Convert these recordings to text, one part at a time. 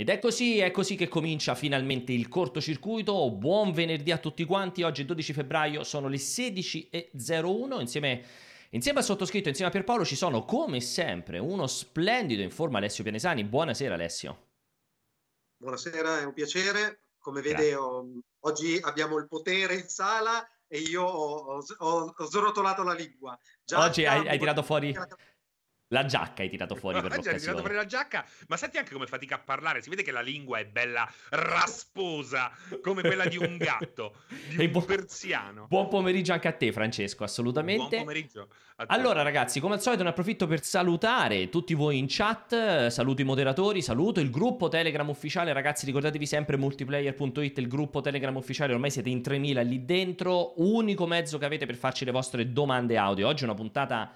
Ed è così, è così che comincia finalmente il cortocircuito. Buon venerdì a tutti quanti. Oggi è 12 febbraio, sono le 16.01. Insieme, insieme al sottoscritto, insieme a Pierpaolo, ci sono come sempre uno splendido in forma Alessio Pianesani. Buonasera Alessio. Buonasera, è un piacere. Come vede, oggi abbiamo il potere in sala e io ho, ho, ho srotolato la lingua. Già oggi hai, hai tirato fuori... La giacca hai tirato fuori per l'occasione. Hai tirato fuori la giacca, ma senti anche come fatica a parlare. Si vede che la lingua è bella rasposa, come quella di un gatto, di un bu- persiano. Buon pomeriggio anche a te, Francesco, assolutamente. Buon pomeriggio. Allora, ragazzi, come al solito ne approfitto per salutare tutti voi in chat, saluto i moderatori, saluto il gruppo Telegram ufficiale. Ragazzi, ricordatevi sempre multiplayer.it, il gruppo Telegram ufficiale, ormai siete in 3000 lì dentro, unico mezzo che avete per farci le vostre domande audio. Oggi è una puntata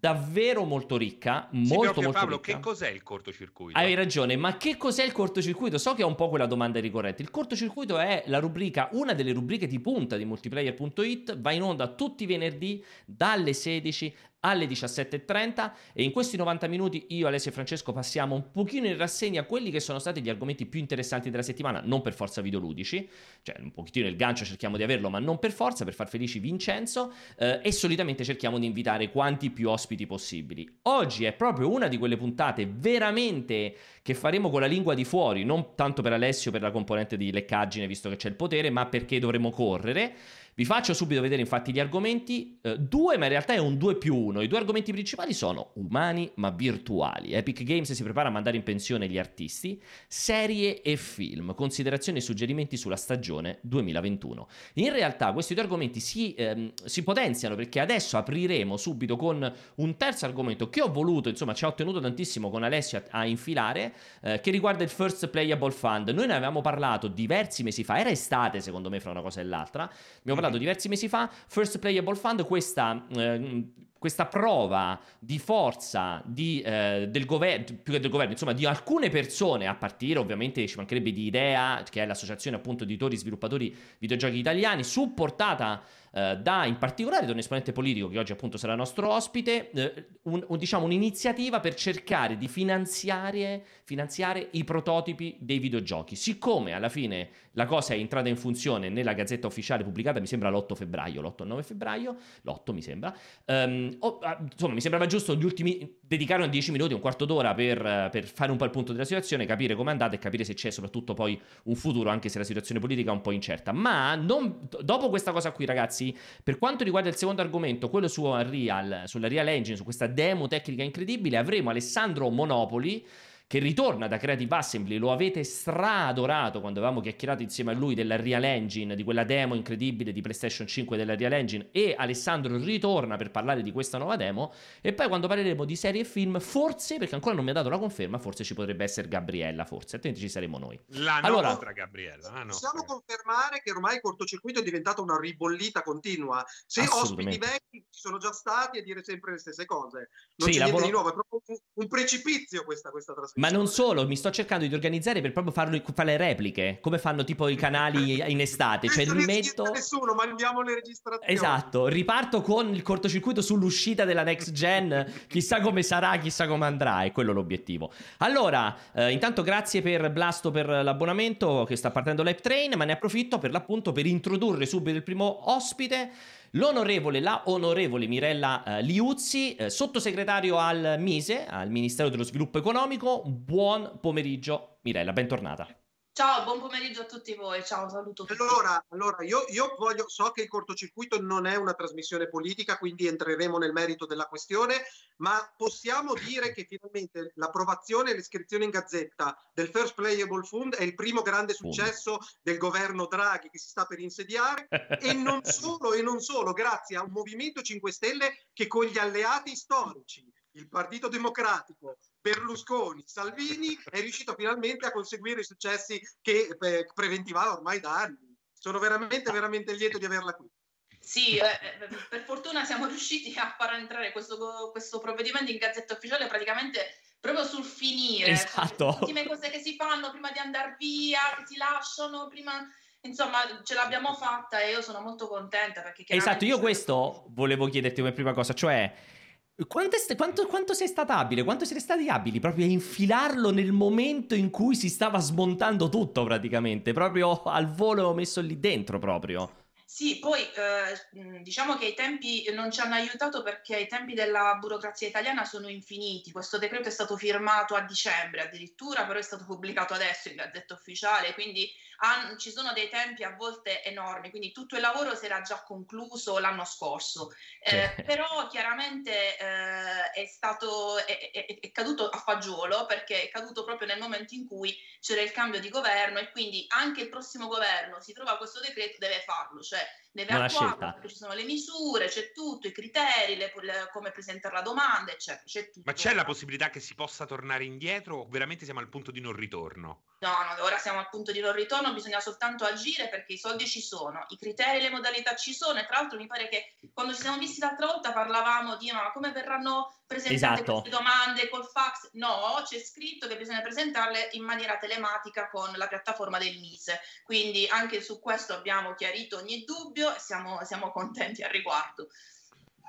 davvero molto ricca, molto sì, molto Paolo, ricca. che cos'è il cortocircuito? Hai ragione, ma che cos'è il cortocircuito? So che è un po' quella domanda ricorrente. Il cortocircuito è la rubrica, una delle rubriche di punta di multiplayer.it, va in onda tutti i venerdì dalle 16 alle 17.30 e in questi 90 minuti io, Alessio e Francesco passiamo un pochino in rassegna quelli che sono stati gli argomenti più interessanti della settimana, non per forza videoludici, cioè un pochettino il gancio cerchiamo di averlo ma non per forza, per far felici Vincenzo eh, e solitamente cerchiamo di invitare quanti più ospiti possibili. Oggi è proprio una di quelle puntate veramente che faremo con la lingua di fuori, non tanto per Alessio per la componente di leccaggine visto che c'è il potere, ma perché dovremo correre. Vi faccio subito vedere infatti gli argomenti, eh, due ma in realtà è un 2 più 1, i due argomenti principali sono umani ma virtuali, Epic Games si prepara a mandare in pensione gli artisti, serie e film, considerazioni e suggerimenti sulla stagione 2021. In realtà questi due argomenti si, ehm, si potenziano perché adesso apriremo subito con un terzo argomento che ho voluto, insomma ci ha ottenuto tantissimo con Alessio a, a infilare, eh, che riguarda il First Playable Fund. Noi ne avevamo parlato diversi mesi fa, era estate secondo me fra una cosa e l'altra, abbiamo parlato parlato diversi mesi fa, First Playable Fund, questa, eh, questa prova di forza di, eh, del governo, più che del governo, insomma di alcune persone, a partire ovviamente ci mancherebbe di Idea, che è l'associazione appunto di editori e sviluppatori videogiochi italiani, supportata eh, da in particolare da un esponente politico che oggi appunto sarà nostro ospite, eh, un, un, diciamo un'iniziativa per cercare di finanziare, finanziare i prototipi dei videogiochi. Siccome alla fine la cosa è entrata in funzione nella gazzetta ufficiale pubblicata, mi sembra l'8 febbraio, l'8 9 febbraio, l'8 mi sembra, um, oh, insomma mi sembrava giusto gli ultimi, dedicare 10 minuti, un quarto d'ora per, per fare un po' il punto della situazione, capire come è andata e capire se c'è soprattutto poi un futuro, anche se la situazione politica è un po' incerta. Ma non, dopo questa cosa qui ragazzi, ragazzi, per quanto riguarda il secondo argomento, quello su Unreal, sulla Real Engine, su questa demo tecnica incredibile, avremo Alessandro Monopoli che ritorna da Creative Assembly, lo avete stra-adorato quando avevamo chiacchierato insieme a lui della Real Engine, di quella demo incredibile di PlayStation 5 della Real Engine e Alessandro ritorna per parlare di questa nuova demo e poi quando parleremo di serie e film, forse, perché ancora non mi ha dato la conferma, forse ci potrebbe essere Gabriella, forse, altrimenti ci saremo noi. La allora, nostra Gabriella. La nostra. Possiamo confermare che ormai il cortocircuito è diventato una ribollita continua. Se ospiti vecchi ci sono già stati a dire sempre le stesse cose. Non sì, c'è niente di nuovo, è proprio un, un precipizio questa, questa trasmissione. Ma non solo, mi sto cercando di organizzare per proprio farlo, fare le repliche, come fanno tipo i canali in estate. Cioè rimetto... nessuno, mandiamo le registrazioni. Esatto, riparto con il cortocircuito sull'uscita della next gen. chissà come sarà, chissà come andrà, è quello l'obiettivo. Allora, eh, intanto grazie per Blasto per l'abbonamento che sta partendo Live Train, ma ne approfitto per l'appunto per introdurre subito il primo ospite. L'onorevole, la onorevole Mirella eh, Liuzzi, eh, sottosegretario al MISE, al Ministero dello Sviluppo Economico. Buon pomeriggio, Mirella, bentornata. Ciao, buon pomeriggio a tutti voi. Ciao, saluto tutti. Allora, allora io, io voglio, so che il cortocircuito non è una trasmissione politica, quindi entreremo nel merito della questione, ma possiamo dire che finalmente l'approvazione e l'iscrizione in gazzetta del First Playable Fund è il primo grande successo del governo Draghi che si sta per insediare e non solo, e non solo, grazie a un Movimento 5 Stelle che con gli alleati storici il Partito Democratico, Berlusconi, Salvini è riuscito finalmente a conseguire i successi che eh, preventivava ormai da anni. Sono veramente, veramente lieto di averla qui. Sì, eh, eh, per fortuna siamo riusciti a far entrare questo, questo, provvedimento in gazzetta ufficiale praticamente proprio sul finire. Esatto. Cioè, le ultime cose che si fanno prima di andare via, che si lasciano, prima... Insomma, ce l'abbiamo fatta e io sono molto contenta perché... Esatto, io questo volevo chiederti come prima cosa, cioè Quanto, è, quanto, quanto, sei stata abile? Quanto siete stati abili proprio a infilarlo nel momento in cui si stava smontando tutto praticamente? Proprio al volo messo lì dentro proprio. Sì, poi eh, diciamo che i tempi non ci hanno aiutato perché i tempi della burocrazia italiana sono infiniti. Questo decreto è stato firmato a dicembre addirittura, però è stato pubblicato adesso in Gazzetta Ufficiale, quindi han, ci sono dei tempi a volte enormi, quindi tutto il lavoro si era già concluso l'anno scorso. Eh, però chiaramente eh, è stato è, è, è caduto a fagiolo perché è caduto proprio nel momento in cui c'era il cambio di governo e quindi anche il prossimo governo si trova questo decreto deve farlo, cioè deve Una attuarlo, ci sono le misure, c'è tutto, i criteri, le, le, come presentare la domanda, eccetera. C'è tutto. Ma c'è la possibilità che si possa tornare indietro o veramente siamo al punto di non ritorno? No, no, ora siamo al punto di non ritorno, bisogna soltanto agire perché i soldi ci sono, i criteri e le modalità ci sono e tra l'altro mi pare che quando ci siamo visti l'altra volta parlavamo di ma come verranno presentate esatto. queste domande col fax? No, c'è scritto che bisogna presentarle in maniera telematica con la piattaforma del Mise, quindi anche su questo abbiamo chiarito ogni dubbio e siamo, siamo contenti al riguardo.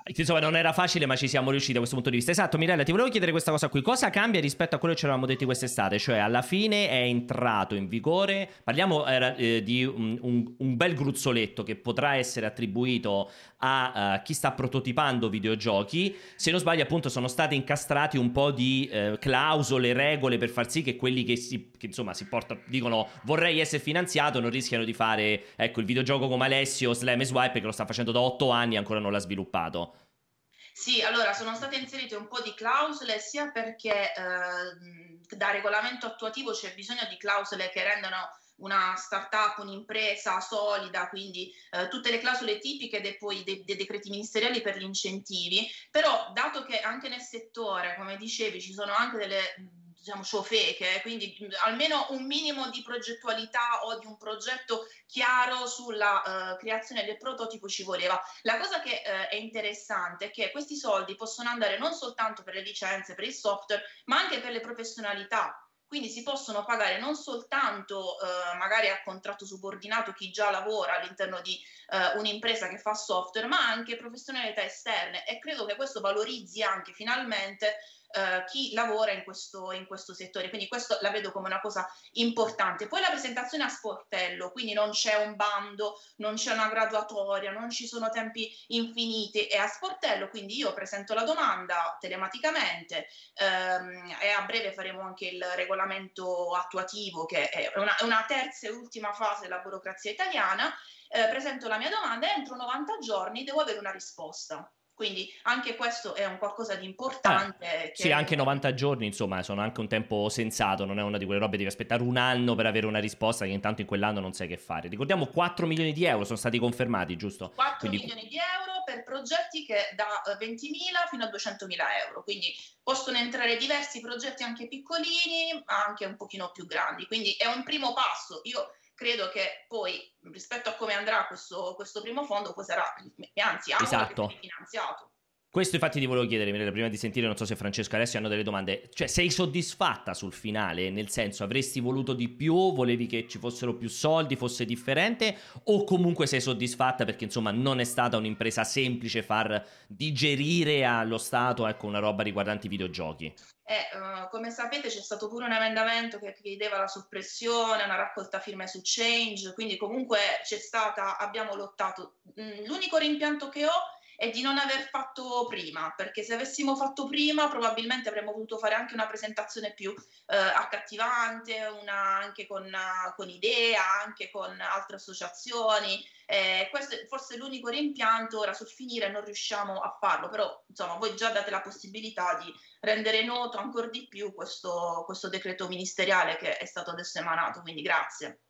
Insomma, non era facile, ma ci siamo riusciti da questo punto di vista. Esatto, Mirella, ti volevo chiedere questa cosa qui. Cosa cambia rispetto a quello che ci eravamo detti quest'estate? Cioè, alla fine è entrato in vigore. Parliamo eh, di un, un, un, bel gruzzoletto che potrà essere attribuito a uh, chi sta prototipando videogiochi. Se non sbaglio, appunto, sono state incastrati un po' di uh, clausole, regole per far sì che quelli che, si, che insomma si portano, dicono vorrei essere finanziato, non rischiano di fare ecco il videogioco come Alessio Slam e Swipe che lo sta facendo da otto anni e ancora non l'ha sviluppato. Sì, allora sono state inserite un po' di clausole sia perché eh, da regolamento attuativo c'è bisogno di clausole che rendano una startup, un'impresa solida, quindi eh, tutte le clausole tipiche dei, poi, dei, dei, decreti ministeriali per gli incentivi, però dato che anche nel settore, come dicevi, ci sono anche delle diciamo, ciofeche, quindi almeno un minimo di progettualità o di un progetto chiaro sulla uh, creazione del prototipo ci voleva. La cosa che uh, è interessante è che questi soldi possono andare non soltanto per le licenze, per il software, ma anche per le professionalità. Quindi si possono pagare non soltanto eh, magari a contratto subordinato chi già lavora all'interno di eh, un'impresa che fa software, ma anche professionalità esterne e credo che questo valorizzi anche finalmente eh, chi lavora in questo, in questo, settore. Quindi questo la vedo come una cosa importante. Poi la presentazione a sportello, quindi non c'è un bando, non c'è una graduatoria, non ci sono tempi infiniti, è a sportello, quindi io presento la domanda telematicamente ehm, e a breve faremo anche il regolamento attuativo che è una, una terza e ultima fase della burocrazia italiana. Eh, presento la mia domanda e entro 90 giorni devo avere una risposta. Quindi anche questo è un qualcosa di importante. Ah, che... Sì, anche 90 giorni, insomma, sono anche un tempo sensato, non è una di quelle robe, devi aspettare un anno per avere una risposta che intanto in quell'anno non sai che fare. Ricordiamo 4 milioni di euro sono stati confermati, giusto? 4 quindi... milioni di euro per progetti che da 20.000 eh, fino a 200.000 euro, quindi possono entrare diversi progetti anche piccolini, ma anche un pochino più grandi. Quindi è un primo passo. Io credo che poi rispetto a come andrà questo, questo primo fondo poi sarà, anzi, esatto. finanziato. Questo infatti ti volevo chiedere, Mirella, prima di sentire, non so se Francesco Alessio hanno delle domande. Cioè, sei soddisfatta sul finale? Nel senso, avresti voluto di più? Volevi che ci fossero più soldi, fosse differente? O comunque sei soddisfatta perché, insomma, non è stata un'impresa semplice far digerire allo Stato, ecco, una roba riguardante i videogiochi? E uh, come sapete c'è stato pure un emendamento che chiedeva la soppressione, una raccolta firme su Change, quindi comunque c'è stata, abbiamo lottato. Mm, l'unico rimpianto che ho è di non aver fatto prima, perché se avessimo fatto prima probabilmente avremmo voluto fare anche una presentazione più eh, accattivante, una, anche con, con, Idea, anche con altre associazioni. Eh, questo è forse l'unico rimpianto, ora sul finire non riusciamo a farlo, però insomma voi già date la possibilità di rendere noto ancora di più questo, questo decreto ministeriale che è stato adesso emanato, quindi grazie.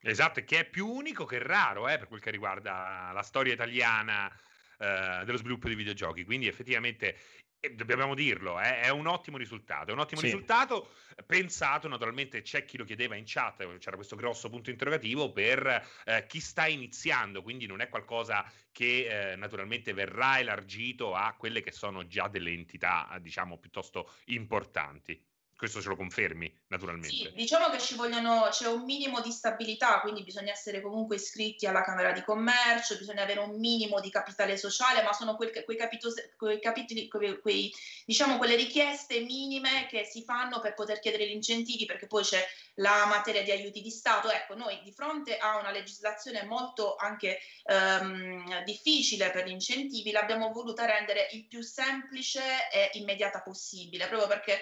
Esatto, che è più unico che raro eh, per quel che riguarda la storia italiana eh, dello sviluppo di videogiochi. Quindi effettivamente eh, dobbiamo dirlo, eh, è un ottimo risultato. È un ottimo sì. risultato pensato, naturalmente c'è chi lo chiedeva in chat, c'era questo grosso punto interrogativo per eh, chi sta iniziando, quindi non è qualcosa che eh, naturalmente verrà elargito a quelle che sono già delle entità, diciamo, piuttosto importanti. Questo ce lo confermi, naturalmente. Sì, diciamo che ci vogliono, c'è un minimo di stabilità, quindi bisogna essere comunque iscritti alla Camera di Commercio, bisogna avere un minimo di capitale sociale, ma sono quel, quei, capito, quei capitoli, quei, quei, diciamo, quelle richieste minime che si fanno per poter chiedere gli incentivi, perché poi c'è la materia di aiuti di Stato. Ecco, noi di fronte a una legislazione molto anche ehm, difficile per gli incentivi, l'abbiamo voluta rendere il più semplice e immediata possibile, proprio perché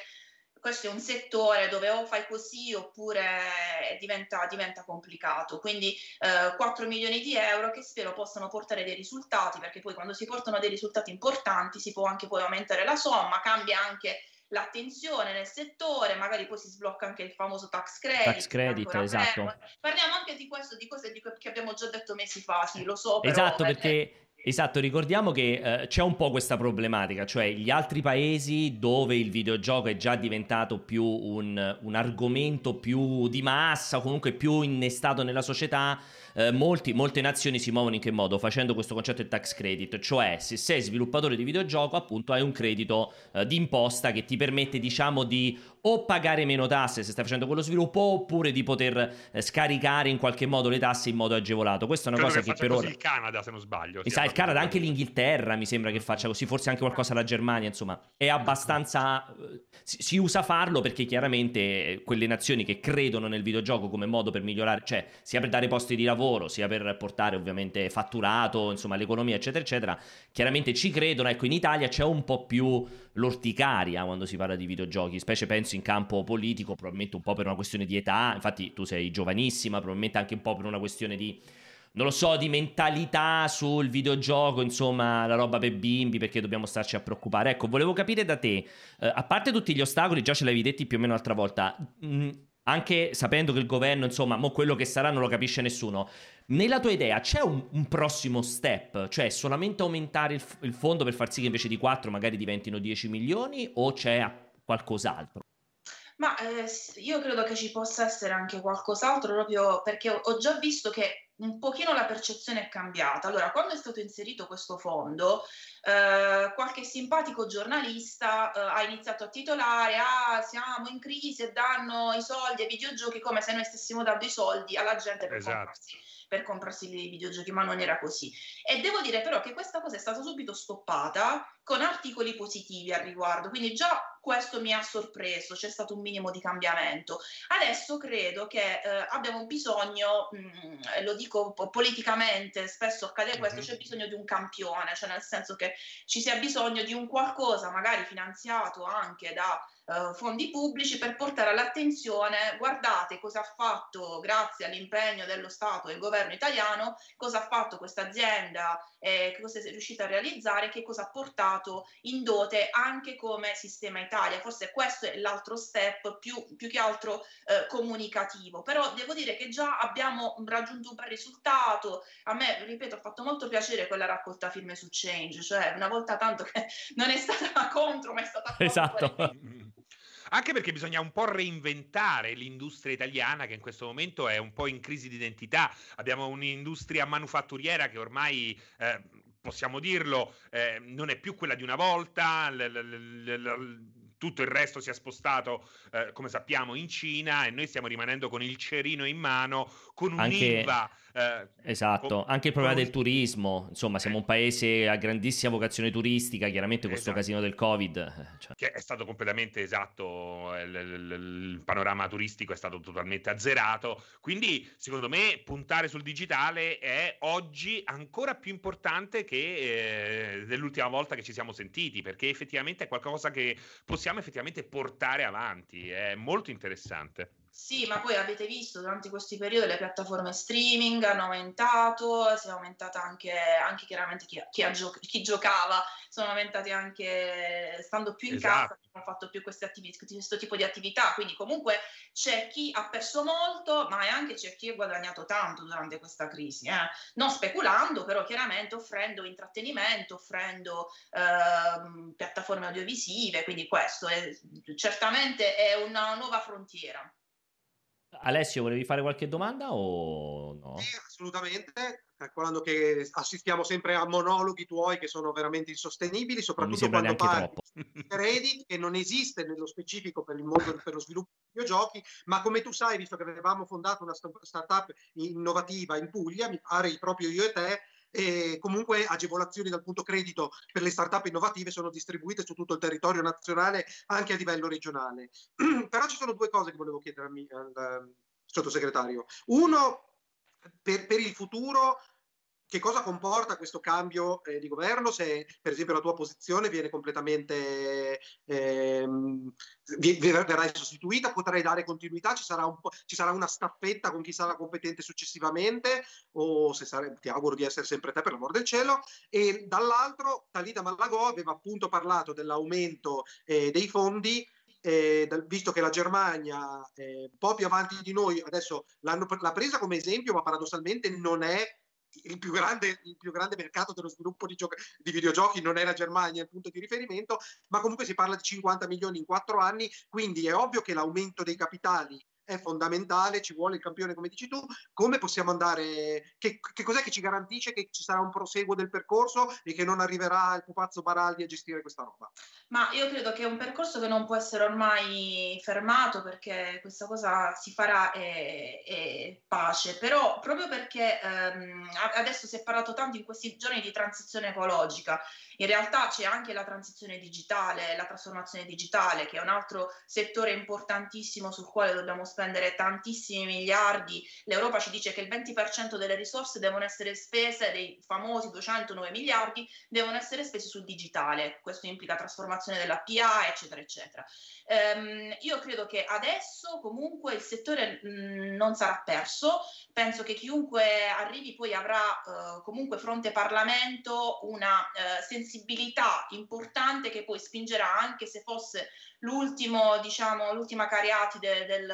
questo è un settore dove o fai così oppure diventa, diventa complicato. Quindi eh, 4 milioni di euro che spero possano portare dei risultati, perché poi quando si portano dei risultati importanti si può anche poi aumentare la somma, cambia anche l'attenzione nel settore, magari poi si sblocca anche il famoso tax credit. Tax credit, esatto. Parliamo anche di questo, di cose di che abbiamo già detto mesi fa, sì, lo so. Però, esatto, perché Esatto, ricordiamo che eh, c'è un po' questa problematica, cioè gli altri paesi dove il videogioco è già diventato più un, un argomento più di massa o comunque più innestato nella società, eh, molti, molte nazioni si muovono in che modo? Facendo questo concetto di tax credit, cioè se sei sviluppatore di videogioco appunto hai un credito eh, di imposta che ti permette diciamo di o pagare meno tasse se stai facendo quello sviluppo oppure di poter eh, scaricare in qualche modo le tasse in modo agevolato. Questa è una Credo cosa che, che per ora... il Canada se non sbaglio. Esatto, il Canada, anche l'Inghilterra mi sembra che faccia così, forse anche qualcosa la Germania, insomma, è abbastanza... Eh, si, si usa farlo perché chiaramente quelle nazioni che credono nel videogioco come modo per migliorare, cioè sia per dare posti di lavoro, sia per portare ovviamente fatturato, insomma l'economia eccetera eccetera, chiaramente ci credono, ecco in Italia c'è un po' più l'orticaria quando si parla di videogiochi, specie penso in campo politico, probabilmente un po' per una questione di età, infatti tu sei giovanissima, probabilmente anche un po' per una questione di non lo so, di mentalità sul videogioco, insomma, la roba per bimbi, perché dobbiamo starci a preoccupare. Ecco, volevo capire da te, eh, a parte tutti gli ostacoli, già ce l'avevi detti più o meno l'altra volta, mh, mm, anche sapendo che il governo, insomma, mo quello che sarà non lo capisce nessuno. Nella tua idea c'è un, un prossimo step? Cioè solamente aumentare il, il, fondo per far sì che invece di 4 magari diventino 10 milioni o c'è qualcos'altro? Ma eh, io credo che ci possa essere anche qualcos'altro proprio perché ho, ho già visto che un pochino la percezione è cambiata. Allora, quando è stato inserito questo fondo, eh, qualche simpatico giornalista eh, ha iniziato a titolare ah, siamo in crisi e danno i soldi ai videogiochi come se noi stessimo dando i soldi alla gente per esatto. comprarsi per comprarsi i videogiochi, ma non era così. E devo dire però che questa cosa è stata subito stoppata con articoli positivi al riguardo, quindi già questo mi ha sorpreso, c'è stato un minimo di cambiamento. Adesso credo che eh, abbiamo bisogno, mh, mm, lo dico politicamente, spesso accade questo, mm-hmm. c'è bisogno di un campione, cioè nel senso che ci sia bisogno di un qualcosa magari finanziato anche da uh, fondi pubblici per portare all'attenzione, guardate cosa ha fatto grazie all'impegno dello Stato e del governo italiano, cosa ha fatto questa azienda, eh, cosa è riuscita a realizzare, che cosa ha portato in dote anche come sistema Italia. Forse questo è l'altro step più, più che altro eh, comunicativo, però devo dire che già abbiamo raggiunto un bel risultato. A me, ripeto, ha fatto molto piacere quella raccolta firme su Change, cioè una volta tanto che non è stata contro, ma è stata esatto. Anche perché bisogna un po' reinventare l'industria italiana che in questo momento è un po' in crisi di identità. Abbiamo un'industria manufatturiera che ormai... Eh, possiamo dirlo, eh, non è più quella di una volta, l- l- l- tutto il resto si è spostato, eh, come sappiamo, in Cina e noi stiamo rimanendo con il cerino in mano, con un'IVA. Anche... Eh, esatto, con, anche il problema con... del turismo, insomma siamo un paese a grandissima vocazione turistica, chiaramente questo esatto. casino del Covid. Eh, cioè... Che è stato completamente esatto, il, il, il, panorama turistico è stato totalmente azzerato, quindi secondo me puntare sul digitale è oggi ancora più importante che eh, dell'ultima volta che ci siamo sentiti, perché effettivamente è qualcosa che possiamo effettivamente portare avanti, è molto interessante. Sì, ma poi avete visto durante questi periodi le piattaforme streaming hanno aumentato, si è aumentata anche, anche chiaramente chi, chi, gio- chi, giocava, sono aumentati anche stando più in esatto. casa, hanno fatto più attivi- questo tipo di attività, quindi comunque c'è chi ha perso molto, ma anche c'è chi ha guadagnato tanto durante questa crisi, eh? non speculando, però chiaramente offrendo intrattenimento, offrendo eh, piattaforme audiovisive, quindi questo è, certamente è una nuova frontiera. Alessio, volevi fare qualche domanda o no? Sì, assolutamente. calcolando che assistiamo sempre a monologhi tuoi che sono veramente insostenibili, soprattutto quando parli di credit che non esiste nello specifico per il mondo per lo sviluppo di videogiochi, ma come tu sai, visto che avevamo fondato una startup innovativa in Puglia, mi pare proprio io e te, e comunque agevolazioni dal punto credito per le start-up innovative sono distribuite su tutto il territorio nazionale anche a livello regionale. Però ci sono due cose che volevo chiedere al, al sottosegretario. Uno, per, per il futuro che cosa comporta questo cambio eh, di governo? Se per esempio la tua posizione viene completamente ehm, verrai sostituita potrai dare continuità? Ci sarà, un ci sarà, una staffetta con chi sarà competente successivamente? O se sare, ti auguro di essere sempre te per l'amor del cielo. E dall'altro Talita Malagò aveva appunto parlato dell'aumento eh, dei fondi eh, visto che la Germania eh, un po' più avanti di noi, adesso l'hanno l'ha presa come esempio, ma paradossalmente non è il più, grande, il più grande mercato dello sviluppo di, giochi, di, videogiochi non è la Germania il punto di riferimento, ma comunque si parla di 50 milioni in quattro anni, quindi è ovvio che l'aumento dei capitali è fondamentale, ci vuole il campione come dici tu, come possiamo andare, che, che, cos'è che ci garantisce che ci sarà un proseguo del percorso e che non arriverà il pupazzo Baraldi a gestire questa roba? Ma io credo che è un percorso che non può essere ormai fermato perché questa cosa si farà e, e pace, però proprio perché ehm, adesso si è parlato tanto in questi giorni di transizione ecologica, in realtà c'è anche la transizione digitale, la trasformazione digitale che è un altro settore importantissimo sul quale dobbiamo spendere tantissimi miliardi. L'Europa ci dice che il 20% delle risorse devono essere spese, dei famosi 209 miliardi, devono essere spesi sul digitale. Questo implica trasformazione della PA, eccetera, eccetera. Um, io credo che adesso comunque il settore mh, mm, non sarà perso, penso che chiunque arrivi poi avrà uh, comunque fronte Parlamento una uh, sensibilità importante che poi spingerà anche se fosse l'ultimo, diciamo, l'ultima cariatide del,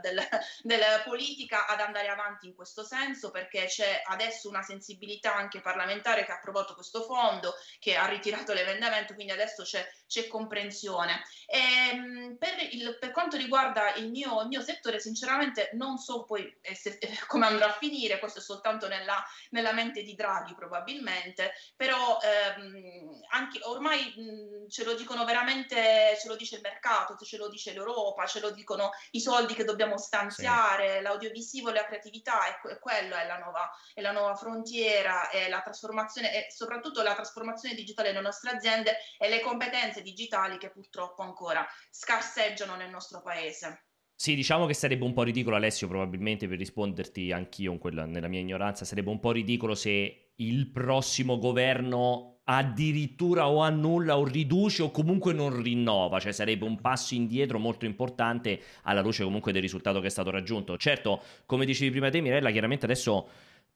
del, della politica ad andare avanti in questo senso perché c'è adesso una sensibilità anche parlamentare che ha approvato questo fondo, che ha ritirato l'emendamento, quindi adesso c'è, c'è comprensione. E, ehm, per, il, per, quanto riguarda il mio, il mio, settore, sinceramente non so poi se, come andrà a finire, questo è soltanto nella, nella mente di Draghi probabilmente, però ehm, anche ormai mh, ce lo dicono veramente, ce lo dice il mercato, ce lo dice l'Europa, ce lo dicono i soldi che dobbiamo stanziare, sì. l'audiovisivo, la creatività, è quello è la, nuova, è la nuova frontiera, è la trasformazione e soprattutto la trasformazione digitale delle nostre aziende e le competenze digitali che purtroppo ancora scarseggiano nel nostro paese. Sì, diciamo che sarebbe un po' ridicolo, Alessio, probabilmente per risponderti anch'io quella, nella mia ignoranza, sarebbe un po' ridicolo se il prossimo governo addirittura o annulla o riduce o comunque non rinnova, cioè sarebbe un passo indietro molto importante alla luce comunque del risultato che è stato raggiunto. Certo, come dicevi prima te Mirella, chiaramente adesso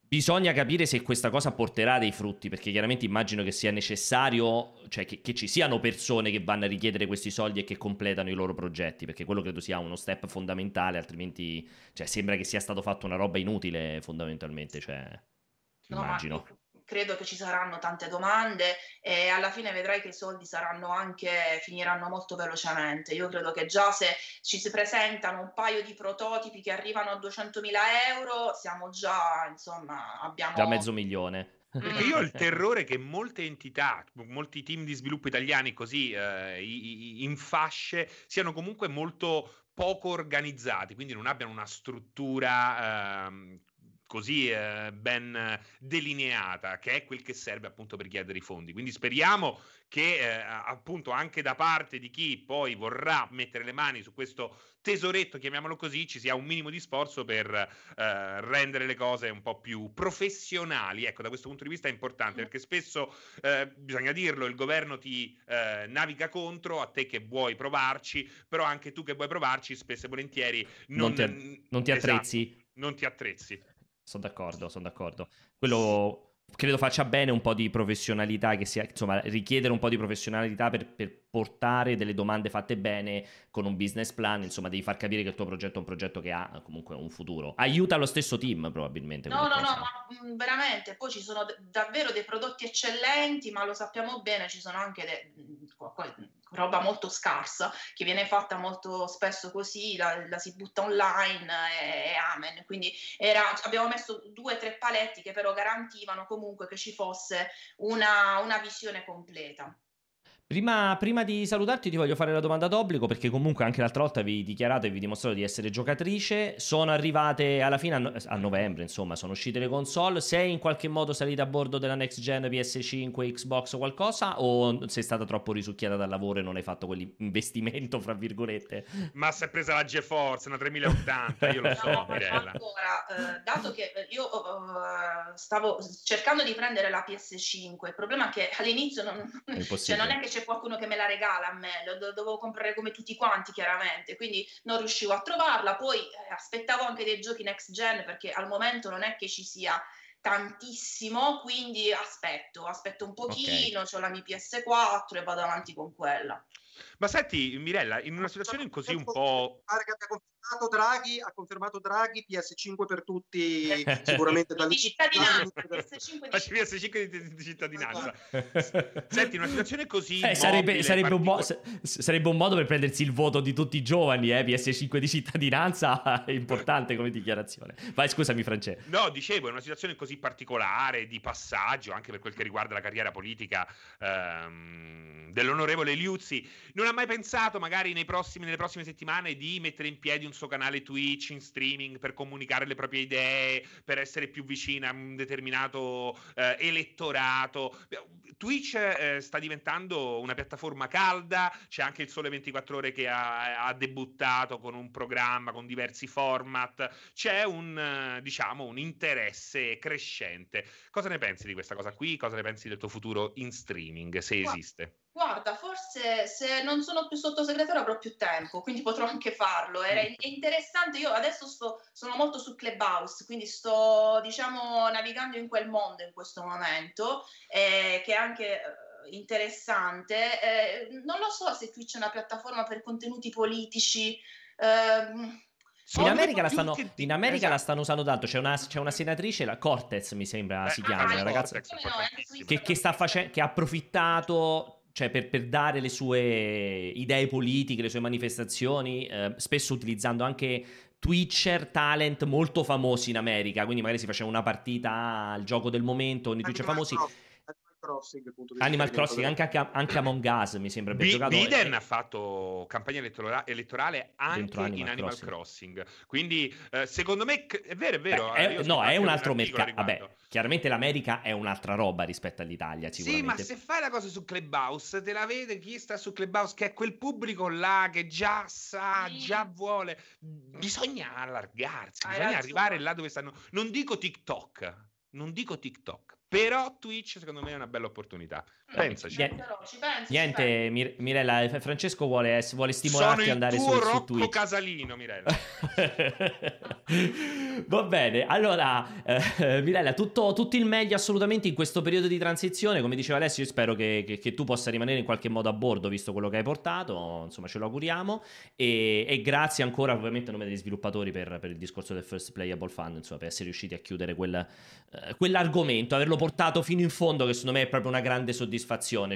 Bisogna capire se questa cosa porterà dei frutti, perché chiaramente immagino che sia necessario, cioè che, che, ci siano persone che vanno a richiedere questi soldi e che completano i loro progetti, perché quello credo sia uno step fondamentale, altrimenti cioè, sembra che sia stato fatto una roba inutile fondamentalmente, cioè, no, immagino credo che ci saranno tante domande e alla fine vedrai che i soldi saranno anche, finiranno molto velocemente. Io credo che già se ci si presentano un paio di prototipi che arrivano a 200.000 euro, siamo già, insomma, abbiamo... Già mezzo milione. Perché io ho il terrore che molte entità, molti team di sviluppo italiani così eh, in fasce siano comunque molto poco organizzati, quindi non abbiano una struttura eh, così eh, ben delineata, che è quel che serve appunto per chiedere i fondi. Quindi speriamo che eh, appunto anche da parte di chi poi vorrà mettere le mani su questo tesoretto, chiamiamolo così, ci sia un minimo di sforzo per eh, rendere le cose un po' più professionali. Ecco, da questo punto di vista è importante perché spesso, eh, bisogna dirlo, il governo ti eh, naviga contro, a te che vuoi provarci, però anche tu che vuoi provarci, spesso e volentieri non, non ti, non ti attrezzi. Esatto, non ti attrezzi. Sono d'accordo, sono d'accordo. Quello credo faccia bene un po' di professionalità, che sia, insomma, richiedere un po' di professionalità per, per, portare delle domande fatte bene con un business plan, insomma, devi far capire che il tuo progetto è un progetto che ha comunque un futuro. Aiuta lo stesso team, probabilmente. No, no, cosa. no, ma mm, veramente, poi ci sono davvero dei prodotti eccellenti, ma lo sappiamo bene, ci sono anche, de- mm, roba molto scarsa che viene fatta molto spesso così, la, la si butta online e, e amen. Quindi era, abbiamo messo due o tre paletti che però garantivano comunque che ci fosse una, una visione completa. Prima, prima, di salutarti ti voglio fare la domanda d'obbligo perché comunque anche l'altra volta vi dichiarato e vi dimostrato di essere giocatrice. Sono arrivate alla fine a, no- a, novembre, insomma, sono uscite le console. Sei in qualche modo salita a bordo della next gen PS5, Xbox o qualcosa o sei stata troppo risucchiata dal lavoro e non hai fatto quell'investimento, fra virgolette? Ma si è presa la GeForce, una 3080, io lo so, no, Mirella. Ancora, eh, dato che io uh, stavo cercando di prendere la PS5, il problema è che all'inizio non, cioè non è che c'è qualcuno che me la regala a me, lo do- dovevo comprare come tutti quanti chiaramente, quindi non riuscivo a trovarla, poi eh, aspettavo anche dei giochi next gen perché al momento non è che ci sia tantissimo, quindi aspetto, aspetto un pochino, okay. ho la mia PS4 e vado avanti con quella. Ma senti, Mirella, in una situazione così un po'... Pare che abbia confermato Draghi, ha confermato Draghi PS5 per tutti, sicuramente dal... di cittadinanza, PS5 di... PS5 di cittadinanza. Senti, in una situazione così... Eh, sarebbe, sarebbe, un mo- sarebbe, un modo per prendersi il voto di tutti i giovani, eh? PS5 di cittadinanza è importante come dichiarazione. Vai, scusami Francesco. No, dicevo, in una situazione così particolare, di passaggio, anche per quel che riguarda la carriera politica ehm, dell'onorevole Liuzzi, non ha mai pensato, magari prossimi, nelle prossime settimane, di mettere in piedi un suo canale Twitch in streaming per comunicare le proprie idee, per essere più vicina a un determinato eh, elettorato? Twitch eh, sta diventando una piattaforma calda, c'è anche il Sole 24 Ore che ha, ha debuttato con un programma, con diversi format, c'è un, diciamo, un interesse crescente. Cosa ne pensi di questa cosa qui? Cosa ne pensi del tuo futuro in streaming, se esiste? Guarda, forse se non sono più sottosegretario avrò più tempo, quindi potrò anche farlo. Era mm. interessante, io adesso sto, sono molto su Clubhouse, quindi sto, diciamo, navigando in quel mondo in questo momento, eh, che è anche eh, interessante. Eh, non lo so se Twitch è una piattaforma per contenuti politici. Eh, in America, la stanno, in America esatto. la stanno, usando tanto. C'è una, c'è una, senatrice, la Cortez mi sembra Beh, si chiama, ah, una ragazza no, che, che, sta facendo, che ha approfittato cioè per, per, dare le sue idee politiche, le sue manifestazioni, eh, spesso utilizzando anche Twitcher talent molto famosi in America, quindi magari si faceva una partita al gioco del momento con i Twitcher famosi. Crossing. Animal Crossing, anche, anche, anche, Among Us mi sembra abbia B- giocato. Biden e... ha fatto campagna elettora- elettorale anche Animal in Animal Crossing. Crossing. Quindi eh, secondo me è vero, è vero. Beh, è, no, è un altro mercato. Vabbè, chiaramente l'America è un'altra roba rispetto all'Italia, Sì, ma se fai la cosa su Clubhouse, te la vede chi sta su Clubhouse, che è quel pubblico là che già sa, sì. già vuole. Bisogna allargarsi, Hai bisogna arrivare là dove stanno. Non dico TikTok, non dico TikTok però Twitch secondo me è una bella opportunità. Pensaci. Niente, Niente Mir- Mirella, eh, Francesco vuole, vuole stimolarti ad andare su, su Twitch. Casalino, Mirella. Va bene, allora eh, Mirella, tutto, tutto, il meglio assolutamente in questo periodo di transizione. Come diceva Alessio, io spero che, che, che, tu possa rimanere in qualche modo a bordo, visto quello che hai portato. Insomma, ce lo auguriamo. E, e grazie ancora, ovviamente, a nome degli sviluppatori per, per, il discorso del First Playable Fund, insomma, per essere riusciti a chiudere quel, eh, quell'argomento, averlo portato fino in fondo, che secondo me è proprio una grande soddisfazione,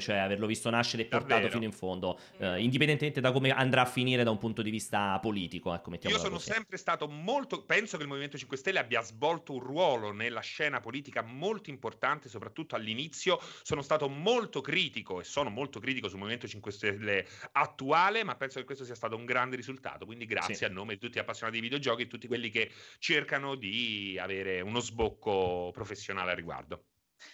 cioè averlo visto nascere e portato Davvero. fino in fondo, eh, indipendentemente da come andrà a finire da un punto di vista politico. Ecco, Io sono così. sempre stato molto, penso che il Movimento 5 Stelle abbia svolto un ruolo nella scena politica molto importante, soprattutto all'inizio. Sono stato molto critico e sono molto critico sul Movimento 5 Stelle attuale, ma penso che questo sia stato un grande risultato. Quindi grazie sì. a nome di tutti gli appassionati di videogiochi e tutti quelli che cercano di avere uno sbocco professionale a riguardo.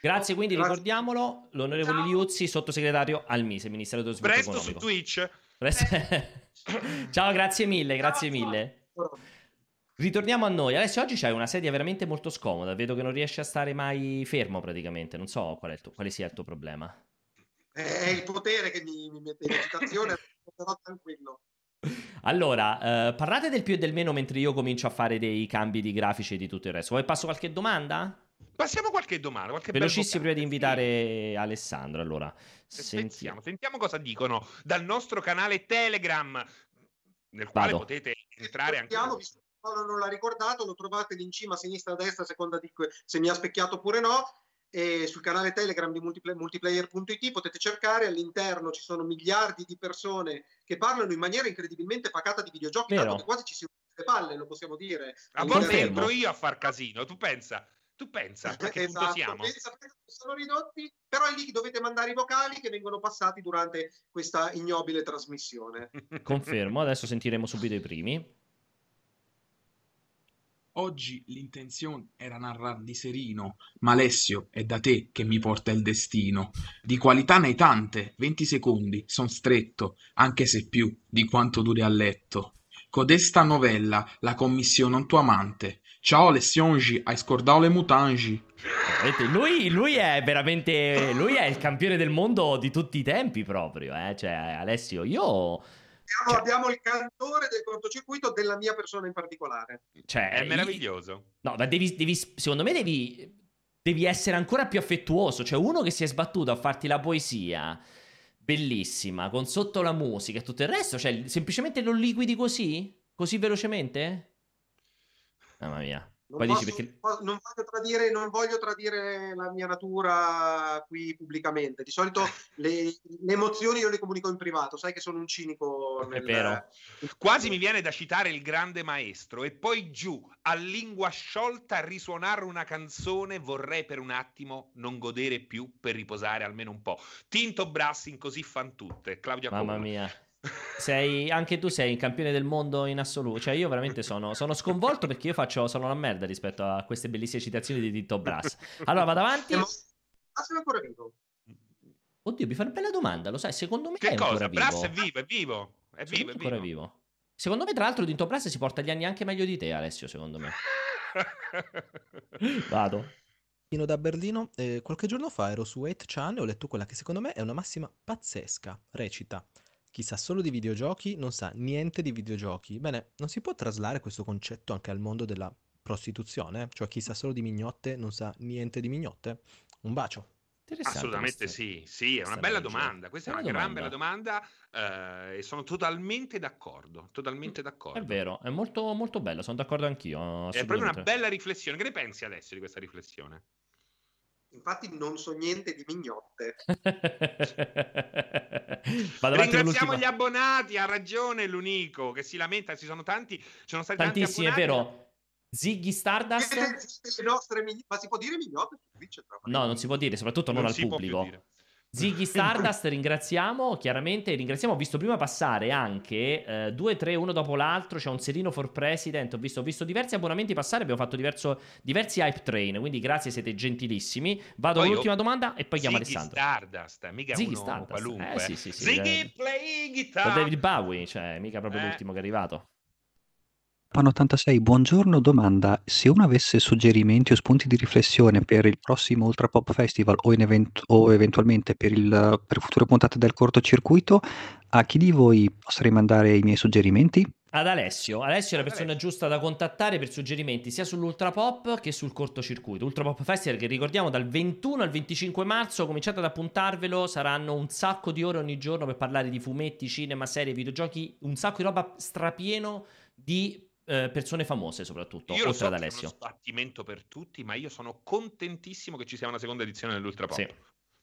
Grazie, quindi Grazie. ricordiamolo, l'onorevole Ciao. Liuzzi, sottosegretario al MISE, Ministero dello Sviluppo Presto Economico. su Twitch. Presto... Ciao, grazie mille, grazie Ciao. mille. Ritorniamo a noi. Alessio, oggi c'hai una sedia veramente molto scomoda. Vedo che non riesci a stare mai fermo praticamente. Non so qual tuo, quale sia il tuo problema. È il potere che mi, mi mette in agitazione, però tranquillo. Allora, eh, parlate del più e del meno mentre io comincio a fare dei cambi di grafici e di tutto il resto. Vuoi passo qualche domanda? Passiamo qualche domanda. Qualche Velocissimo prima di invitare Alessandro. Allora, sentiamo. sentiamo cosa dicono dal nostro canale Telegram, nel quale Vado. potete entrare anche. Paolo non l'ha ricordato, lo trovate lì in cima a sinistra a destra, a seconda di se mi ha specchiato oppure no. e sul canale Telegram di multiplayer.it potete cercare, all'interno ci sono miliardi di persone che parlano in maniera incredibilmente pacata di videogiochi, Vero. tanto che quasi ci si le palle, lo possiamo dire. A volte entro io a far casino, tu pensa, tu pensa a che esatto, punto siamo? Pensa, sono ridotti, però è lì che dovete mandare i vocali che vengono passati durante questa ignobile trasmissione. Confermo, adesso sentiremo subito i primi. Oggi l'intenzione era narrar di Serino, ma Alessio è da te che mi porta il destino. Di qualità ne hai tante, 20 secondi, son stretto, anche se più di quanto duri a letto. Codesta novella, la commissione un tuo amante. Ciao Alessiongi, hai scordato le mutangi. Lui, lui, è veramente. Lui è il campione del mondo di tutti i tempi, proprio. Eh? Cioè, Alessio, io abbiamo, cioè, abbiamo, il cantore del cortocircuito della mia persona in particolare. Cioè, è meraviglioso. No, ma devi, devi, secondo me devi, devi essere ancora più affettuoso. Cioè, uno che si è sbattuto a farti la poesia bellissima, con sotto la musica e tutto il resto, cioè, semplicemente lo liquidi così? Così velocemente? Mamma mia. Non, posso, perché... non, voglio tradire, non, voglio tradire, la mia natura qui pubblicamente. Di solito le, le, emozioni io le comunico in privato, sai che sono un cinico. Nel... È vero. Quasi mi viene da citare il grande maestro e poi giù a lingua sciolta a risuonare una canzone vorrei per un attimo non godere più per riposare almeno un po'. Tinto Brassing così fan tutte. Claudia Mamma Coma. mia. Sei, anche tu sei il campione del mondo in assoluto. Cioè, io veramente sono, sono sconvolto perché io faccio, sono una merda rispetto a queste bellissime citazioni di Tito Brass. Allora, vado avanti. Ma sono ancora vivo? Oddio, mi fa una bella domanda, lo sai, secondo me che è cosa? ancora Brass è vivo, è vivo. È vivo, è ancora vivo. Secondo me, tra l'altro, Tinto Brass si porta gli anni anche meglio di te, Alessio, secondo me. Vado. Da Berlino, eh, qualche giorno fa ero su 8chan e ho letto quella che secondo me è una massima pazzesca. Recita: chi sa solo di videogiochi non sa niente di videogiochi. Bene, non si può traslare questo concetto anche al mondo della prostituzione? Cioè chi sa solo di mignotte non sa niente di mignotte? Un bacio. Assolutamente sì, sì, è una bella domanda. Questa è una, gran bella domanda eh, e sono totalmente d'accordo, totalmente d'accordo. È vero, è molto, molto bella, sono d'accordo anch'io. È proprio una bella riflessione. Che ne pensi adesso di questa riflessione? Infatti non so niente di mignotte. Ringraziamo gli abbonati, ha ragione l'unico che si lamenta, ci sono tanti, ci sono stati tantissimi, è vero. Ziggy Stardust. Nostre, ma si può dire mignotte? No, non si può dire, soprattutto non, non al pubblico. Ziggy Stardust ringraziamo, chiaramente ringraziamo, ho visto prima passare anche eh, due, tre, uno dopo l'altro, c'è un serino for president, ho visto, ho visto diversi abbonamenti passare, abbiamo fatto diverso, diversi hype train, quindi grazie, siete gentilissimi. Vado poi all'ultima domanda e poi chiamo Ziggy Alessandro. Stardust, mica Ziggy Stardust, qualunque. Eh, sì, sì, sì, Ziggy eh, play guitar. David Bowie, cioè mica proprio eh. l'ultimo che è arrivato. Pan86, buongiorno, domanda: se uno avesse suggerimenti o spunti di riflessione per il prossimo Ultra Pop Festival o, in event- o eventualmente per, il, per future puntate del cortocircuito, a chi di voi potrei mandare i miei suggerimenti? Ad Alessio. Alessio è la persona giusta da contattare per suggerimenti sia sull'Ultra Pop che sul cortocircuito. Ultra Pop Festival che ricordiamo dal 21 al 25 marzo, cominciate ad appuntarvelo, saranno un sacco di ore ogni giorno per parlare di fumetti, cinema, serie, videogiochi, un sacco di roba strapieno di eh, persone famose soprattutto, io oltre ad Alessio. Uno sbattimento per tutti, ma io sono contentissimo che ci sia una seconda edizione dell'Ultra Pop. Sì.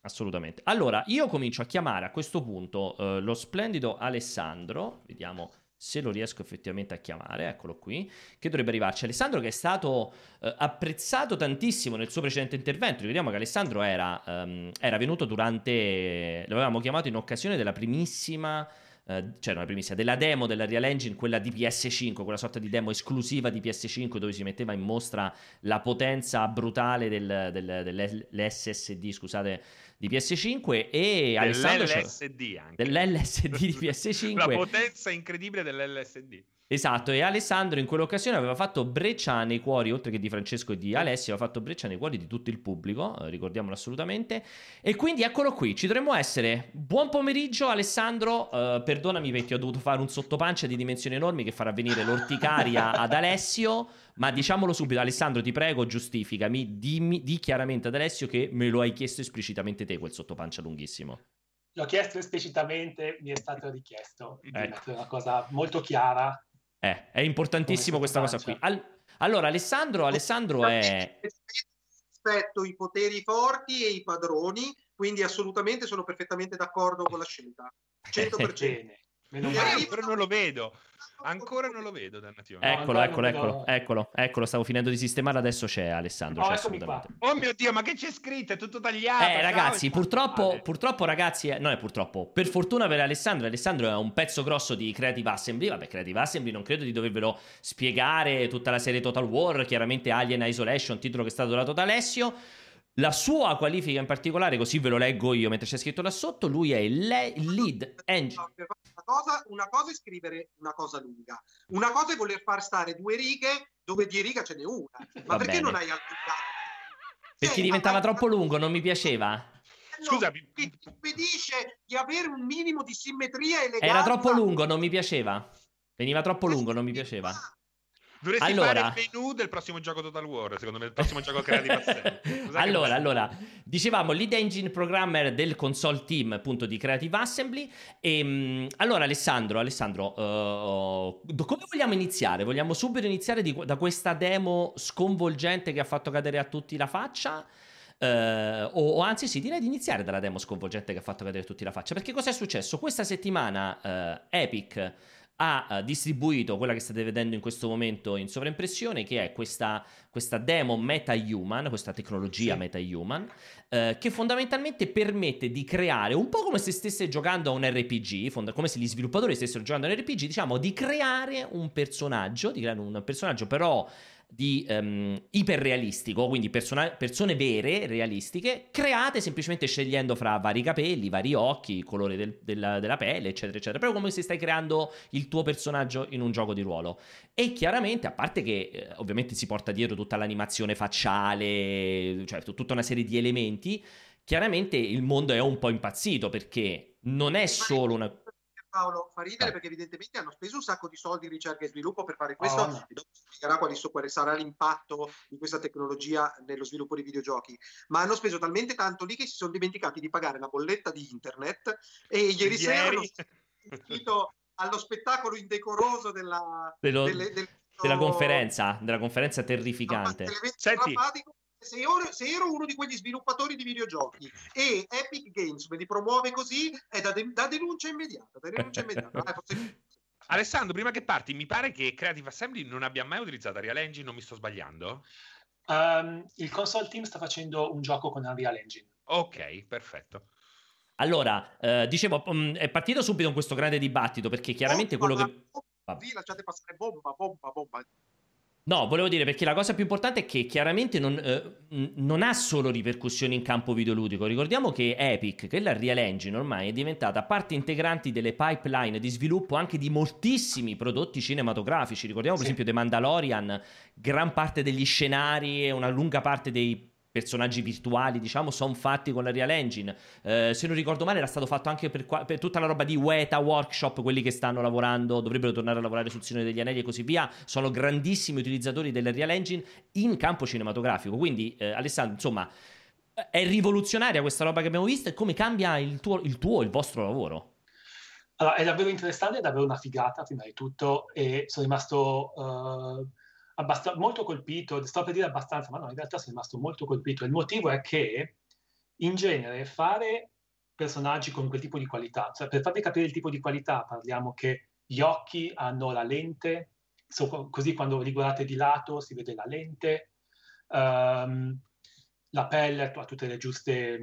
Assolutamente. Allora, io comincio a chiamare a questo punto eh, lo splendido Alessandro, vediamo se lo riesco effettivamente a chiamare, eccolo qui, che dovrebbe arrivarci. Alessandro che è stato eh, apprezzato tantissimo nel suo precedente intervento, ricordiamo che Alessandro era, um, era venuto durante, l'avevamo chiamato in occasione della primissima eh, cioè la primissima, della demo della Real Engine, quella di PS5, quella sorta di demo esclusiva di PS5 dove si metteva in mostra la potenza brutale del, del, dell'SSD, scusate, di PS5 e Alessandro... Dell'LSD anche. Dell'LSD di PS5. la potenza incredibile dell'LSD. Esatto, e Alessandro in quell'occasione aveva fatto breccia nei cuori, oltre che di Francesco e di Alessio, aveva fatto breccia nei cuori di tutto il pubblico, eh, ricordiamolo assolutamente. E quindi eccolo qui, ci dovremmo essere. Buon pomeriggio Alessandro, uh, perdonami perché ho dovuto fare un sottopancia di dimensioni enormi che farà venire l'orticaria ad Alessio, ma diciamolo subito, Alessandro ti prego giustificami, dimmi, di chiaramente ad Alessio che me lo hai chiesto esplicitamente te quel sottopancia lunghissimo. L'ho chiesto esplicitamente, mi è stato richiesto, ecco. è una cosa molto chiara eh, è importantissimo questa cosa qui. Al- allora, Alessandro, Alessandro è... rispetto i poteri forti e i padroni, quindi assolutamente sono perfettamente d'accordo con la scelta. 100%. Meno male, ancora non lo vedo. Ancora non lo vedo, dannazione. Eccolo, no, eccolo, eccolo, eccolo, eccolo, stavo finendo di sistemare, adesso c'è Alessandro, oh, c'è assolutamente. Oh mio Dio, ma che c'è scritto? È tutto tagliato. Eh, ragazzi, purtroppo, purtroppo ragazzi, eh, non è purtroppo, per fortuna per Alessandro, Alessandro è un pezzo grosso di Creative Assembly, vabbè, Creative Assembly non credo di dovervelo spiegare tutta la serie Total War, chiaramente Alien Isolation, titolo che è stato dato da Alessio. La sua qualifica in particolare, così ve lo leggo io mentre c'è scritto là sotto, lui è il lead engine. Una cosa, una cosa, è scrivere una cosa lunga, una cosa è voler far stare due righe dove di riga ce n'è una. Ma Va perché bene. non hai allungato? Perché Cioè, diventava hai- troppo lungo, non mi piaceva. No, Scusa, che ti impedisce di avere un minimo di simmetria e eleganza. Era troppo lungo, non mi piaceva. Veniva troppo lungo, non mi piaceva. Dovresti Allora- fare il menu del prossimo gioco Total War, secondo me, il prossimo gioco Creative Assembly. Cos'è che allora, allora, dicevamo lead engine programmer del console team appunto di Creative Assembly. E, mh, allora, Alessandro, Alessandro, uh, come vogliamo iniziare? Vogliamo subito iniziare di- da questa demo sconvolgente che ha fatto cadere a tutti la faccia? Eh, o, o anzi, sì, direi di iniziare dalla demo sconvolgente che ha fatto cadere a tutti la faccia. Perché cosa è successo? Questa settimana eh, Epic ha eh, distribuito quella che state vedendo in questo momento in sovraimpressione, che è questa, questa demo MetaHuman, questa tecnologia Sì. MetaHuman, eh, che fondamentalmente permette di creare, un po' come se stesse giocando a un RPG, fonda- come se gli sviluppatori stessero giocando a un RPG, diciamo di creare un personaggio, di creare un personaggio però di ehm, iperrealistico, quindi persona- persone vere, realistiche, create semplicemente scegliendo fra vari capelli, vari occhi, colore del- della, della pelle, eccetera, eccetera. Proprio come se stai creando il tuo personaggio in un gioco di ruolo. E chiaramente, a parte che eh, ovviamente si porta dietro tutta l'animazione facciale, cioè t- tutta una serie di elementi, chiaramente il mondo è un po' impazzito perché non è solo una... Paolo fa ridere perché evidentemente hanno speso un sacco di soldi in ricerca e sviluppo per fare questo Oh, no. e dopo si spiegherà quali so- quale sarà l'impatto di questa tecnologia nello sviluppo di videogiochi. Ma hanno speso talmente tanto lì che si sono dimenticati di pagare la bolletta di internet e ieri sera hanno Ieri. allo spettacolo indecoroso della, dello- delle- del- della conferenza, della conferenza terrificante. Senti. Se ero, se ero uno di quegli sviluppatori di videogiochi e Epic Games me li promuove così, è da, de- da denuncia immediata. Da denuncia immediata. Eh, forse- Alessandro, prima che parti, mi pare che Creative Assembly non abbia mai utilizzato Real Engine, non mi sto sbagliando? Um, il console team sta facendo un gioco con Unreal Engine. Ok, perfetto. Allora, eh, dicevo, mm, è partito subito con questo grande dibattito perché chiaramente quello Bomba, che... bomba, Sì, lasciate passare bomba, bomba, bomba. No, volevo dire perché la cosa più importante è che chiaramente non, eh, non ha solo ripercussioni in campo videoludico. Ricordiamo che Epic, che è la Real Engine ormai, è diventata parte integrante delle pipeline di sviluppo anche di moltissimi prodotti cinematografici. Ricordiamo per Sì. esempio The Mandalorian, gran parte degli scenari e una lunga parte dei personaggi virtuali, diciamo, sono fatti con la Real Engine. Eh, se non ricordo male, era stato fatto anche per, qua- per tutta la roba di Weta Workshop, quelli che stanno lavorando, dovrebbero tornare a lavorare sul Signore degli Anelli e così via. Sono grandissimi utilizzatori della Real Engine in campo cinematografico. Quindi, eh, Alessandro, insomma, è rivoluzionaria questa roba che abbiamo visto e come cambia il tuo, il, tuo, il vostro lavoro. Allora, è davvero interessante, è davvero una figata prima di tutto e sono rimasto eh, abbast- molto colpito, sto per dire abbastanza, ma no, in realtà sono rimasto molto colpito. Il motivo è che in genere fare personaggi con quel tipo di qualità, cioè per farvi capire il tipo di qualità parliamo che gli occhi hanno la lente, so- così quando li guardate di lato si vede la lente, ehm, la pelle ha tutte le giuste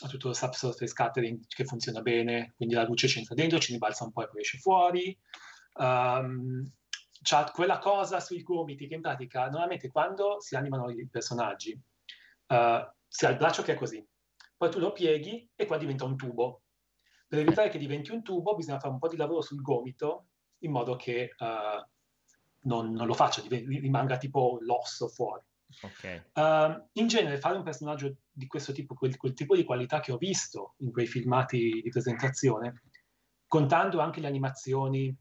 ha tutto lo subsurface scattering che funziona bene, quindi la luce c'entra dentro, ci ribalza un po' e poi esce fuori. Um, c'ha quella cosa sui gomiti che in pratica normalmente quando si animano i personaggi uh, si ha il braccio che è così, poi tu lo pieghi e qua diventa un tubo. Per evitare che diventi un tubo bisogna fare un po' di lavoro sul gomito in modo che uh, non, non, lo faccia, rimanga tipo l'osso fuori. Ok. Uh, in genere fare un personaggio di questo tipo, quel, quel, tipo di qualità che ho visto in quei filmati di presentazione, contando anche le animazioni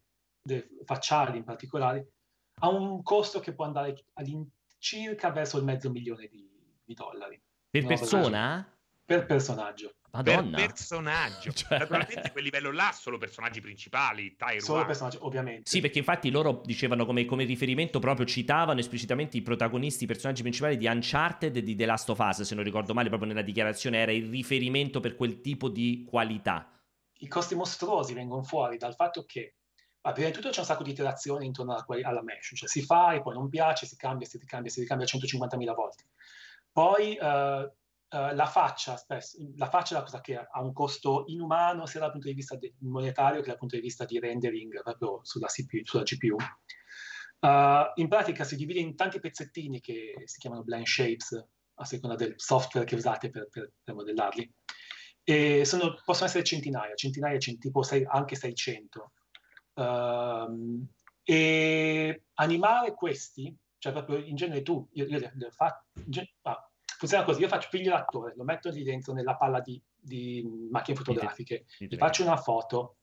facciali in particolare, ha un costo che può andare all'incirca verso il mezzo milione di, di dollari. Per persona? per personaggio. Madonna. per personaggio. Cioè- Naturalmente quel livello là solo personaggi principali, Tyro. Solo personaggio, ovviamente. Sì, perché infatti loro dicevano come, come riferimento proprio, citavano esplicitamente i protagonisti, i personaggi principali di Uncharted e di The Last of Us, se non ricordo male, proprio nella dichiarazione era il riferimento per quel tipo di qualità. I costi mostruosi vengono fuori dal fatto che, ma prima di tutto c'è un sacco di iterazioni intorno alla, alla mesh, cioè si fa e poi non piace, si cambia, si ricambia, si ricambia 150.000 volte. Poi eh, eh, la faccia, spesso, la faccia è la cosa che ha un costo inumano sia dal punto di vista monetario che dal punto di vista di rendering proprio sulla, CPU, sulla GPU. Eh, in pratica si divide in tanti pezzettini che si chiamano blend shapes a seconda del software che usate per, per- per modellarli. E sono- possono essere centinaia, centinaia, cent- tipo sei- anche 600. Ehm, e animare questi, cioè proprio in genere tu, io, io le, le fa- in gen- ah, funziona così, io faccio piglio l'attore, lo metto lì dentro nella palla di, di macchine fotografiche, gli faccio una foto,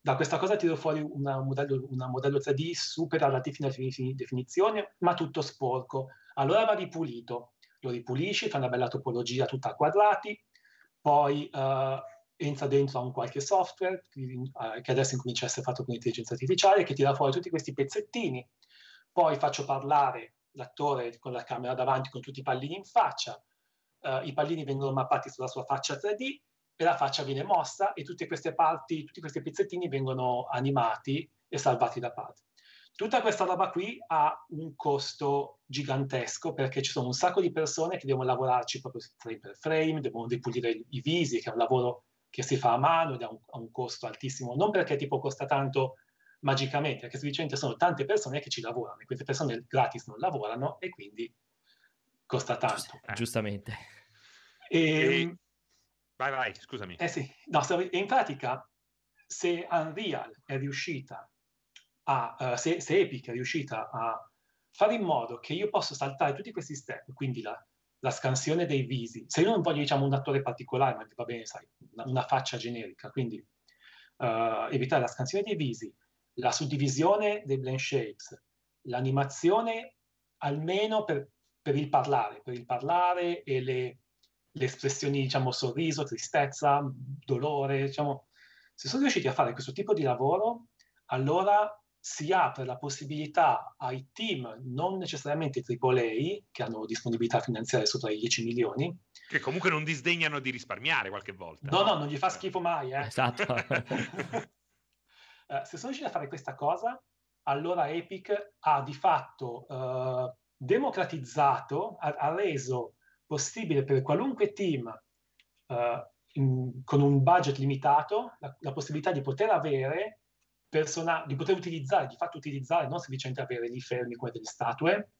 da questa cosa tiro fuori una- un modello, una modello 3D super alla definizione, ma tutto sporco. Allora va ripulito, lo ripulisci, fai una bella topologia tutta a quadrati, poi eh, entra dentro a un qualche software eh, che adesso incomincia a essere fatto con l'intelligenza artificiale, che tira fuori tutti questi pezzettini, poi faccio parlare l'attore con la camera davanti con tutti i pallini in faccia, eh, i pallini vengono mappati sulla sua faccia 3D e la faccia viene mossa e tutte queste parti, tutti questi pezzettini vengono animati e salvati da parte. Tutta questa roba qui ha un costo gigantesco perché ci sono un sacco di persone che devono lavorarci proprio frame per frame, devono ripulire i visi, che è un lavoro che si fa a mano ed ha un, ha un costo altissimo, non perché tipo costa tanto magicamente, perché semplicemente sono tante persone che ci lavorano e queste persone gratis non lavorano e quindi costa tanto. Eh. Giustamente. E, E- Vai, vai, scusami. eh sì, no, e in pratica se Unreal è riuscita a, eh, se, se Epic è riuscita a fare in modo che io possa saltare tutti questi step, quindi la, la scansione dei visi, se io non voglio diciamo un attore particolare, ma va bene, sai, una, una faccia generica, quindi eh, evitare la scansione dei visi, la suddivisione dei blend shapes, l'animazione almeno per, per il parlare, per il parlare e le, le espressioni, diciamo, sorriso, tristezza, dolore, diciamo, se sono riusciti a fare questo tipo di lavoro, allora si apre la possibilità ai team, non necessariamente AAA, che hanno disponibilità finanziaria sopra i 10 milioni, Che comunque non disdegnano di risparmiare qualche volta. no, no, non gli fa schifo mai, eh. Esatto. Eh, se sono riusciti a fare questa cosa, allora Epic ha di fatto eh, democratizzato, ha, ha reso possibile per qualunque team eh, in- con un budget limitato la, la possibilità di poter avere persona- di poter utilizzare, di fatto utilizzare, non semplicemente avere lì fermi come delle statue,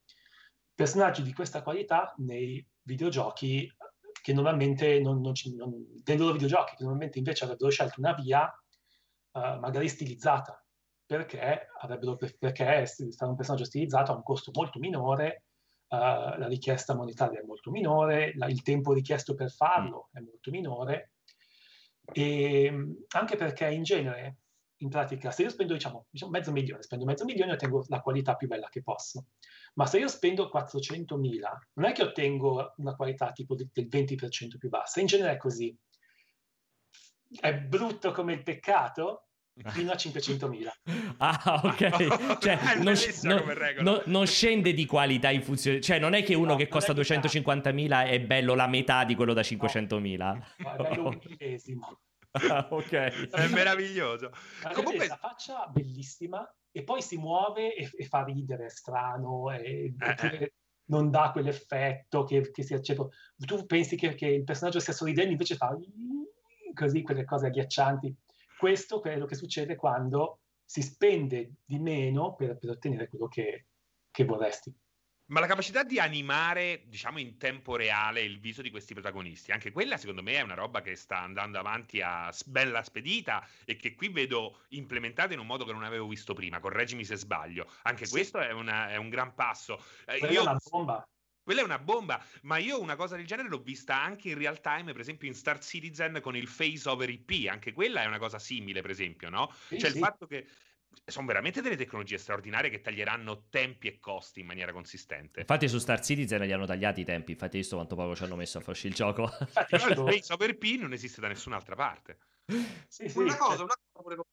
personaggi di questa qualità nei videogiochi che normalmente non, non ci, non, dei loro videogiochi che normalmente invece avrebbero scelto una via eh, magari stilizzata perché avrebbero perché fare un personaggio stilizzato ha un costo molto minore eh, la richiesta monetaria è molto minore la- il tempo richiesto per farlo è molto minore. E anche perché in genere in pratica se io spendo diciamo, diciamo mezzo milione spendo mezzo milione e ottengo la qualità più bella che posso. Ma se io spendo 400.000 non è che ottengo una qualità tipo de- del 20% più bassa. In genere è così. È brutto come il peccato? Fino a 500.000 Ah, ok. Cioè, non, non- non- non scende di qualità in funzione. Cioè, non è che uno No, che costa è che 250.000 è bello la metà di quello da 500.000. No, è bello un millesimo Ah, ok. È meraviglioso. Ma Comunque, la faccia bellissima e poi si muove e, e fa ridere, è strano, e, Eh, oppure non dà quell'effetto che, che si accende. Tu pensi che, che il personaggio stia sorridendo, invece fa così quelle cose agghiaccianti. Questo è quello che succede quando si spende di meno per, per ottenere quello che, che vorresti. Ma la capacità di animare, diciamo, in tempo reale il viso di questi protagonisti, anche quella secondo me è una roba che sta andando avanti a bella spedita e che qui vedo implementata in un modo che non avevo visto prima, correggimi se sbaglio. Anche Sì. questo è, una- è un gran passo. Eh, Quella io- è una bomba. Quella è una bomba, ma io una cosa del genere l'ho vista anche in real time, per esempio in Star Citizen con il face over IP, anche quella è una cosa simile, per esempio, no? Sì, cioè sì. il fatto che sono veramente delle tecnologie straordinarie che taglieranno tempi e costi in maniera consistente. Infatti su Star Citizen gli hanno tagliati i tempi, infatti hai visto quanto poco ci hanno messo a far uscire il gioco. Però il Over P non esiste da nessun'altra parte. Sì, sì, una cosa, una cosa volevo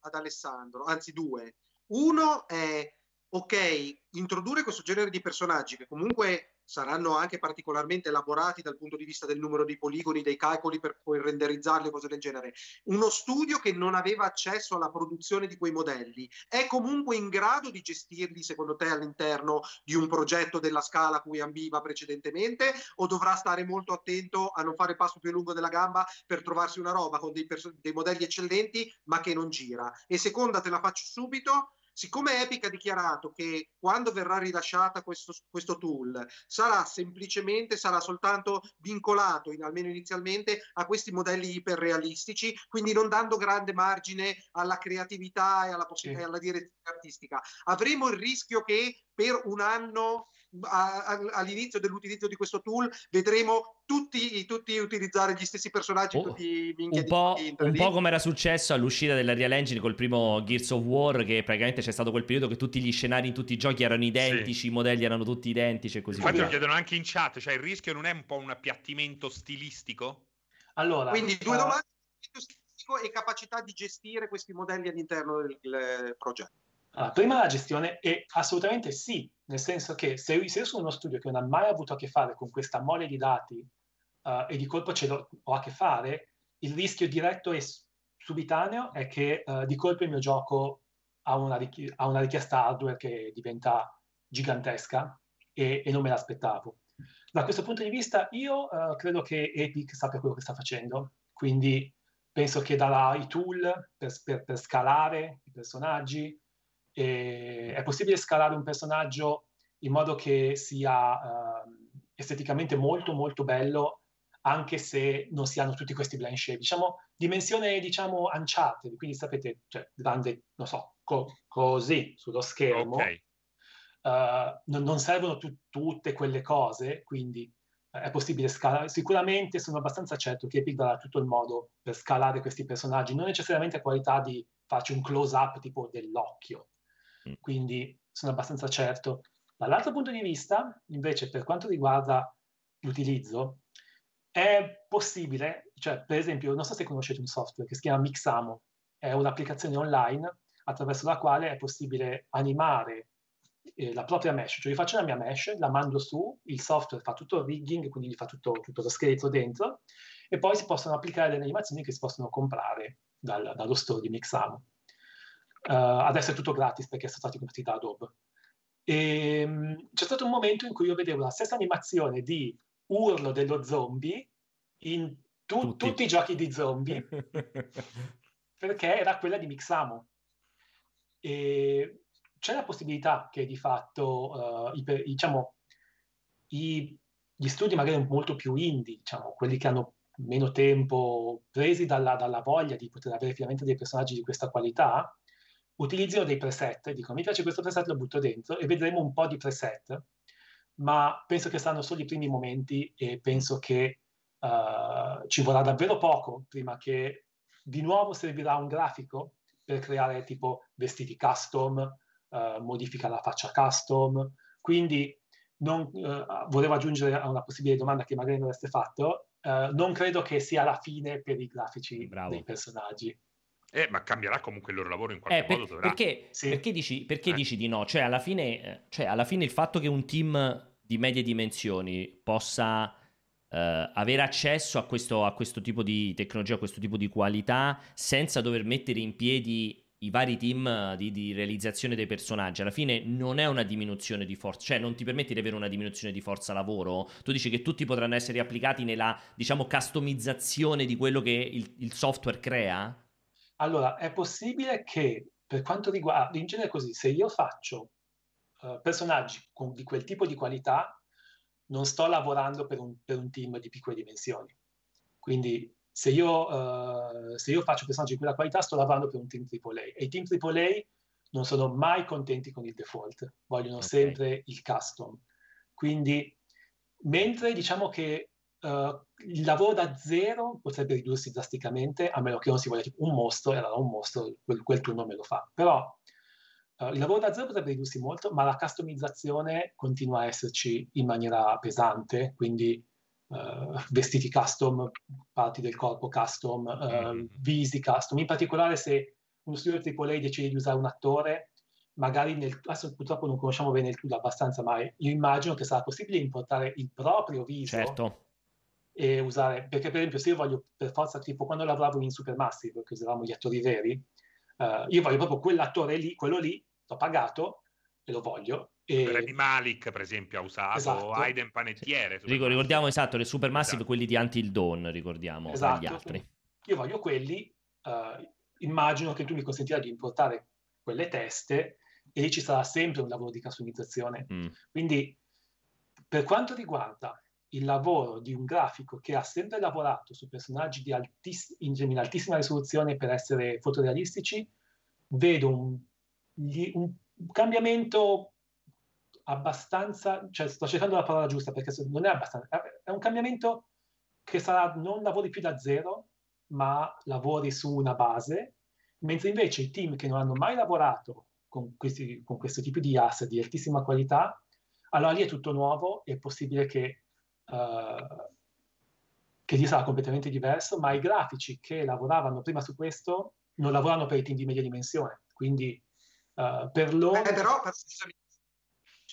ad Alessandro, anzi due. Uno è, ok, introdurre questo genere di personaggi che comunque saranno anche particolarmente elaborati dal punto di vista del numero dei poligoni, dei calcoli per poi renderizzarli, cose del genere. Uno studio che non aveva accesso alla produzione di quei modelli è comunque in grado di gestirli, secondo te, all'interno di un progetto della scala a cui ambiva precedentemente o dovrà stare molto attento a non fare passo più lungo della gamba per trovarsi una roba con dei, perso- dei modelli eccellenti ma che non gira? E seconda, te la faccio subito, Siccome Epic ha dichiarato che quando verrà rilasciata questo, questo tool sarà semplicemente, sarà soltanto vincolato, in, almeno inizialmente, a questi modelli iperrealistici, quindi non dando grande margine alla creatività e alla, sì. e alla direzione artistica, avremo il rischio che per un anno all'inizio dell'utilizzo di questo tool vedremo tutti, tutti utilizzare gli stessi personaggi, oh, tutti un po', un po' come era successo all'uscita della Real Engine col primo Gears of War, che praticamente c'è stato quel periodo che tutti gli scenari in tutti i giochi erano identici, sì. i modelli erano tutti identici e così Infatti via. lo chiedono anche in chat, cioè il rischio non è un po' un appiattimento stilistico? Allora, quindi due uh... domande e capacità di gestire questi modelli all'interno del, del progetto. Allora, prima la gestione è assolutamente sì, nel senso che se, se io sono uno studio che non ha mai avuto a che fare con questa mole di dati uh, e di colpo ce l'ho ho a che fare, il rischio diretto e subitaneo è che uh, di colpo il mio gioco ha una, richi- ha una, richiesta hardware che diventa gigantesca e, e, non me l'aspettavo. Da questo punto di vista io uh, credo che Epic sappia quello che sta facendo, quindi penso che darà i tool per, per, per scalare i personaggi, e è possibile scalare un personaggio in modo che sia uh, esteticamente molto molto bello anche se non si hanno tutti questi blend shade. Diciamo, dimensione, diciamo, Uncharted, quindi sapete, cioè, grande, non so, co- così sullo schermo. Okay. Uh, non, non, servono tu- tutte quelle cose, quindi uh, è possibile scalare. Sicuramente sono abbastanza certo che Epic darà tutto il modo per scalare questi personaggi, non necessariamente a qualità di farci un close-up tipo dell'occhio. Quindi sono abbastanza certo. Dall'altro punto di vista, invece, per quanto riguarda l'utilizzo, è possibile, cioè per esempio, non so se conoscete un software che si chiama Mixamo, è un'applicazione online attraverso la quale è possibile animare eh, la propria mesh, cioè io faccio la mia mesh, la mando su, il software fa tutto il rigging, quindi gli fa tutto, tutto lo scheletro dentro, e poi si possono applicare delle animazioni che si possono comprare dal, dallo store di Mixamo. Uh, adesso è tutto gratis perché sono stati comprati da Adobe. E, um, c'è stato un momento in cui io vedevo la stessa animazione di urlo dello zombie in tu- tutti. tutti. i giochi di zombie perché era quella di Mixamo. E c'è la possibilità che di fatto uh, i, diciamo, i, gli studi magari molto più indie, diciamo, quelli che hanno meno tempo, presi dalla, dalla voglia di poter avere finalmente dei personaggi di questa qualità, utilizzino dei preset, dicono mi piace questo preset, lo butto dentro e vedremo un po' di preset, ma penso che saranno solo i primi momenti e penso che uh, ci vorrà davvero poco prima che di nuovo servirà un grafico per creare tipo vestiti custom, uh, modifica la faccia custom, quindi non, uh, volevo aggiungere a una possibile domanda che magari non avreste fatto, non credo che sia la fine per i grafici Bravo. dei personaggi. Eh, ma cambierà comunque il loro lavoro in qualche eh, per, modo dovrà. Perché, sì. perché, dici, perché eh. dici, di no? Cioè alla, fine, cioè, alla fine il fatto che un team di medie dimensioni possa Uh, avere accesso a questo, a questo, tipo di tecnologia, a questo tipo di qualità, senza dover mettere in piedi i vari team di, di, realizzazione dei personaggi. Alla fine non è una diminuzione di forza, cioè non ti permetti di avere una diminuzione di forza lavoro. Tu dici che tutti potranno essere applicati nella, diciamo, customizzazione di quello che il, il software crea? Allora, è possibile che per quanto riguarda, in genere così, se io faccio uh, personaggi con, di quel tipo di qualità, non sto lavorando per un, per un team di piccole dimensioni. Quindi se io, uh, se io, faccio personaggi di quella qualità, sto lavorando per un team AAA. E i team AAA non sono mai contenti con il default, vogliono okay. sempre il custom. Quindi, mentre diciamo che uh, il lavoro da zero potrebbe ridursi drasticamente, a meno che non si voglia tipo un mostro, e allora un mostro quel, quel turno me lo fa. Però uh, il lavoro da zero potrebbe ridursi molto, ma la customizzazione continua a esserci in maniera pesante, quindi uh, vestiti custom, parti del corpo custom, mm. visi custom. In particolare se uno studio AAA decide di usare un attore, magari nel, adesso purtroppo non conosciamo bene il tool abbastanza, ma io immagino che sarà possibile importare il proprio viso certo. E usare, perché per esempio se io voglio per forza, tipo quando lavoravo in Supermassive, che usavamo gli attori veri, uh, io voglio proprio quell'attore lì, quello lì, l'ho pagato e lo voglio. E... Remy Malik, per esempio, ha usato esatto. Aiden Panettiere. Ricordiamo esatto, le Supermassive, esatto. quelli di Until Dawn, ricordiamo, esatto. gli altri. Io voglio quelli, uh, immagino che tu mi consentirai di importare quelle teste e lì ci sarà sempre un lavoro di customizzazione. Mm. Quindi, per quanto riguarda il lavoro di un grafico che ha sempre lavorato su personaggi di altiss- in altissima risoluzione per essere fotorealistici, vedo un, un cambiamento abbastanza, cioè sto cercando la parola giusta perché non è abbastanza, è un cambiamento che sarà non lavori più da zero, ma lavori su una base, mentre invece i team che non hanno mai lavorato con, questi, con questo tipo di asset di altissima qualità, allora lì è tutto nuovo, è possibile che, uh, che lì sarà completamente diverso, ma i grafici che lavoravano prima su questo non lavorano per i team di media dimensione, quindi uh, per loro... Eh, però,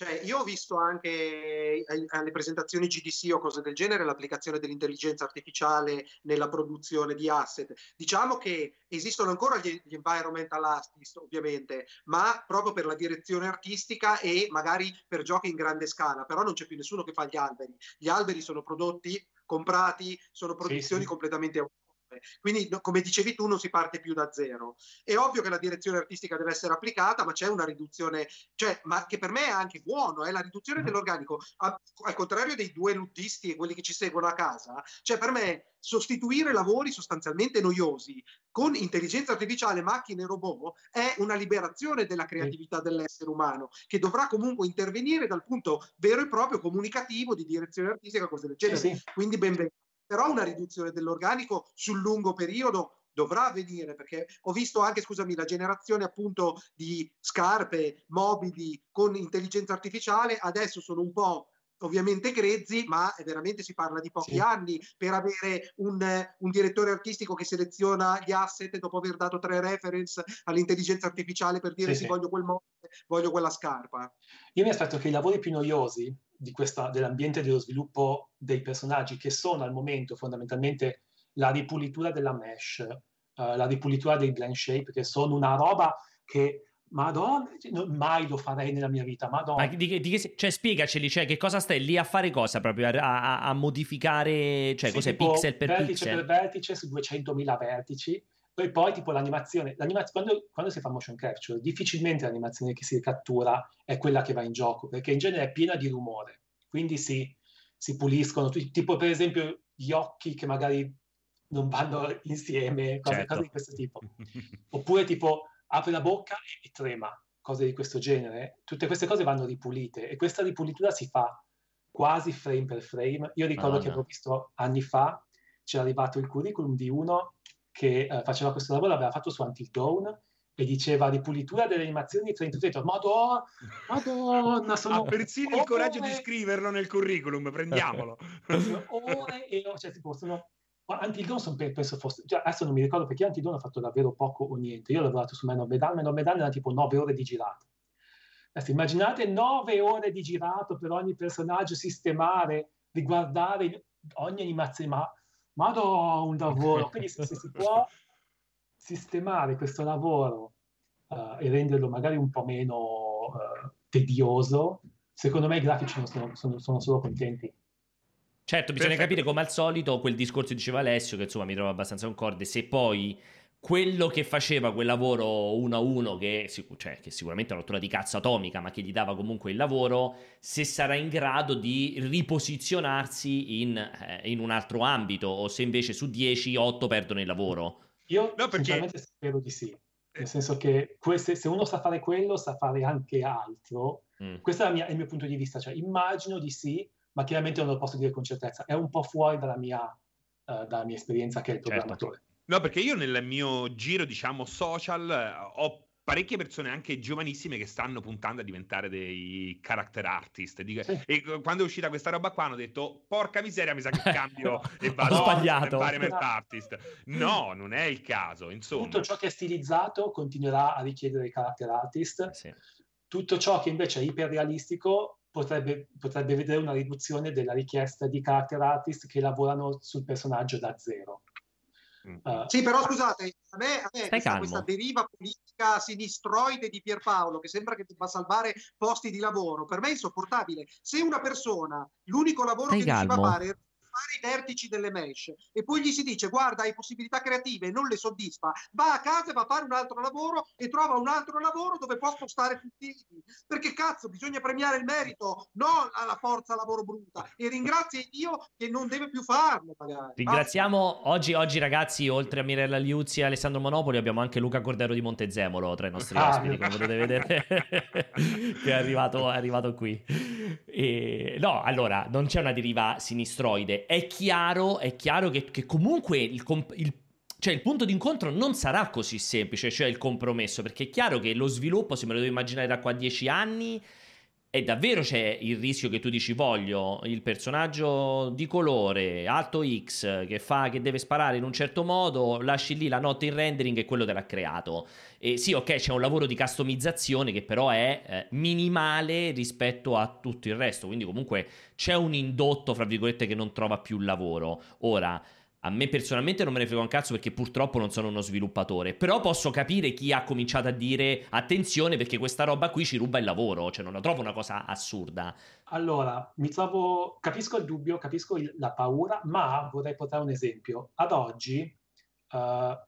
cioè, io ho visto anche alle presentazioni GDC o cose del genere l'applicazione dell'intelligenza artificiale nella produzione di asset. Diciamo che esistono ancora gli, gli environmental artists, ovviamente, ma proprio per la direzione artistica e magari per giochi in grande scala, però non c'è più nessuno che fa gli alberi. Gli alberi sono prodotti, comprati, sono produzioni sì, sì. completamente autonome. Quindi, come dicevi tu, non si parte più da zero. È ovvio che la direzione artistica deve essere applicata, ma c'è una riduzione, cioè, ma che per me è anche buono, è eh, la riduzione dell'organico. A, al contrario dei due luddisti e quelli che ci seguono a casa, cioè per me sostituire lavori sostanzialmente noiosi con intelligenza artificiale, macchine e robot è una liberazione della creatività dell'essere umano che dovrà comunque intervenire dal punto vero e proprio comunicativo di direzione artistica, cose del genere. Sì, sì. Quindi benvenuto però una riduzione dell'organico sul lungo periodo dovrà avvenire perché ho visto anche, scusami, la generazione appunto di scarpe mobili con intelligenza artificiale, adesso sono un po' ovviamente grezzi, ma veramente si parla di pochi sì. anni per avere un, un, direttore artistico che seleziona gli asset dopo aver dato tre reference all'intelligenza artificiale per dire sì, sì. voglio quel mobile, voglio quella scarpa. Io mi aspetto che i lavori più noiosi questa, dell'ambiente dello sviluppo dei personaggi, che sono al momento fondamentalmente la ripulitura della mesh, uh, la ripulitura dei blend shape, che sono una roba che Madonna, non, mai lo farei nella mia vita. Madonna. Ma di, di, cioè, spiegaceli, cioè, che cosa stai lì a fare cosa proprio? A, a, a modificare, cioè, sì, cos'è pixel per vertice pixel? per vertice su 200.000 vertici. E poi, tipo, l'animazione, l'animazione quando, quando, si fa motion capture, difficilmente l'animazione che si cattura è quella che va in gioco, perché in genere è piena di rumore. Quindi si, si puliscono, tipo, per esempio, gli occhi che magari non vanno insieme, cose, certo. cose di questo tipo. Oppure, tipo, apre la bocca e, e trema, cose di questo genere. Tutte queste cose vanno ripulite e questa ripulitura si fa quasi frame per frame. Io ricordo oh, che avevo visto anni fa, c'era arrivato il curriculum di uno che eh, faceva questo lavoro, l'aveva fatto su Until Dawn e diceva ripulitura delle animazioni 33 madonna, madonna sono ha persino il coraggio di scriverlo nel curriculum prendiamolo ore e cioè, tipo, sono Antidon penso fosse, cioè, adesso non mi ricordo perché Antidon ha fatto davvero poco o niente. Io ho lavorato su Man of Medan, Man of Medan era tipo 9 ore di girato. Adesso immaginate 9 ore di girato per ogni personaggio, sistemare, riguardare ogni animazione, ma vado un lavoro. Quindi se, se, si può sistemare questo lavoro uh, e renderlo magari un po' meno uh, tedioso, secondo me i grafici sono, sono, sono solo contenti. Certo, bisogna Perfetto. capire come al solito quel discorso che diceva Alessio, che insomma mi trovo abbastanza concorde, se poi quello che faceva quel lavoro uno a uno, che, cioè, che sicuramente è una rottura di cazzo atomica, ma che gli dava comunque il lavoro, se sarà in grado di riposizionarsi in, eh, in un altro ambito, o se invece su 10, 8 perdono il lavoro. Io no, perché... sinceramente spero di sì. Nel senso che queste, se uno sa fare quello, sa fare anche altro. Mm. Questo è, mia, è, il mio punto di vista. Cioè, immagino di sì, ma chiaramente non lo posso dire con certezza. È un po' fuori dalla mia, uh, dalla mia esperienza che è il Certo. programmatore. No, perché io nel mio giro, diciamo, social eh, ho parecchie persone anche giovanissime che stanno puntando a diventare dei character artist. Dico- Sì. E eh, quando è uscita questa roba qua hanno detto, porca miseria, mi sa che cambio e vado sbagliato. a fare environment artist. No, non è il caso, insomma. Tutto ciò che è stilizzato continuerà a richiedere i character artist. Sì. Tutto ciò che invece è iperrealistico potrebbe, potrebbe vedere una riduzione della richiesta di character artist che lavorano sul personaggio da zero. Uh, Sì, però scusate, a me, a me questa, questa deriva politica sinistroide di Pierpaolo che sembra che debba salvare posti di lavoro, per me è insopportabile. Se una persona, l'unico lavoro Stai che riusciva a fare vertici delle mesh e poi gli si dice guarda hai possibilità creative e non le soddisfa, va a casa e va a fare un altro lavoro e trova un altro lavoro dove può spostare tutti i perché cazzo bisogna premiare il merito, non alla forza lavoro brutta e ringrazia Dio che non deve più farlo magari. Ringraziamo oggi, oggi ragazzi, oltre a Mirella Liuzzi e Alessandro Monopoli, abbiamo anche Luca Cordero di Montezemolo tra i nostri Ah, ospiti, come potete vedere, che è arrivato, è arrivato qui. E, no, allora, non c'è una deriva sinistroide. È chiaro, è chiaro che, che comunque il, comp- il- cioè il punto d'incontro non sarà così semplice, cioè il compromesso, perché è chiaro che lo sviluppo, se me lo devo immaginare da qua a dieci anni, e davvero c'è il rischio che tu dici voglio il personaggio di colore alto X che fa che deve sparare in un certo modo, lasci lì la notte in rendering e quello te l'ha creato. E sì, ok, c'è un lavoro di customizzazione che però è eh, minimale rispetto a tutto il resto, quindi comunque c'è un indotto, fra virgolette, che non trova più lavoro. Ora, a me personalmente non me ne frega un cazzo perché purtroppo non sono uno sviluppatore, però posso capire chi ha cominciato a dire attenzione perché questa roba qui ci ruba il lavoro, cioè non la trovo una cosa assurda. Allora, mi trovo, capisco il dubbio, capisco il- la paura, ma vorrei portare un esempio. Ad oggi eh,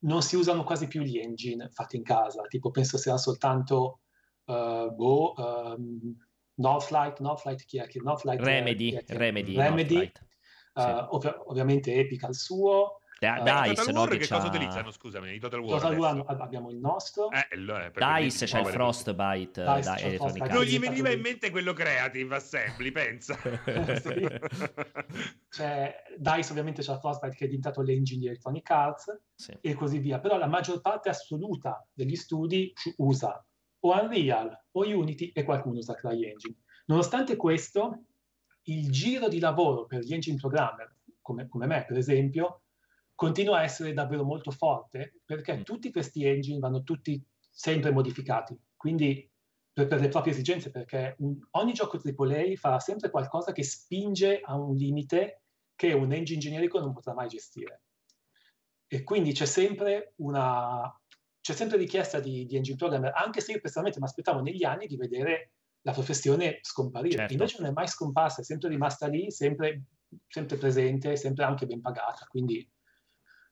non si usano quasi più gli engine fatti in casa, tipo penso sia soltanto eh, boh, ehm, Northlight, Northlight chi è? Chi- Northlight è- Remedy, chi è Remedy, Remedy, Northlight. eh, Sì. ovvia- ovviamente Epic al suo, Da- Eh, Dice, no, che che cosa utilizzano? Scusami, i Total War. Total War abbiamo il nostro, Eh, lo è, Dice c'è il Frostbite Dice da c'è il Electronic Frostbite. Non gli veniva in mente quello Creative Assembly, pensa. Sì. C'è DICE ovviamente c'è la Frostbite che è diventato l'engine di Electronic Arts Sì. e così via, però la maggior parte assoluta degli studi usa o Unreal o Unity e qualcuno usa CryEngine. Nonostante questo, il giro di lavoro per gli engine programmer, come, come me per esempio, continua a essere davvero molto forte perché Mm. tutti questi engine vanno tutti sempre modificati, quindi per, per le proprie esigenze, perché un- ogni gioco AAA farà sempre qualcosa che spinge a un limite che un engine generico non potrà mai gestire. E quindi c'è sempre una c'è sempre richiesta di, di engine programmer, anche se io personalmente mi aspettavo negli anni di vedere la professione scomparire. Certo. Invece non è mai scomparsa, è sempre rimasta lì, sempre, sempre presente, sempre anche ben pagata. Quindi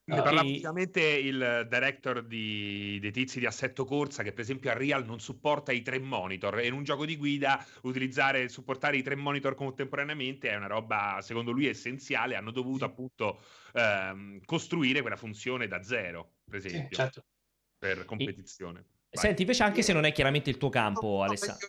Ne eh, parlava e- ultimamente il director di- dei tizi di assetto corsa che per esempio a Real non supporta i tre monitor e in un gioco di guida utilizzare supportare i tre monitor contemporaneamente è una roba secondo lui essenziale hanno dovuto appunto ehm, costruire quella funzione da zero per sì, esempio certo. per competizione Vai. Senti, invece anche se non è chiaramente il tuo campo, No, Alessandro.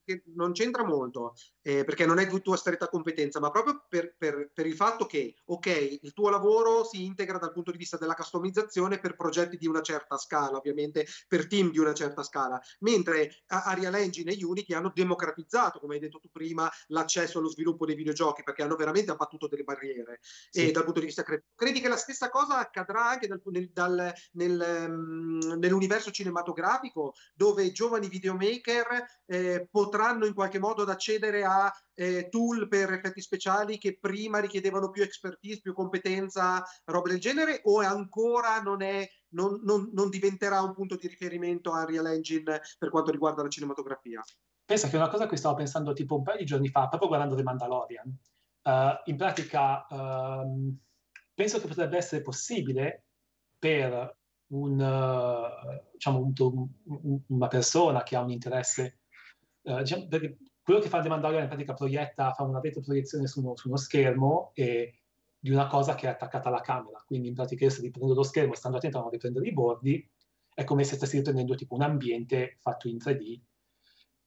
perché non c'entra molto, eh, perché non è di tua stretta competenza, ma proprio per, per- per il fatto che, ok, il tuo lavoro si integra dal punto di vista della customizzazione per progetti di una certa scala, ovviamente per team di una certa scala, mentre Arial Engine e Unity hanno democratizzato, come hai detto tu prima, l'accesso allo sviluppo dei videogiochi, perché hanno veramente abbattuto delle barriere Sì. e dal punto di vista creativo. Credi che la stessa cosa accadrà anche dal- nel- dal- nel, ehm, nell'universo cinematografico, dove giovani videomaker eh, potranno in qualche modo accedere a eh, tool per effetti speciali che prima richiedevano più expertise, più competenza, roba del genere, o ancora non, è, non, non- non diventerà un punto di riferimento Unreal Engine per quanto riguarda la cinematografia? Pensa che è una cosa che stavo pensando tipo un paio di giorni fa, proprio guardando The Mandalorian. Eh, in pratica, ehm, penso che potrebbe essere possibile per un, eh, diciamo, un- un- una persona che ha un interesse, eh, diciamo, perché quello che fa The Mandalorian in pratica proietta, fa una retroproiezione su uno, su uno schermo e di una cosa che è attaccata alla camera. Quindi in pratica io se riprendo lo schermo stando attento a non riprendere i bordi, è come se stessi riprendendo tipo un ambiente fatto in 3D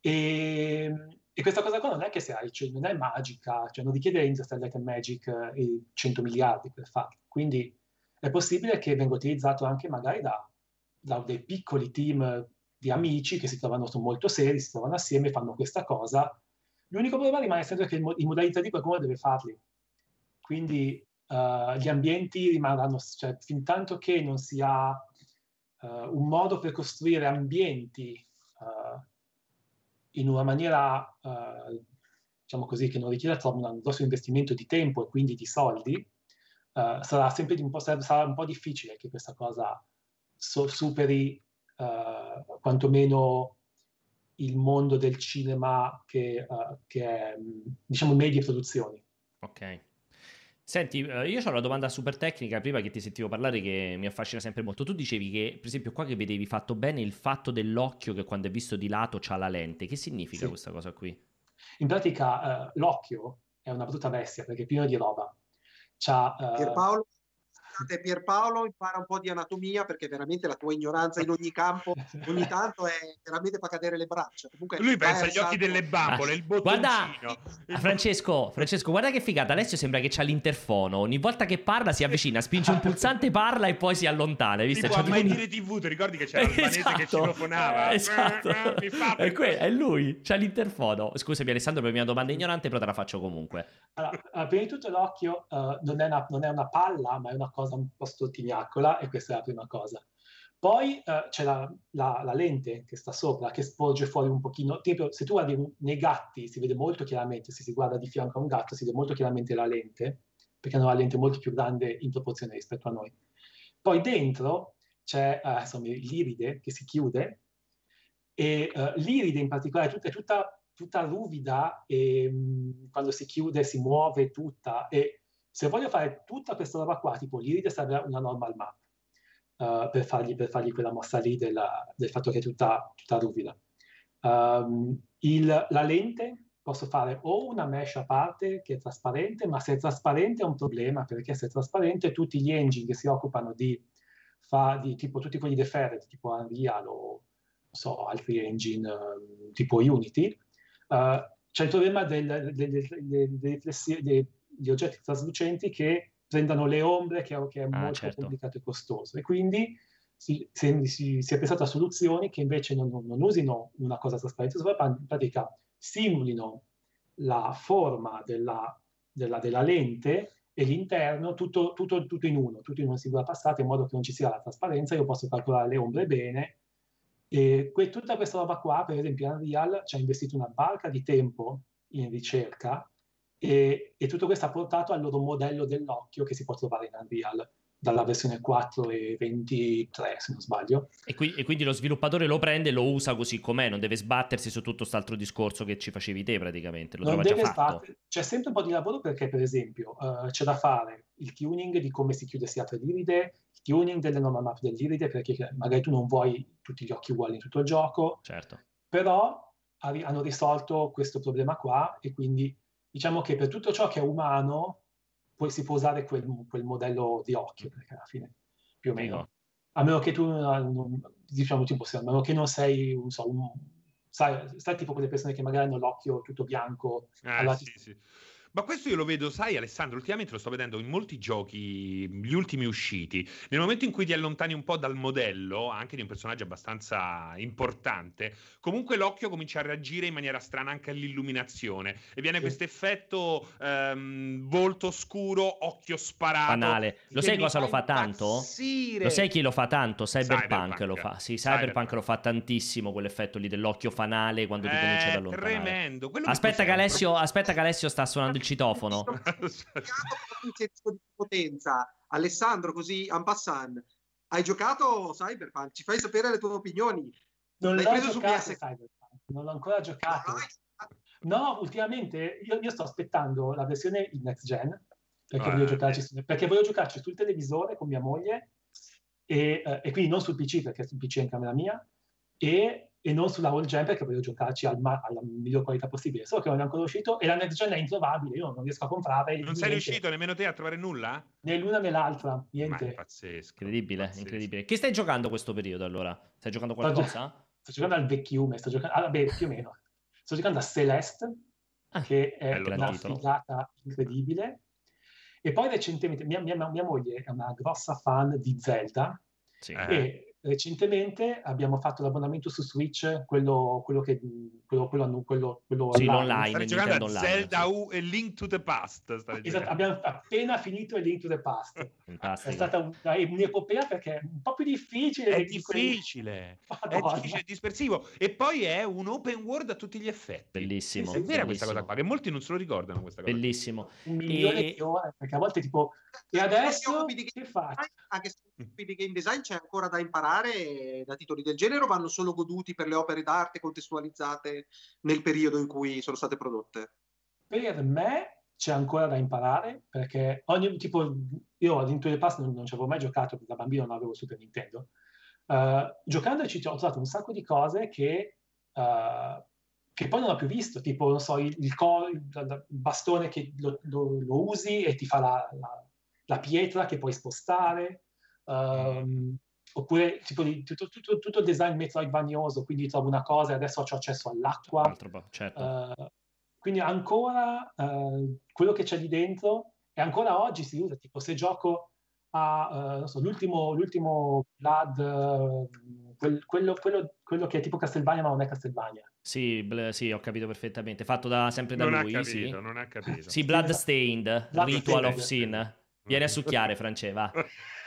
e e questa cosa qua non è che sia, cioè, non è magica, cioè non richiede Interstellar Magic eh, e 100 miliardi per farlo. Quindi è possibile che venga utilizzato anche magari da, da dei piccoli team di amici che si trovano molto seri, si trovano assieme, fanno questa cosa. L'unico problema rimane sempre che in modalità di qualcuno deve farli. Quindi uh, gli ambienti rimarranno, cioè fin tanto che non si ha uh, un modo per costruire ambienti uh, in una maniera, diciamo così, che non richieda troppo un grosso investimento di tempo e quindi di soldi, sarà sempre un po', sarà un po' difficile che questa cosa so, superi quantomeno il mondo del cinema che, che è, diciamo, medie produzioni. Ok. Senti, eh, io ho una domanda super tecnica prima che ti sentivo parlare che mi affascina sempre molto. Tu dicevi che, per esempio, qua che vedevi fatto bene il fatto dell'occhio che quando è visto di lato c'ha la lente. Che significa sì. questa cosa qui? In pratica, uh, l'occhio è una brutta bestia perché è pieno di roba. C'ha, uh... Pierpaolo, scusate Pierpaolo, impara un po' di anatomia perché veramente la tua ignoranza in ogni campo ogni tanto è veramente fa cadere le braccia. Comunque, Lui pensa agli occhi delle bambole, il bottoncino. Guarda, il... Francesco, Francesco, guarda che figata, Alessio sembra che c'ha l'interfono, ogni volta che parla si avvicina, spinge un pulsante, parla e poi si allontana. Hai visto? Tipo, a mai dire tv, ti ricordi che c'era l'albanese esatto. che citofonava? Esatto, è, que- è lui, c'ha l'interfono. Scusami Alessandro per la mia domanda ignorante, però te la faccio comunque. Allora, prima di tutto l'occhio uh, non, è una, non è una palla, ma è una cosa cosa un po' stottignaccola e questa è la prima cosa. Poi uh, c'è la, la, la, lente che sta sopra, che sporge fuori un pochino. Tipo, se tu guardi nei gatti si vede molto chiaramente, se si guarda di fianco a un gatto si vede molto chiaramente la lente, perché hanno la lente molto più grande in proporzione rispetto a noi. Poi dentro c'è uh, insomma, l'iride che si chiude e uh, l'iride in particolare è tutta, è tutta, tutta ruvida e mh, mm, quando si chiude si muove tutta e se voglio fare tutta questa roba qua, tipo l'iride serve una normal map uh, per, fargli, per, fargli, quella mossa lì della, del fatto che è tutta, tutta ruvida. Um, il, la lente posso fare o una mesh a parte che è trasparente, ma se è trasparente è un problema, perché se è trasparente tutti gli engine che si occupano di, fa, di tipo tutti quelli deferred, tipo Unreal o so, altri engine um, tipo Unity, uh, c'è il problema del, del, del gli oggetti traslucenti che prendano le ombre, che, che è ah, molto certo. complicato e costoso. E quindi si, si, si, si, è pensato a soluzioni che invece non, non, non usino una cosa trasparente, ma in pratica simulino la forma della, della, della lente e l'interno tutto, tutto, tutto, in uno, tutto in una singola passata, in modo che non ci sia la trasparenza, io posso calcolare le ombre bene. E que- tutta questa roba qua, per esempio, Unreal ci ha investito una barca di tempo in ricerca e, e, tutto questo ha portato al loro modello dell'occhio che si può trovare in Unreal dalla versione 4 e 23 se non sbaglio. E, qui, e quindi lo sviluppatore lo prende e lo usa così com'è non deve sbattersi su tutto quest'altro discorso che ci facevi te praticamente lo non trova già fatto. sbatter- c'è sempre un po' di lavoro perché per esempio uh, c'è da fare il tuning di come si chiude si apre l'iride il tuning delle normal map dell'iride perché magari tu non vuoi tutti gli occhi uguali in tutto il gioco. Certo. Però hanno risolto questo problema qua e quindi diciamo che per tutto ciò che è umano poi si può usare quel, quel modello di occhio, perché alla fine più o meno, a meno che tu non, diciamo tipo, a meno che non sei, non so, un, sai, stai tipo quelle persone che magari hanno l'occhio tutto bianco. Ah, sì, sì. Ma questo io lo vedo, sai Alessandro, ultimamente lo sto vedendo in molti giochi, gli ultimi usciti. Nel momento in cui ti allontani un po' dal modello, anche di un personaggio abbastanza importante, comunque l'occhio comincia a reagire in maniera strana anche all'illuminazione e viene sì. questo effetto um, volto scuro, occhio sparato. Banale. Lo sai cosa lo fa tanto? Lo sai chi lo fa tanto? Cyberpunk, Cyberpunk. lo fa. Sì, Cyberpunk, Cyberpunk, lo fa tantissimo quell'effetto lì dell'occhio fanale quando ti comincia ad allontanare. Tremendo. Aspetta che, Alessio, aspetta che Alessio sta suonando il citofono. di potenza. Alessandro, così en passant, hai giocato Cyberpunk? Ci fai sapere le tue opinioni? Non l'hai preso su PS? Cyberpunk, non l'ho ancora giocato. No, ultimamente io, io, sto aspettando la versione in next gen perché, ah, voglio giocarci, perché voglio giocarci sul televisore con mia moglie e, eh, e quindi non sul PC perché sul PC è in camera mia e e non sulla wall gen perché voglio giocarci al ma- alla miglior qualità possibile. Solo che non è ancora uscito e la next gen è introvabile, io non riesco a comprare. Non sei riuscito nemmeno te a trovare nulla? Né l'una né l'altra, niente. Ma è pazzesco. Incredibile, pazzesco. incredibile. Che stai giocando questo periodo allora? Stai giocando qualcosa? Sto, sto giocando al vecchiume, sto giocando... Ah, beh, più o meno. sto giocando a Celeste, Ah, che è una titolo. figata incredibile. E poi recentemente, mia, mia- mia moglie è una grossa fan di Zelda, Sì. Eh. e recentemente abbiamo fatto l'abbonamento su Switch, quello, quello che quello, quello, quello, quello Sì, online. giocando a Online, Zelda sì. U e Link to the Past. Esatto, abbiamo appena finito il Link to the Past. È stata un- un'epopea perché è un po' più difficile. È quelli- difficile, è difficile, è dispersivo. E poi è un open world a tutti gli effetti. Bellissimo. È vera questa cosa bellissimo. qua, che molti non se lo ricordano questa cosa. Bellissimo. un milione E- di ore, perché a volte tipo, e adesso che faccio? anche se di game design c'è ancora da imparare da titoli del genere o vanno solo goduti per le opere d'arte contestualizzate nel periodo in cui sono state prodotte? Per me c'è ancora da imparare, perché ogni tipo, io a Link to the Past non, non ci avevo mai giocato, perché da bambino non avevo Super Nintendo. Uh, giocandoci ho trovato un sacco di cose che, uh, che poi non ho più visto, tipo, non so, il, il, co- il- il bastone che lo, lo- lo usi e ti fa la, la- la pietra che puoi spostare, um, oppure tipo di- tutto, tutto- tutto il design metroidvanioso, quindi trovo una cosa e adesso ho accesso all'acqua. Certo. Eh, quindi ancora eh, quello che c'è lì dentro e ancora oggi si usa, tipo se gioco a non so, l'ultimo, l'ultimo Blood, quel- quello, quello- quello che è tipo Castlevania ma non è Castlevania. Sì, bl- sì, ho capito perfettamente. Fatto da, sempre da non lui, ha capito, sì. non ha capito. Sì, Bloodstained, Blood Ritual of Stained. Sin. Vieni a succhiare, France, va.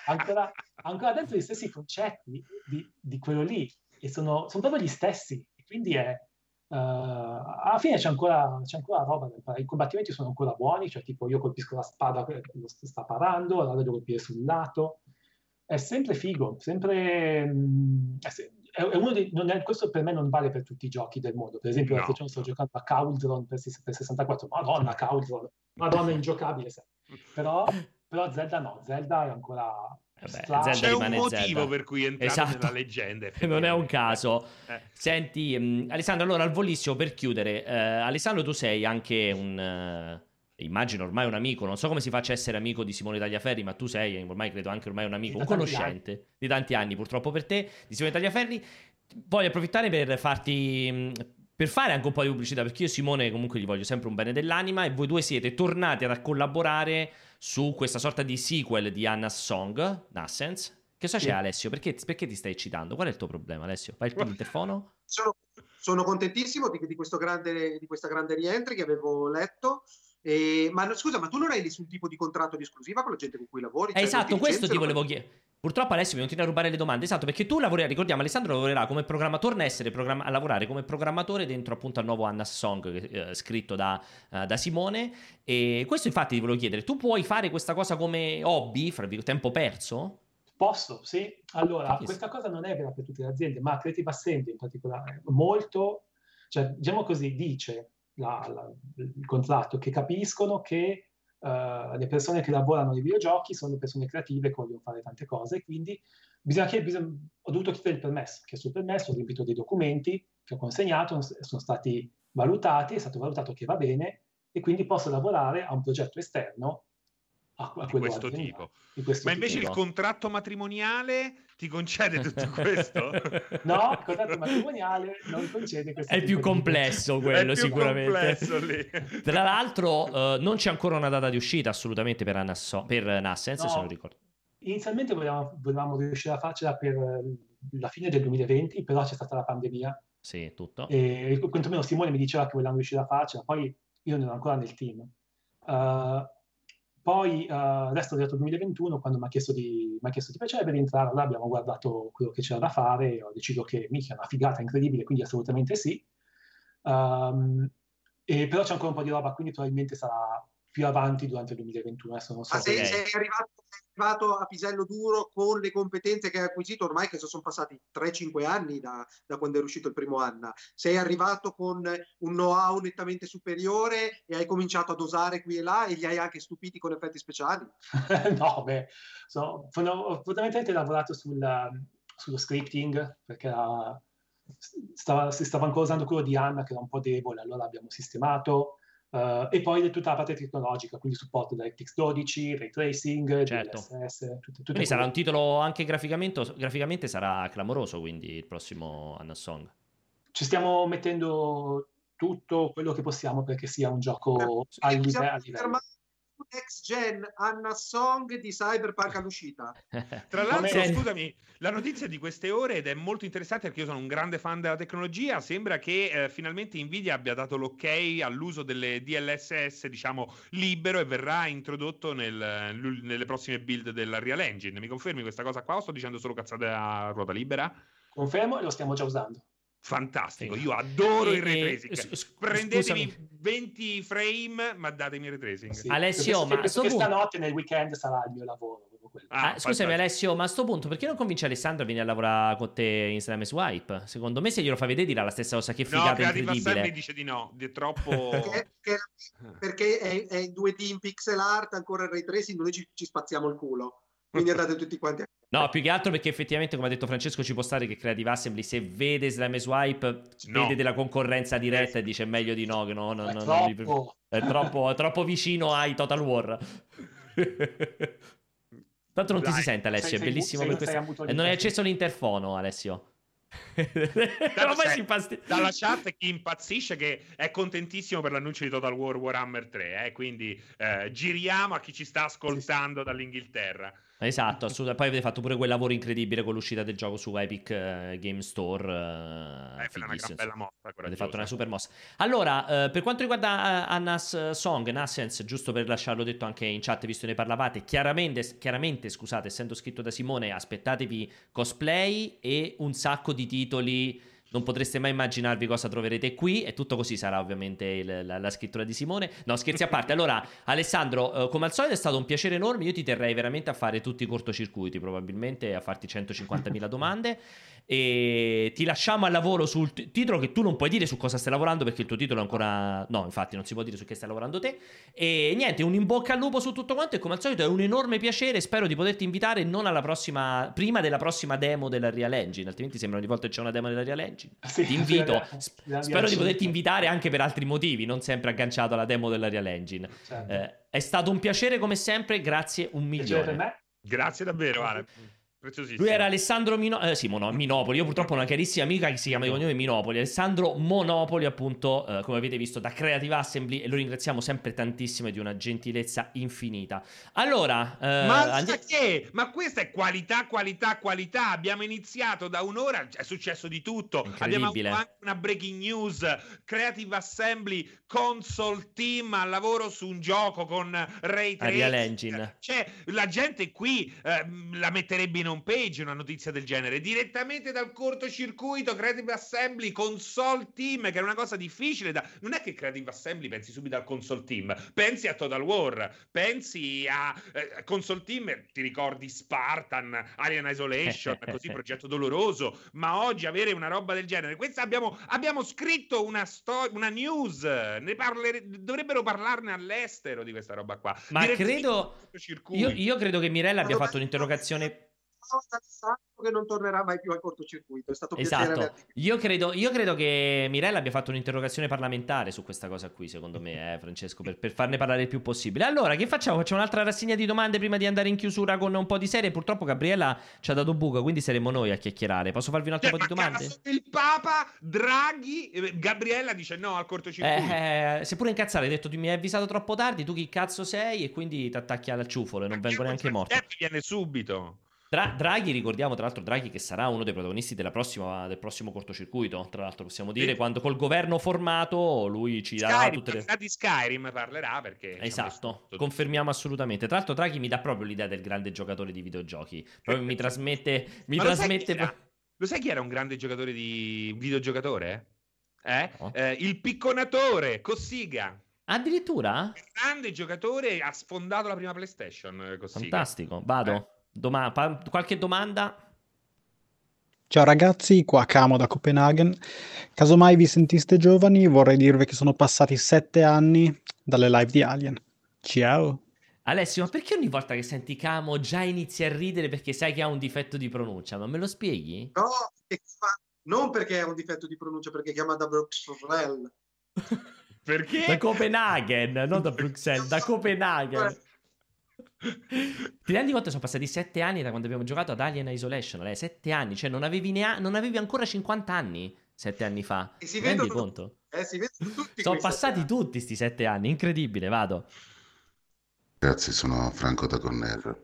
Ancora, ancora dentro gli stessi concetti di, di quello lì e sono, sono proprio gli stessi. Quindi è, eh, alla fine c'è ancora, c'è ancora roba da imparare. I combattimenti sono ancora buoni, cioè tipo io colpisco la spada, quello lo st- sta parando, allora devo colpire sul lato. È sempre figo, sempre... mm, è, se- dei, è- questo per me non vale per tutti i giochi del mondo. Per esempio, No. l'altro sto giocando a Cauldron per, per 64. Madonna, Cauldron! Madonna, ingiocabile. sai. Però, però Zelda no, Zelda è ancora... Vabbè, C'è un motivo Zelda. per cui è entrato Esatto. nella leggenda. Non è un caso. Eh. Senti, mh, Alessandro, allora al volissimo per chiudere, eh, Alessandro, tu sei anche un. eh, immagino ormai un amico, non so come si faccia a essere amico di Simone Tagliaferri, ma tu sei ormai credo anche ormai un amico, un conoscente di tanti anni, purtroppo per te, di Simone Tagliaferri. Voglio approfittare per farti. mh, Per fare anche un po' di pubblicità, perché io Simone comunque gli voglio sempre un bene dell'anima e voi due siete tornati a collaborare su questa sorta di sequel di Anna's Song, Nassens. Che cosa c'è Sì. Alessio? Perché, perché ti stai eccitando? Qual è il tuo problema Alessio? Vai il interfono? Sono, sono contentissimo di, di questo grande, di questa grande rientry che avevo letto. E- ma no, scusa, ma tu non hai nessun tipo di contratto di esclusiva con la gente con cui lavori? Eh, Cioè, esatto, questo ti volevo chiedere. Purtroppo Alessio mi continua a rubare le domande. Esatto, perché tu lavori, ricordiamo, Alessandro lavorerà come programmatore, torna a, essere programma- a lavorare come programmatore dentro appunto al nuovo Anna's Song eh, scritto da, eh, da Simone. E questo infatti ti volevo chiedere, tu puoi fare questa cosa come hobby, fra virgolette, tempo perso? Posso, sì. Allora, questa cosa non è vera per tutte le aziende, ma Creative Assembly in particolare, molto, cioè, diciamo così, dice la- la- il contratto che capiscono che eh, le persone che lavorano nei videogiochi sono persone creative che vogliono fare tante cose, quindi che, bisogna- ho dovuto chiedere il permesso, che sul permesso ho riempito dei documenti che ho consegnato, sono stati valutati, è stato valutato che va bene e quindi posso lavorare a un progetto esterno a, a Di quello questo tipo. di questo Ma tipo. invece il no. contratto matrimoniale ti concede tutto questo? No, il contratto matrimoniale non concede questo È tipo più di- complesso quello, È più sicuramente. complesso lì. Tra l'altro, eh, non c'è ancora una data di uscita assolutamente per, Anna's So- per Nassens, No. se non ricordo. Inizialmente volevamo, volevamo riuscire a farcela per eh, la fine del 2020, però c'è stata la pandemia Sì, tutto. e quantomeno Simone mi diceva che volevamo riuscire a farcela, poi io non ero ancora nel team. Uh, poi uh, arrivato il 2021 quando mi ha chiesto di, mi ha chiesto di piacere per entrare, allora abbiamo guardato quello che c'era da fare e ho deciso che mica è una figata incredibile, quindi assolutamente sì. Um, e però c'è ancora un po' di roba, quindi probabilmente sarà più avanti durante il 2021. Adesso non so. Ma sei, Ok. sei arrivato, sei arrivato a pisello duro con le competenze che hai acquisito ormai che sono passati 3-5 anni da, da quando è uscito il primo anno. Sei arrivato con un know-how nettamente superiore e hai cominciato a dosare qui e là e li hai anche stupiti con effetti speciali. no, beh, so, fondo- ho fondamentalmente lavorato sul, sullo scripting perché era- stava, si stava ancora usando quello di Anna che era un po' debole, allora l'abbiamo sistemato. Eh, e poi tutta la parte tecnologica, quindi supporto DirectX 12, ray tracing, Certo. DLSS, tutte, tutte Quindi sarà un titolo anche graficamente, graficamente sarà clamoroso, quindi il prossimo Anna's Song. Ci stiamo mettendo tutto quello che possiamo perché sia un gioco a live- a livello. Next Gen Anna Song di Cyberpunk all'uscita. Tra l'altro, scusami, la notizia di queste ore ed è molto interessante perché io sono un grande fan della tecnologia. Sembra che eh, finalmente Nvidia abbia dato l'ok all'uso delle DLSS, diciamo libero, e verrà introdotto nel- nel- nelle prossime build della Real Engine. Mi confermi questa cosa qua o sto dicendo solo cazzate a ruota libera? Confermo e lo stiamo già usando. Fantastico, Sì. io adoro E- il ray tracing. s- s- Prendetemi scusami. 20 frame, ma datemi il ray tracing. Sì. Alessio, ma sto questa punto- notte nel weekend sarà il mio lavoro. Ah, Ah, scusami fantastico. Alessio, ma a sto punto perché non convinci Alessandro a venire a lavorare con te in Slam Swipe? Secondo me se glielo fa vedere dirà la stessa cosa che No, figata Assembly incredibile. dice di no, di troppo... Perché, perché- perché è, è in 2D in pixel art, ancora il ray tracing, noi ci, ci spazziamo il culo. Quindi andate tutti quanti a No, più che altro perché effettivamente, come ha detto Francesco, ci può stare che Creative Assembly se vede Slam Swipe No. vede della concorrenza diretta e dice meglio di no, che no, no, È no, troppo. è, troppo, è troppo vicino ai Total War. Tanto non ti Dai, si sente Alessio, sei- è bellissimo sei- per sei questo. avuto E non hai acceso l'interfono, Alessio. Ormai c'è si impasti- dalla chat chi impazzisce che è contentissimo per l'annuncio di Total War Warhammer 3 eh, quindi eh, giriamo a chi ci sta ascoltando dall'Inghilterra Esatto, assolutamente. Poi avete fatto pure quel lavoro incredibile con l'uscita del gioco su Epic eh, Game Store. eh, eh, è una bella mossa Avete fatto una super mossa. Allora, eh, per quanto riguarda eh, Anna's eh, Song, Nassens, giusto per lasciarlo detto anche in chat, visto che ne parlavate, chiaramente, chiaramente, scusate, essendo scritto da Simone, aspettatevi cosplay e un sacco di titoli. Non potreste mai immaginarvi cosa troverete qui e tutto così sarà ovviamente il- la, la scrittura di Simone. No, scherzi a parte. Allora, Alessandro, eh, come al solito è stato un piacere enorme. Io ti terrei veramente a fare tutti i cortocircuiti, probabilmente a farti 150.000 domande. E ti lasciamo al lavoro sul t- titolo che tu non puoi dire su cosa stai lavorando perché il tuo titolo è ancora... No, infatti non si può dire su che stai lavorando te. E niente, un in bocca al lupo su tutto quanto e come al solito è un enorme piacere. Spero di poterti invitare non alla prossima... prima della prossima demo della Real Engine, altrimenti sembra ogni volta che c'è una demo della Real Engine. Sì, Ti invito. sì, Sp- la- la- spero di la- poterti invitare anche per altri motivi, non sempre agganciato alla demo della Real Engine. Certo. Eh, è stato un piacere come sempre, grazie un milione. me. grazie davvero Ale Lui era Alessandro Mino- eh, sì, Mono- Minopoli. Io purtroppo ho una carissima amica che si chiama di cognome Minopoli. Alessandro Monopoli, appunto, eh, come avete visto, da Creative Assembly. E lo ringraziamo sempre tantissimo di una gentilezza infinita. Allora, eh, ma sa che? Ma questa è qualità, qualità, qualità. Abbiamo iniziato da un'ora, è successo di tutto. Abbiamo avuto anche una breaking news. Creative Assembly console team al lavoro su un gioco con Ray Tracing. Engine. Cioè, la gente qui ehm, la metterebbe in home page una notizia del genere. Direttamente dal cortocircuito Creative Assembly console team, che era una cosa difficile da... Non è che Creative Assembly pensi subito al console team, pensi a Total War, pensi a eh, console team, ti ricordi Spartan, Alien Isolation, così progetto doloroso, ma oggi avere una roba del genere, questa abbiamo, abbiamo scritto una, sto- una news, ne parlere- dovrebbero parlarne all'estero di questa roba qua. Ma credo- io, io credo che Mirella abbia fatto un'interrogazione. Che non tornerà mai più al cortocircuito. È stato Esatto, io credo, io credo che Mirella abbia fatto un'interrogazione parlamentare su questa cosa qui, secondo me, eh, Francesco, per, per farne parlare il più possibile. Allora, che facciamo? Facciamo un'altra rassegna di domande prima di andare in chiusura con un po' di serie. Purtroppo Gabriella ci ha dato buco, quindi saremo noi a chiacchierare. Posso farvi un altro Cioè, po' di ma domande? il Papa, Draghi, eh, Gabriella dice no al cortocircuito. Eh, sei pure incazzato, hai detto tu mi hai avvisato troppo tardi, tu chi cazzo sei e quindi ti attacchi al ciufolo e non vengo neanche morto. Eh, viene subito. Dra- Draghi, ricordiamo tra l'altro Draghi che sarà uno dei protagonisti della prossima- del prossimo cortocircuito, tra l'altro possiamo dire, Sì. quando col governo formato lui ci darà Skyrim, tutte le... di Skyrim parlerà perché Esatto, tutto. confermiamo assolutamente. Tra l'altro Draghi mi dà proprio l'idea del grande giocatore di videogiochi, proprio mi trasmette... Mi Ma lo sai trasmette... Lo sai chi era un grande giocatore di videogiocatore? Eh? No. Eh, il picconatore, Cossiga. Addirittura? Grande giocatore, ha sfondato la prima PlayStation, eh, Cossiga. Fantastico, vado. Eh. Doma- pa- qualche domanda? Ciao ragazzi, qua Camo da Copenaghen. Casomai vi sentiste giovani, vorrei dirvi che sono passati sette anni dalle live di Alien. Ciao! Alessio, ma perché ogni volta che senti Camo già inizi a ridere perché sai che ha un difetto di pronuncia? Ma me lo spieghi? No, non perché è un difetto di pronuncia, perché chiama da Bruxelles. Perché? Da Copenaghen, non da Bruxelles, da Copenaghen. Ti rendi conto? Sono passati sette anni da quando abbiamo giocato ad Alien Isolation. Lei, sette anni, cioè non avevi, nea- non avevi ancora 50 anni sette anni fa. E si Ti rendi vedono- conto? Eh, si vedono tutti Sono passati sette anni. tutti sti sette anni, incredibile, vado. Ragazzi, sono Franco da Conner.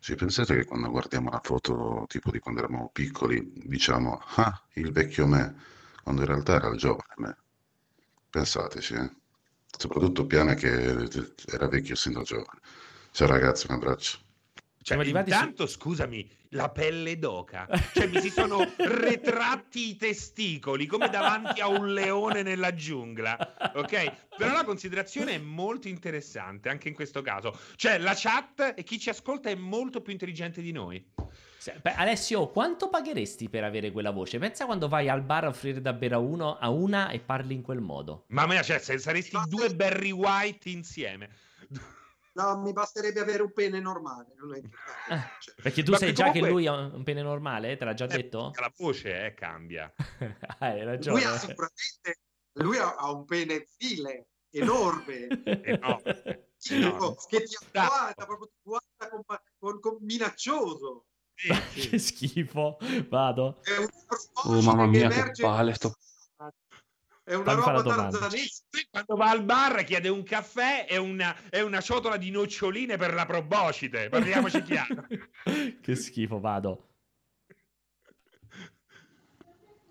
Ci pensate che quando guardiamo una foto tipo di quando eravamo piccoli, diciamo, ah, il vecchio me, quando in realtà era il giovane me. Pensateci, eh. Soprattutto Piana che era vecchio essendo giovane. Ciao ragazzi, un abbraccio. Cioè, Siamo arrivati su- intanto, scusami, la pelle d'oca. Cioè, mi si sono retratti i testicoli come davanti a un leone nella giungla. Ok? Però la considerazione è molto interessante anche in questo caso. Cioè, la chat e chi ci ascolta è molto più intelligente di noi. Se- beh, Alessio, quanto pagheresti per avere quella voce? Pensa quando vai al bar a offrire da bere a uno a una e parli in quel modo. Mamma mia, cioè, se saresti due Barry White insieme. No, mi basterebbe avere un pene normale. Non è importante. Cioè, Perché tu Ma sai che già che comunque- lui ha un pene normale? Te l'ha già Eh, detto? La voce eh, cambia. Hai ragione. lui ha sicuramente lui ha, ha un pene file enorme Enorme. Enorme. che ti guarda proprio ti guarda con, con- con minaccioso Sì, sì. che schifo. Vado. è un Oh, mamma mia, che emerge- palle sto- è una Fammi roba tarzanesca quando va al bar chiede un caffè e una, e una ciotola di noccioline per la proboscite. Parliamoci chiaro. che schifo, vado.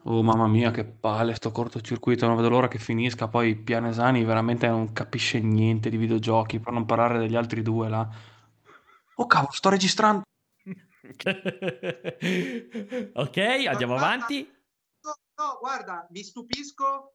Oh mamma mia, che palle sto cortocircuito, non vedo l'ora che finisca. Poi Pianesani veramente non capisce niente di videogiochi, per non parlare degli altri due là. Oh cavolo, sto registrando. ok, andiamo avanti. No, no, guarda, mi stupisco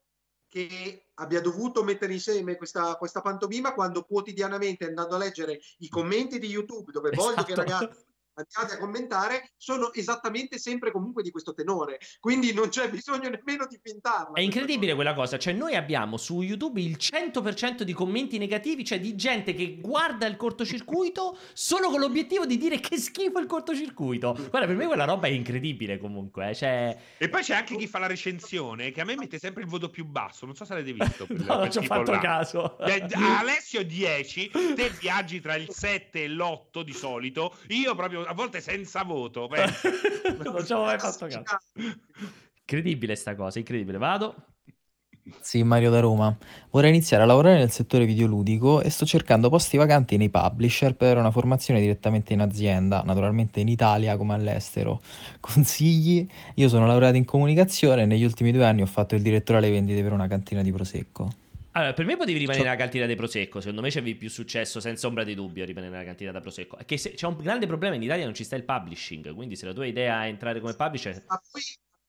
che abbia dovuto mettere insieme questa, questa pantomima quando quotidianamente andando a leggere i commenti di YouTube dove voglio che Esatto. ragazzi andate a commentare sono esattamente sempre comunque di questo tenore quindi non c'è bisogno nemmeno di fintarla È incredibile quella cosa, cioè noi abbiamo su YouTube il 100% di commenti negativi, cioè di gente che guarda il cortocircuito solo con l'obiettivo di dire che schifo il cortocircuito. Guarda, per me quella roba è incredibile comunque, eh, cioè... E poi c'è anche chi fa la recensione che a me mette sempre il voto più basso. Non so se l'avete visto. No, non ci ho fatto là. caso. Alessio 10, te viaggi tra il 7 e l'8 di solito. Io proprio a volte senza voto. non ci avevo mai fatto caso. Incredibile sta cosa, incredibile. Vado. Sì, Mario da Roma. Vorrei iniziare a lavorare nel settore videoludico e sto cercando posti vacanti nei publisher per una formazione direttamente in azienda, naturalmente in Italia come all'estero. Consigli? Io sono laureato in comunicazione e negli ultimi due anni ho fatto il direttore alle vendite per una cantina di Prosecco. Allora, per me potevi rimanere nella cantina dei Prosecco. Secondo me c'avevi più successo, senza ombra di dubbio, a rimanere nella cantina da Prosecco. È che se- c'è un grande problema in Italia, non ci sta il publishing. Quindi, se la tua idea è entrare come publisher, ma poi,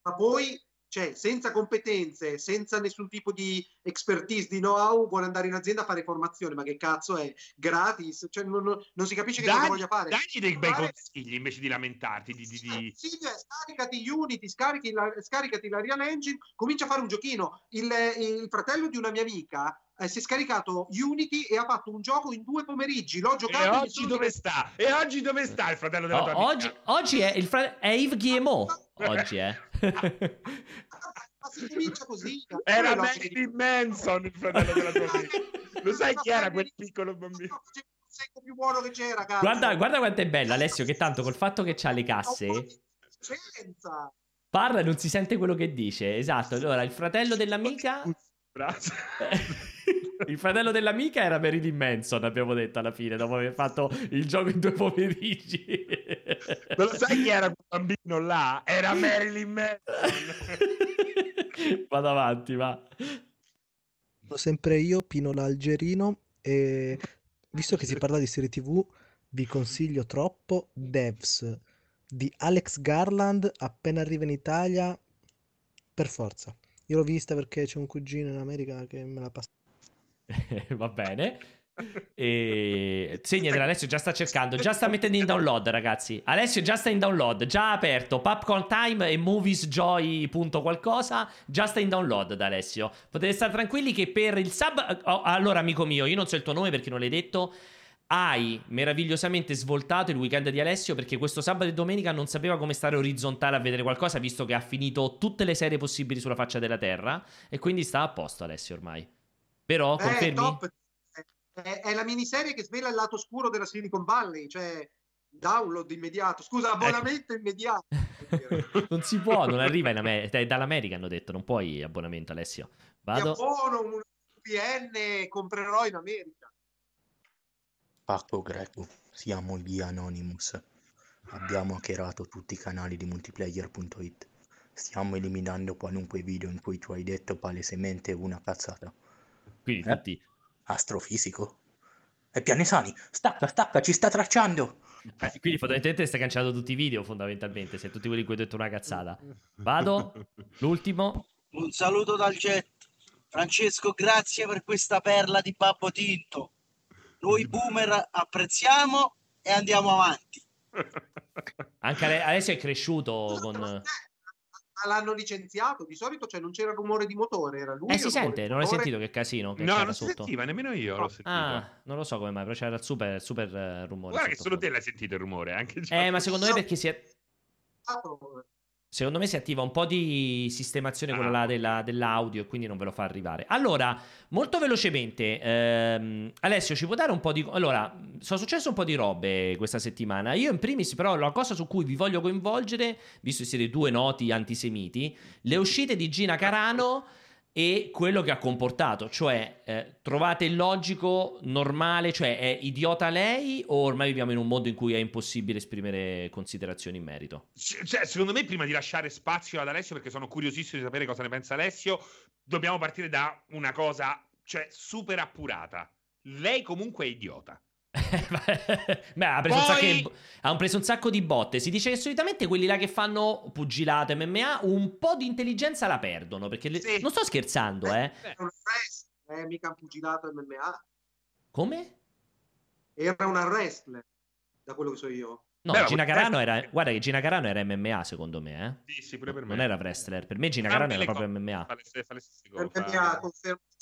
ma poi cioè, senza competenze, senza nessun tipo di expertise, di know-how, vuole andare in azienda a fare formazione. Ma che cazzo è? Gratis? Cioè, non, non- non si capisce che cosa Dagli, voglia fare. dagli dei bei consigli invece di lamentarti. Di, di- di- Silvia, scaricati Unity, scarichi la, scaricati la Real Engine, comincia a fare un giochino. Il, il fratello di una mia amica eh, si è scaricato Unity e ha fatto un gioco in due pomeriggi. L'ho E giocato. e oggi dove sta? E oggi dove sta il fratello della Oh, tua amica? oggi, oggi è il fra- è Yves Guillemot. Oggi è. Ma si comincia così. Era Marilyn Manson il fratello della tua amica. Lo sai chi era quel piccolo bambino? Il secco più buono che c'era, cazzo. guarda, guarda quanto è bella Alessio. Che tanto col fatto che c'ha le casse parla e non si sente quello che dice. Esatto. Allora, il fratello dell'amica. Il fratello dell'amica era Marilyn Manson, abbiamo detto alla fine, dopo aver fatto il gioco in due pomeriggi. Ma lo sai chi era quel bambino là? Era Marilyn Manson. Vado avanti, va. Sono sempre io, Pino l'Algerino, e visto che si parla di serie TV, vi consiglio troppo Devs di Alex Garland, appena arriva in Italia, per forza. Io l'ho vista perché c'è un cugino in America che me la passa. Va bene. E... Segnatela, Alessio già sta cercando, già sta mettendo in download, ragazzi. Alessio già sta in download, già aperto Popcorn Time e Moviesjoy. qualcosa, già sta in download da Alessio. Potete stare tranquilli che per il sub... oh, allora, amico mio, io non so il tuo nome perché non l'hai detto. Hai meravigliosamente svoltato il weekend di Alessio perché questo sabato e domenica non sapeva come stare orizzontale a vedere qualcosa visto che ha finito tutte le serie possibili sulla faccia della terra e quindi sta a posto Alessio ormai. Però Eh, confermi? top. È, è la miniserie che svela il lato oscuro della Silicon Valley, cioè download immediato. Scusa, Ecco. abbonamento immediato. non si può, non arriva in America. Dall'America hanno detto, non puoi abbonamento, Alessio. Vado. Mi abbono un VPN, comprerò in America. Pacco greco, siamo gli Anonymous. Abbiamo hackerato tutti i canali di multiplayer.it. Stiamo eliminando qualunque video in cui tu hai detto palesemente una cazzata. Quindi Eh? tutti... Astrofisico? E Pianesani, stacca, stacca, ci sta tracciando! eh, quindi fondamentalmente stai cancellando tutti i video, fondamentalmente, se tutti quelli in cui hai detto una cazzata. Vado, l'ultimo. Un saluto dal jet. Francesco, grazie per questa perla di Babbo Tinto. Noi boomer apprezziamo e andiamo avanti. Anche Alessio è cresciuto con... Ma l'hanno licenziato, di solito cioè, non c'era rumore di motore, era lui. Eh, si sente, non hai sentito che casino che No, c'era non si sotto? sentiva, nemmeno io l'ho sentito. Ah, non lo so come mai, però c'era il super, super eh, rumore. Guarda che solo te l'hai sentito il rumore, anche Eh, ma secondo me perché si è... Secondo me si attiva un po' di sistemazione quella Ah, là della- dell'audio e quindi non ve lo fa arrivare. Allora, molto velocemente, ehm, Alessio, ci può dare un po' di... Allora, sono successe un po' di robe questa settimana. Io in primis, però, la cosa su cui vi voglio coinvolgere, visto che siete due noti antisemiti, le uscite di Gina Carano e quello che ha comportato. Cioè, eh, trovate illogico, normale, cioè è idiota lei o ormai viviamo in un mondo in cui è impossibile esprimere considerazioni in merito? C- Cioè, secondo me, prima di lasciare spazio ad Alessio, perché sono curiosissimo di sapere cosa ne pensa Alessio, dobbiamo partire da una cosa, cioè, super appurata. Lei comunque è idiota. Beh, ha preso, un sacco Poi- di, ha preso un sacco di botte. Si dice che solitamente quelli là che fanno pugilato MMA un po' di intelligenza la perdono. Perché le- Sì. non sto scherzando, eh. Wrestler, eh, mica un pugilato MMA. Come? Era una wrestler, da quello che so io. No, Beh, Gina Carano era. Guarda che Gina Carano era MMA, secondo me, eh. Sì, sì, pure per me. Non era wrestler. Per me Gina Carano era proprio cose, MMA. fa le- fa le stesse cose, MMA.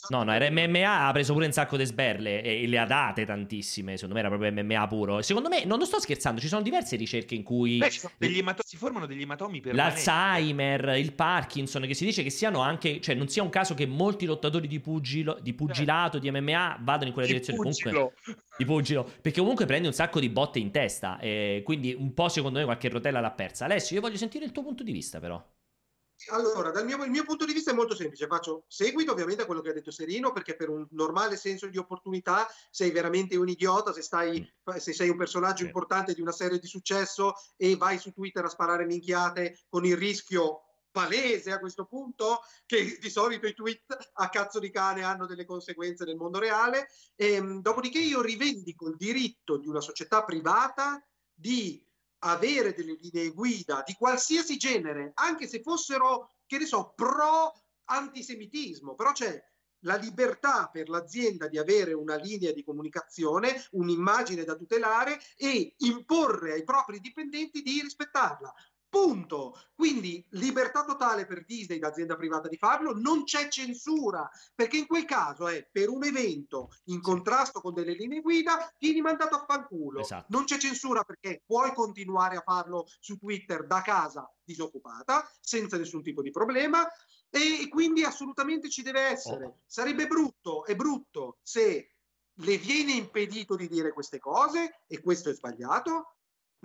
No, no, era MMA, ha preso pure un sacco di sberle e, e le ha date tantissime. Secondo me era proprio MMA puro. Secondo me, non sto scherzando, ci sono diverse ricerche in cui Beh, ci sono degli emato- si formano degli ematomi permanenti. l'Alzheimer, il Parkinson, che si dice che siano anche, cioè non sia un caso che molti lottatori di, pugilo, di pugilato, di MMA vadano in quella Di direzione. Comunque, pugilo. Di pugilo, perché comunque prendi un sacco di botte in testa. e quindi un po' secondo me qualche rotella l'ha persa. Alessio, io voglio sentire il tuo punto di vista, però. Allora, dal mio, il mio punto di vista è molto semplice. Faccio seguito ovviamente a quello che ha detto Serino, perché per un normale senso di opportunità sei veramente un idiota se, stai, se sei un personaggio Sì. importante di una serie di successo e vai su Twitter a sparare minchiate con il rischio palese a questo punto che di solito i tweet a cazzo di cane hanno delle conseguenze nel mondo reale. Ehm, dopodiché io rivendico il diritto di una società privata di avere delle linee guida di qualsiasi genere, anche se fossero, che ne so, pro antisemitismo, però c'è la libertà per l'azienda di avere una linea di comunicazione, un'immagine da tutelare e imporre ai propri dipendenti di rispettarla. Punto. Quindi libertà totale per Disney, l'azienda privata, di farlo, non c'è censura, perché in quel caso è per un evento in contrasto con delle linee guida, vieni mandato a fanculo. Esatto. Non c'è censura perché puoi continuare a farlo su Twitter da casa disoccupata, senza nessun tipo di problema, e quindi assolutamente ci deve essere. Oh. Sarebbe brutto, è brutto se le viene impedito di dire queste cose, e questo è sbagliato,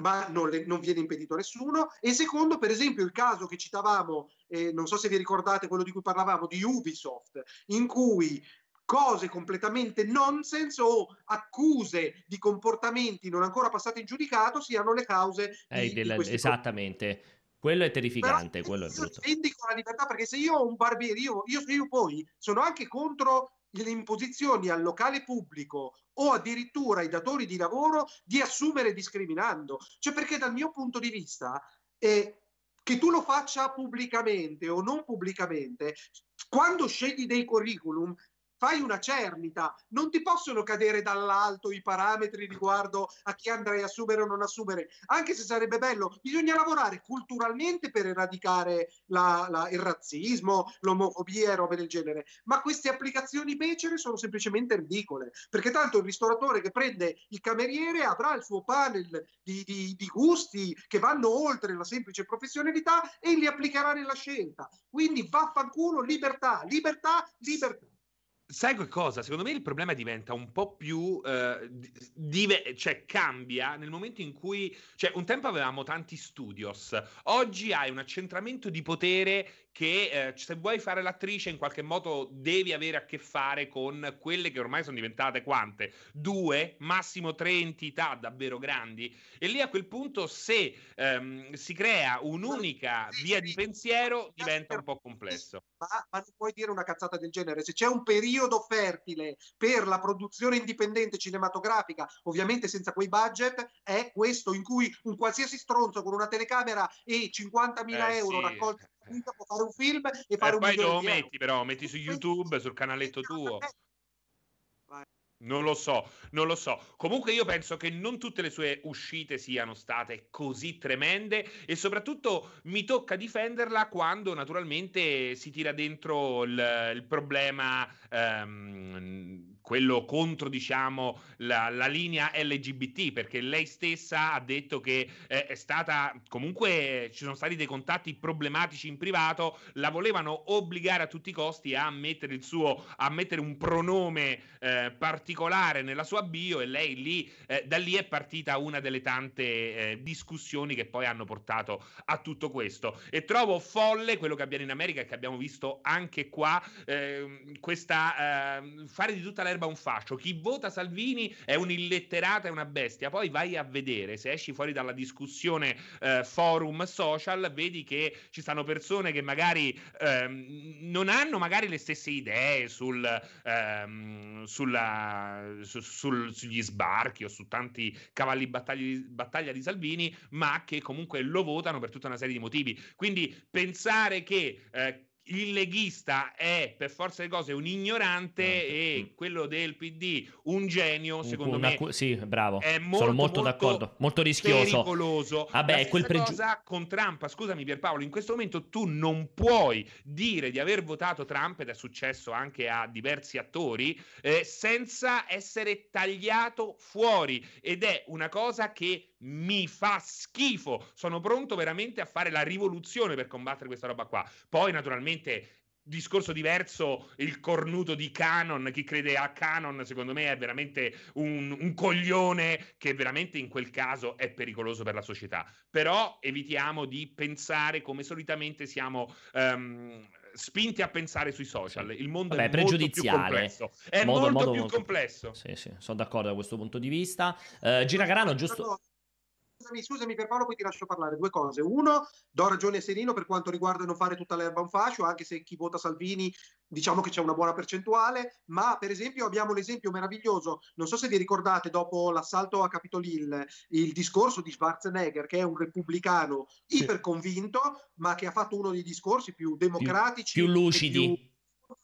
ma non, le- non viene impedito a nessuno. E secondo, per esempio, il caso che citavamo, eh, non so se vi ricordate quello di cui parlavamo, di Ubisoft, in cui cose completamente nonsense o accuse di comportamenti non ancora passati in giudicato siano le cause Eh, di, del- di esattamente. Quello è terrificante, però quello è io brutto. rivendico la libertà perché se io ho un barbiere, io, io, io poi sono anche contro le imposizioni al locale pubblico o addirittura ai datori di lavoro di assumere discriminando. Cioè perché dal mio punto di vista eh, che tu lo faccia pubblicamente o non pubblicamente, quando scegli dei curriculum fai una cernita, non ti possono cadere dall'alto i parametri riguardo a chi andrai a assumere o non assumere, anche se sarebbe bello, bisogna lavorare culturalmente per eradicare la- la- il razzismo, l'omofobia e robe del genere, ma queste applicazioni becere sono semplicemente ridicole, perché tanto il ristoratore che prende il cameriere avrà il suo panel di, di- di gusti che vanno oltre la semplice professionalità e li applicherà nella scelta, quindi vaffanculo, libertà, libertà, libertà. Sai che cosa? Secondo me il problema diventa un po' più eh, di- dive- cioè cambia nel momento in cui cioè un tempo avevamo tanti studios, oggi hai un accentramento di potere che eh, se vuoi fare l'attrice in qualche modo devi avere a che fare con quelle che ormai sono diventate quante? Due, massimo tre entità davvero grandi e lì a quel punto se ehm, si crea un'unica via di pensiero diventa un po' complesso. Ma, ma non puoi dire una cazzata del genere. Se c'è un periodo fertile per la produzione indipendente cinematografica, ovviamente senza quei budget, è questo in cui un qualsiasi stronzo con una telecamera e 50.000 Eh, euro sì. raccolti può fare un film e fare E un poi lo metti però, metti su YouTube, sul canaletto tuo. Non lo so, non lo so. Comunque io penso che non tutte le sue uscite siano state così tremende e soprattutto mi tocca difenderla quando naturalmente si tira dentro il, il problema, ehm, quello contro, diciamo, la, la linea LGBT, perché lei stessa ha detto che eh, è stata, comunque ci sono stati dei contatti problematici in privato, la volevano obbligare a tutti i costi a mettere il suo, a mettere un pronome eh, particolare nella sua bio e lei lì, eh, da lì è partita una delle tante eh, discussioni che poi hanno portato a tutto questo. E trovo folle quello che avviene in America e che abbiamo visto anche qua, ehm, questa ehm, fare di tutta l'erba un fascio. Chi vota Salvini è un illetterata, è una bestia. Poi vai a vedere, se esci fuori dalla discussione eh, forum social, vedi che ci stanno persone che magari ehm, non hanno magari le stesse idee sul, ehm, sulla, su- sul- sugli sbarchi o su tanti cavalli battagli- battaglia di Salvini, ma che comunque lo votano per tutta una serie di motivi. Quindi pensare che eh, il leghista è per forza di cose un ignorante e quello del PD un genio, secondo Una me sì, bravo. è Sono molto, molto, molto d'accordo. Molto rischioso. pericoloso. Vabbè, quel stessa pregiu- cosa con Trump. Scusami Pierpaolo, in questo momento tu non puoi dire di aver votato Trump ed è successo anche a diversi attori eh, senza essere tagliato fuori ed è una cosa che mi fa schifo. Sono pronto veramente a fare la rivoluzione per combattere questa roba qua. Poi naturalmente discorso diverso il cornuto di Canon chi crede a Canon secondo me è veramente un, un coglione che veramente in quel caso è pericoloso per la società. Però evitiamo di pensare come solitamente siamo ehm, spinti a pensare sui social. Il mondo Vabbè, è molto più pregiudiziale. complesso. È Modo- molto modo più complesso. Sì, sì, sono d'accordo da questo punto di vista. Eh, Gina Carano, giusto... Scusami, scusami per Paolo, poi ti lascio parlare. Due cose. Uno, do ragione a Serino per quanto riguarda non fare tutta l'erba un fascio, anche se chi vota Salvini diciamo che c'è una buona percentuale, ma per esempio abbiamo l'esempio meraviglioso, non so se vi ricordate dopo l'assalto a Capitol Hill, il discorso di Schwarzenegger, che è un repubblicano iperconvinto, ma che ha fatto uno dei discorsi più democratici più e lucidi. più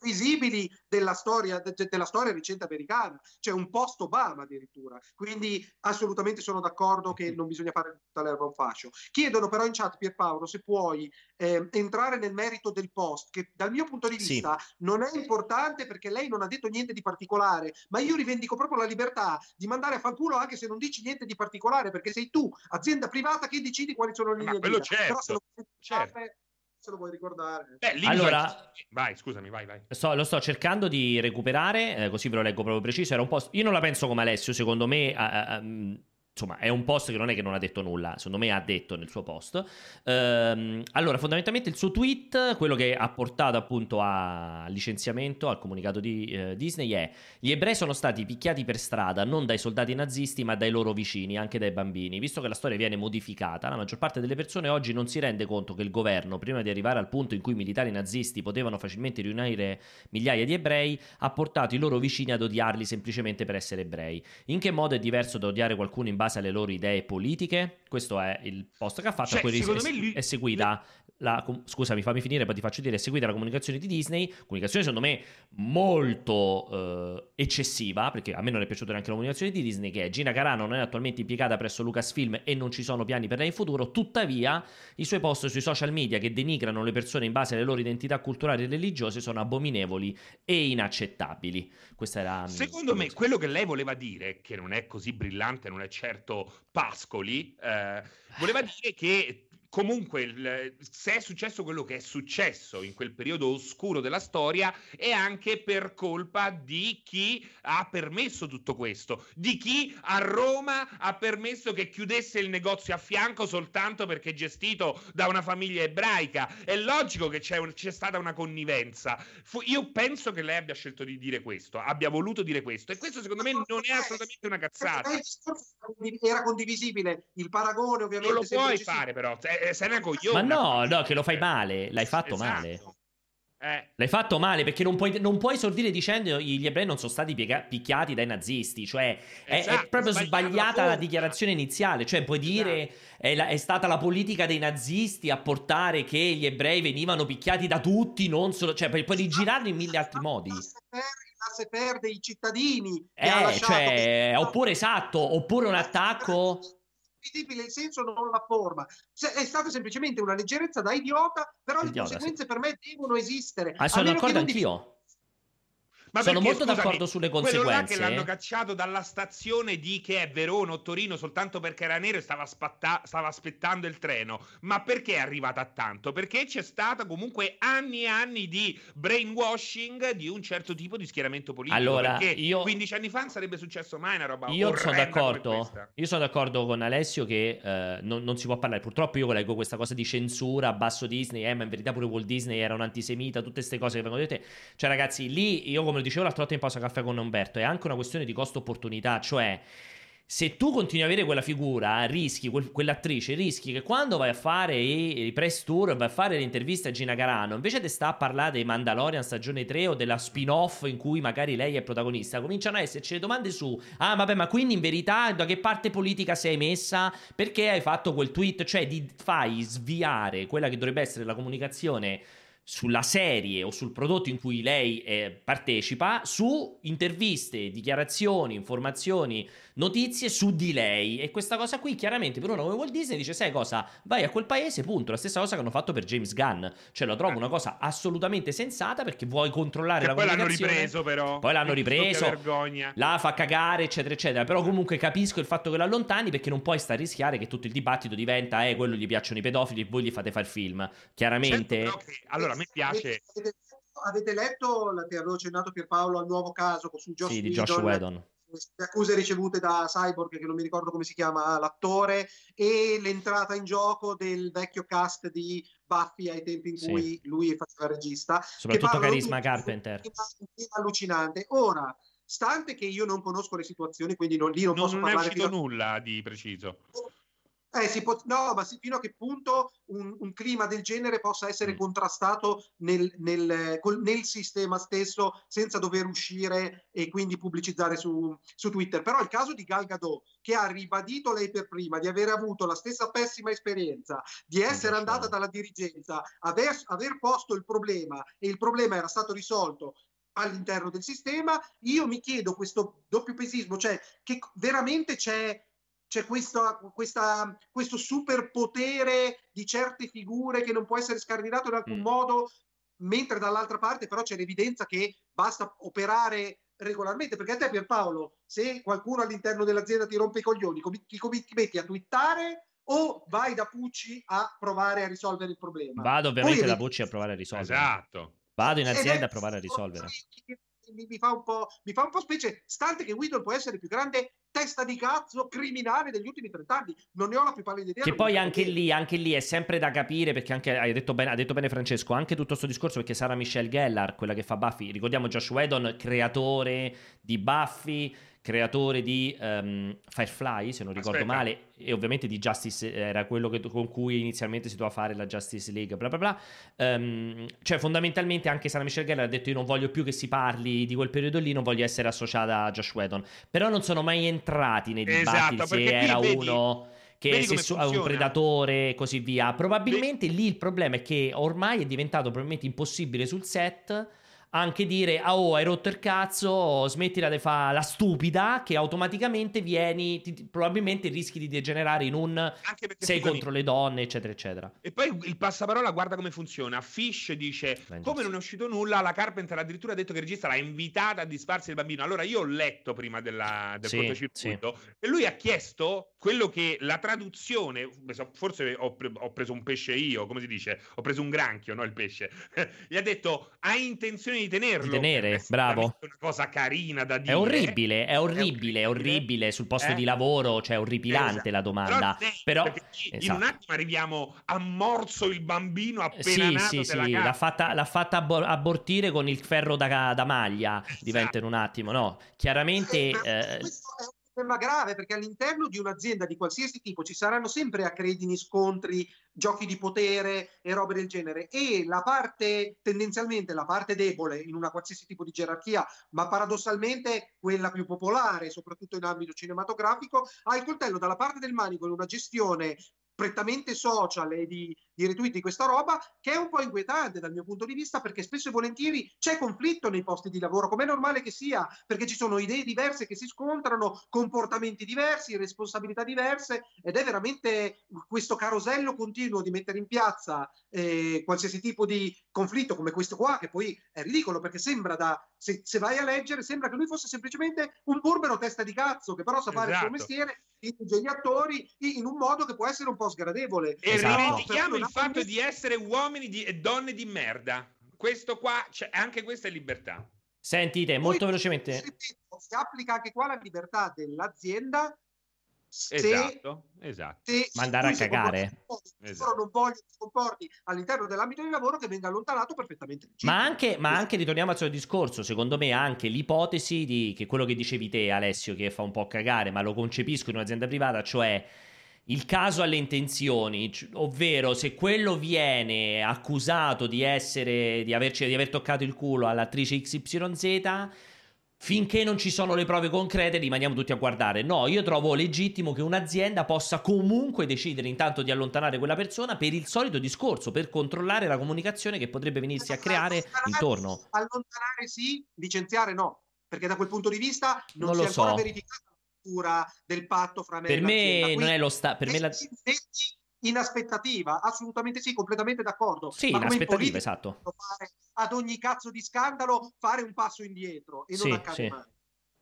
visibili della storia, de- della storia recente americana, c'è un post Obama addirittura, quindi assolutamente sono d'accordo che non bisogna fare tutta l'erba un fascio. Chiedono però in chat Pierpaolo se puoi eh, entrare nel merito del post, che dal mio punto di Sì. vista non è importante perché lei non ha detto niente di particolare, ma io rivendico proprio la libertà di mandare a fanculo anche se non dici niente di particolare, perché sei tu, azienda privata, che decidi quali sono le Ma linee quello guida. Però se lo, certo, ricordare- se lo vuoi ricordare. Beh, Allora- vai scusami vai vai Sto- lo sto cercando di recuperare, eh, così ve lo leggo proprio preciso. Era un post. Io non la penso come Alessio, secondo me. ah, mh, Insomma, è un post che non è che non ha detto nulla, secondo me ha detto nel suo post. Ehm, allora, fondamentalmente il suo tweet, quello che ha portato appunto al licenziamento, al comunicato di eh, Disney è gli ebrei sono stati picchiati per strada non dai soldati nazisti ma dai loro vicini, anche dai bambini. Visto che la storia viene modificata, la maggior parte delle persone oggi non si rende conto che il governo, prima di arrivare al punto in cui i militari nazisti potevano facilmente riunire migliaia di ebrei, ha portato i loro vicini ad odiarli semplicemente per essere ebrei. In che modo è diverso da odiare qualcuno in base alle loro idee politiche? Questo è il post che ha fatto. Cioè, cui secondo è, me lui- è seguita la, scusami, fammi finire, poi ti faccio dire, è seguita la comunicazione di Disney, comunicazione secondo me molto eh, eccessiva, perché a me non è piaciuta neanche la comunicazione di Disney, che Gina Carano non è attualmente impiegata presso Lucasfilm e non ci sono piani per lei in futuro, tuttavia i suoi post sui social media che denigrano le persone in base alle loro identità culturali e religiose sono abominevoli e inaccettabili. Questa era... Secondo me, quello che lei voleva dire, che non è così brillante, non è certo Pascoli, eh, voleva dire che comunque, il- se è successo quello che è successo in quel periodo oscuro della storia, è anche per colpa di chi ha permesso tutto questo, di chi a Roma ha permesso che chiudesse il negozio a fianco soltanto perché gestito da una famiglia ebraica. È logico che c'è, un- c'è stata una connivenza. Fu- io penso che lei abbia scelto di dire questo, abbia voluto dire questo, e questo secondo me non è assolutamente una cazzata. Era condivisibile, il paragone ovviamente... Non lo puoi fare, però. Sei, sei una coglione. Ma no, no, che lo fai male. L'hai fatto Esatto. male. Eh. L'hai fatto male perché non puoi, non puoi esordire dicendo gli ebrei non sono stati piega- picchiati dai nazisti. Cioè, è, è Esatto, proprio sbagliato sbagliata la dichiarazione iniziale. Cioè, puoi dire è, la- è stata la politica dei nazisti a portare che gli ebrei venivano picchiati da tutti, non solo. Cioè, puoi, rigirarlo in mille altri modi. L'asse per dei cittadini Eh, lasciato cioè, oppure esatto, oppure un attacco. Visibile il senso non la forma Se- è stata semplicemente una leggerezza da idiota però le Idiota, conseguenze per me devono esistere Ah, sono d'accordo anch'io. Ma Sono perché, molto scusami, d'accordo sulle Quello là che conseguenze. l'hanno cacciato dalla stazione di che è Verona o Torino soltanto perché era nero e stava, spatta- stava aspettando il treno. Ma perché è arrivata a tanto? Perché c'è stata comunque anni e anni di brainwashing di un certo tipo di schieramento politico. Allora, perché io- 15 anni fa non sarebbe successo mai una roba Io sono d'accordo. Io sono d'accordo con Alessio che eh, non, non si può parlare. Purtroppo io leggo questa cosa di censura, basso Disney, eh, ma in verità pure Walt Disney era un antisemita, tutte queste cose che vengono dette. Cioè, ragazzi, lì io, come dicevo l'altra volta in pausa caffè con Umberto, è anche una questione di costo-opportunità. Cioè, se tu continui ad avere quella figura, rischi, quel- quell'attrice, rischi che quando vai a fare i, i press tour, vai a fare le interviste a Gina Carano, invece di sta a parlare dei Mandalorian stagione 3 o della spin-off in cui magari lei è protagonista, cominciano a esserci le domande su, ah vabbè ma quindi in verità da che parte politica sei messa? Perché hai fatto quel tweet? Cioè di, fai sviare quella che dovrebbe essere la comunicazione sulla serie o sul prodotto in cui lei eh, partecipa su interviste, dichiarazioni, informazioni, notizie su di lei. E questa cosa qui, chiaramente, per uno come Walt Disney dice: Sai cosa? Vai a quel paese, punto. La stessa cosa che hanno fatto per James Gunn. Cioè, lo trovo una cosa assolutamente sensata perché vuoi controllare Che la poi l'hanno comunicazione. ripreso, però. Poi l'hanno Che ripreso. vergogna. La fa cagare, eccetera, eccetera. Però comunque capisco il fatto che lo allontani perché non puoi stare a rischiare che tutto il dibattito diventa, eh, quello gli piacciono i pedofili e voi gli fate fare film. Chiaramente. Certo, però che- allora, a me piace. avete, avete letto che avevo accennato Pierpaolo al nuovo caso su Josh Sì, di Josh Whedon. le accuse ricevute da Cyborg, che non mi ricordo come si chiama l'attore, e l'entrata in gioco del vecchio cast di Buffy ai tempi in Sì. cui lui faceva regista. Soprattutto Carisma Carpenter. di allucinante. Ora, stante che io non conosco le situazioni, quindi non, lì non, Non, posso non è parlare uscito fino a- nulla di preciso. Eh, può- no, ma fino a che punto un, un clima del genere possa essere Mm. contrastato nel, nel- col- nel sistema stesso senza dover uscire e quindi pubblicizzare su, su Twitter. Però il caso di Gal Gadot, che ha ribadito lei per prima di aver avuto la stessa pessima esperienza, di essere Josh andata dalla dirigenza, aver, aver posto il problema e il problema era stato risolto all'interno del sistema, io mi chiedo questo doppio pesismo, cioè che veramente c'è c'è questa, questa- questo superpotere di certe figure che non può essere scardinato in alcun Mm. modo, mentre dall'altra parte però c'è l'evidenza che basta operare regolarmente. Perché a te Pierpaolo, se qualcuno all'interno dell'azienda ti rompe i coglioni, come- ti, ti metti a twittare o vai da Pucci a provare a risolvere il problema? Vado ovviamente Poi- da Pucci a provare a risolvere. Esatto. Vado in azienda a provare a risolvere. Mi, mi fa un po', mi fa un po' specie, stante che Guido può essere il più grande testa di cazzo criminale degli ultimi trent'anni. Non ne ho la più pallida idea. Che poi anche lì, anche lì è sempre da capire perché anche hai detto bene, ha detto bene Francesco, anche tutto questo discorso perché Sara Michelle Gellar, quella che fa Buffy, ricordiamo Josh Whedon, creatore di Buffy, creatore di ehm, Firefly, se non ricordo Aspetta. male, e ovviamente di Justice, era quello che- con cui inizialmente si doveva fare la Justice League, bla bla bla. Ehm, cioè fondamentalmente anche Sara Michelle Gellar ha detto io non voglio più che si parli di quel periodo lì, non voglio essere associata a Josh Whedon, però non sono mai entrati nei dibattiti Esatto, se era vedi- uno che come sessu- un predatore e così via. Probabilmente lì il problema è che ormai è diventato probabilmente impossibile sul set anche dire ah, oh hai rotto il cazzo smettila di fare la stupida che automaticamente vieni ti- probabilmente rischi di degenerare in un Anche sei contro le donne eccetera eccetera E poi il passaparola guarda come funziona. Fish dice. Come non è uscito nulla, la Carpenter addirittura ha detto che il regista l'ha invitata a disfarsi del bambino. Allora io ho letto prima della- del Sì, cortocircuito e lui ha chiesto quello che la traduzione. Forse ho, pre- ho preso un pesce io, come si dice? Ho preso un granchio, no? Il pesce. Gli ha detto: Hai intenzione di tenerlo? Di tenere, Per me è bravo. sicuramente Una cosa carina da dire. è orribile è orribile è orribile. sul posto Eh? di lavoro cioè orripilante Esatto. la domanda Però, però perché in esatto. un attimo arriviamo a morso il bambino appena Sì, nato sì, sì, l'ha fatta, l'ha fatta abbo- abortire con il ferro da, da maglia, Esatto. diventa in un attimo, no? Chiaramente... Eh, eh, questo è problema grave perché all'interno di un'azienda di qualsiasi tipo ci saranno sempre accredini, scontri, giochi di potere e robe del genere. E la parte tendenzialmente la parte debole in una qualsiasi tipo di gerarchia, ma paradossalmente quella più popolare, soprattutto in ambito cinematografico, ha il coltello dalla parte del manico in una gestione prettamente social e di, di retweet di questa roba che è un po' inquietante dal mio punto di vista perché spesso e volentieri c'è conflitto nei posti di lavoro, come è normale che sia, perché ci sono idee diverse che si scontrano, comportamenti diversi, responsabilità diverse ed è veramente questo carosello continuo di mettere in piazza eh, qualsiasi tipo di conflitto come questo qua che poi è ridicolo perché sembra da se, se vai a leggere sembra che lui fosse semplicemente un burbero testa di cazzo che però sa fare il suo Esatto. mestiere dirige gli attori in un modo che può essere un po' sgradevole E Esatto. rivendichiamo il fatto di essere uomini di- e donne di merda. Questo qua, cioè, anche questa è libertà. sentite, Poi, molto velocemente... ripeto, si applica anche qua la libertà dell'azienda se, Esatto, esatto. se Mandare a cagare. Esatto. non vogliono che si comporti all'interno dell'ambito di lavoro che venga allontanato perfettamente. Ma anche, ma anche ritorniamo al suo discorso, secondo me anche l'ipotesi di che quello che dicevi te Alessio che fa un po' cagare, ma lo concepisco in un'azienda privata, cioè il caso alle intenzioni, ovvero se quello viene accusato di essere di, averci, di aver toccato il culo all'attrice XYZ, finché non ci sono le prove concrete rimaniamo tutti a guardare. No, io trovo legittimo che un'azienda possa comunque decidere intanto di allontanare quella persona per il solito discorso, per controllare la comunicazione che potrebbe venirsi a creare intorno. Allontanare sì, licenziare no, perché da quel punto di vista non, Non si lo è ancora so. verificata la natura del patto fra me Per e me l'azienda. non è lo sta per me la... in aspettativa, assolutamente sì, completamente d'accordo. Sì, Ma in aspettativa, esatto. fare ad ogni cazzo di scandalo fare un passo indietro e Sì, non accade sì. mai.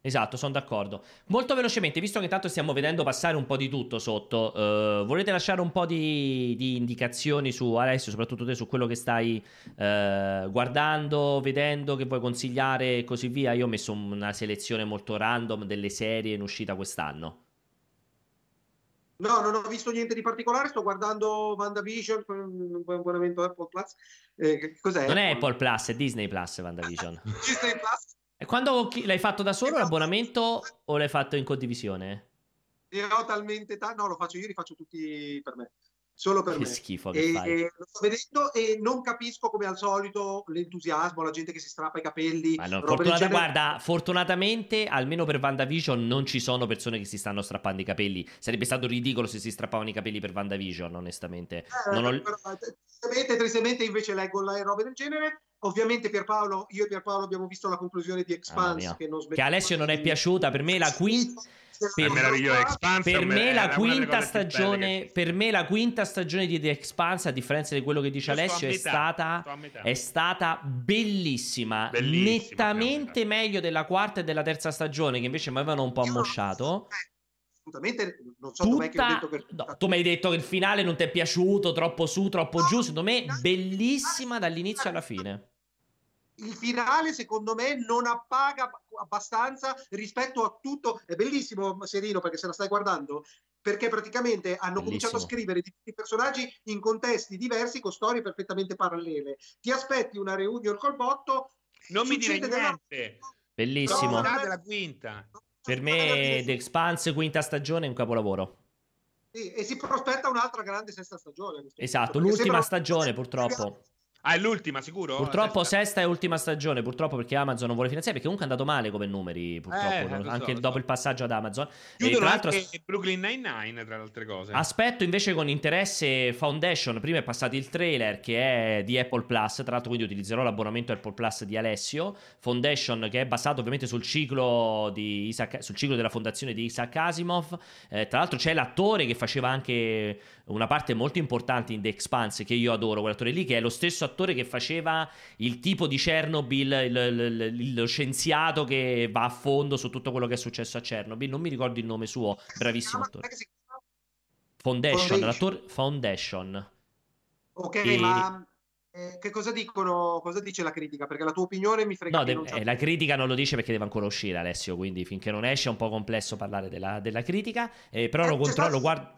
Esatto, sono d'accordo. Molto velocemente, visto che intanto stiamo vedendo passare un po' di tutto sotto, eh, volete lasciare un po' di, di indicazioni su Alessio, soprattutto te, su quello che stai eh, guardando, vedendo, che vuoi consigliare e così via? Io ho messo una selezione molto random delle serie in uscita quest'anno. No, non ho visto niente di particolare, sto guardando WandaVision, un buon buon evento Apple Plus. Eh, cos'è? Non è Apple Plus, è Disney Plus, WandaVision. Disney Plus. E quando l'hai fatto da solo l'abbonamento o l'hai fatto in condivisione? Ne ho talmente tanti, no, lo faccio io, li faccio tutti per me, solo per Che me. schifo che E, fai. e lo sto vedendo e non capisco come al solito l'entusiasmo, la gente che si strappa i capelli. No, fortunata- genere. guarda, fortunatamente, almeno per WandaVision non ci sono persone che si stanno strappando i capelli. Sarebbe stato ridicolo se si strappavano i capelli per WandaVision, onestamente. Eh, Non ho- però, eh, tristemente, tristemente invece leggo le robe del genere. Ovviamente Pierpaolo, io e Pierpaolo abbiamo visto la conclusione di Expanse mia. che non Che a Alessio non è piaciuta. Per me la quinta. È meraviglioso, Expanse Per è me la quinta stagione, che- per me la quinta stagione di The Expanse, a differenza di quello che dice Io Alessio, è stata, è stata bellissima, Bellissima, nettamente meglio della quarta e della terza stagione, che invece mi avevano un po' ammosciato. Assolutamente, non so dov'è che ho Tutta, detto che no, tu mi hai detto che il finale non ti è piaciuto, troppo su, troppo giù. Secondo me, bellissima dall'inizio alla fine. il finale secondo me non appaga abbastanza rispetto a tutto è bellissimo Serino perché se la stai guardando perché praticamente hanno cominciato a Bellissimo. scrivere i personaggi in contesti diversi con storie perfettamente parallele ti aspetti una reunion col botto Non mi dire succede della- niente. Bellissimo. No, della quinta. Per me, The Expanse, quinta stagione è un capolavoro. Sì, e si prospetta un'altra grande sesta stagione Esatto, l'ultima sembra- stagione, purtroppo. Ah, è l'ultima, sicuro? Purtroppo sesta e ultima stagione, purtroppo perché Amazon non vuole finanziare, perché comunque è andato male come numeri, purtroppo, Eh, so, anche lo dopo so. il passaggio ad Amazon. E Chiudono tra l'altro anche Brooklyn Nine-Nine, tra le altre cose. Aspetto invece con interesse Foundation. Prima è passato il trailer che è di Apple Plus. Tra l'altro, quindi utilizzerò l'abbonamento Apple Plus di Alessio. Foundation, che è basato ovviamente sul ciclo, di Isaac- sul ciclo della fondazione di Isaac Asimov. Eh, tra l'altro, c'è l'attore che faceva anche una parte molto importante in The Expanse, che io adoro. Quell'attore lì, che è lo stesso attore che faceva il tipo di Chernobyl, il, il- il- lo scienziato che va a fondo su tutto quello che è successo a Chernobyl. Non mi ricordo il nome suo, bravissimo attore. Si chiama? Foundation, Foundation. l'attore Foundation. Ok, E- ma eh, che cosa dicono? Cosa dice la critica? Perché la tua opinione mi frega No, de- eh, la critica non lo dice perché deve ancora uscire Alessio, quindi finché non esce è un po' complesso parlare della, della critica, eh, però Eh, lo controllo, stato guarda...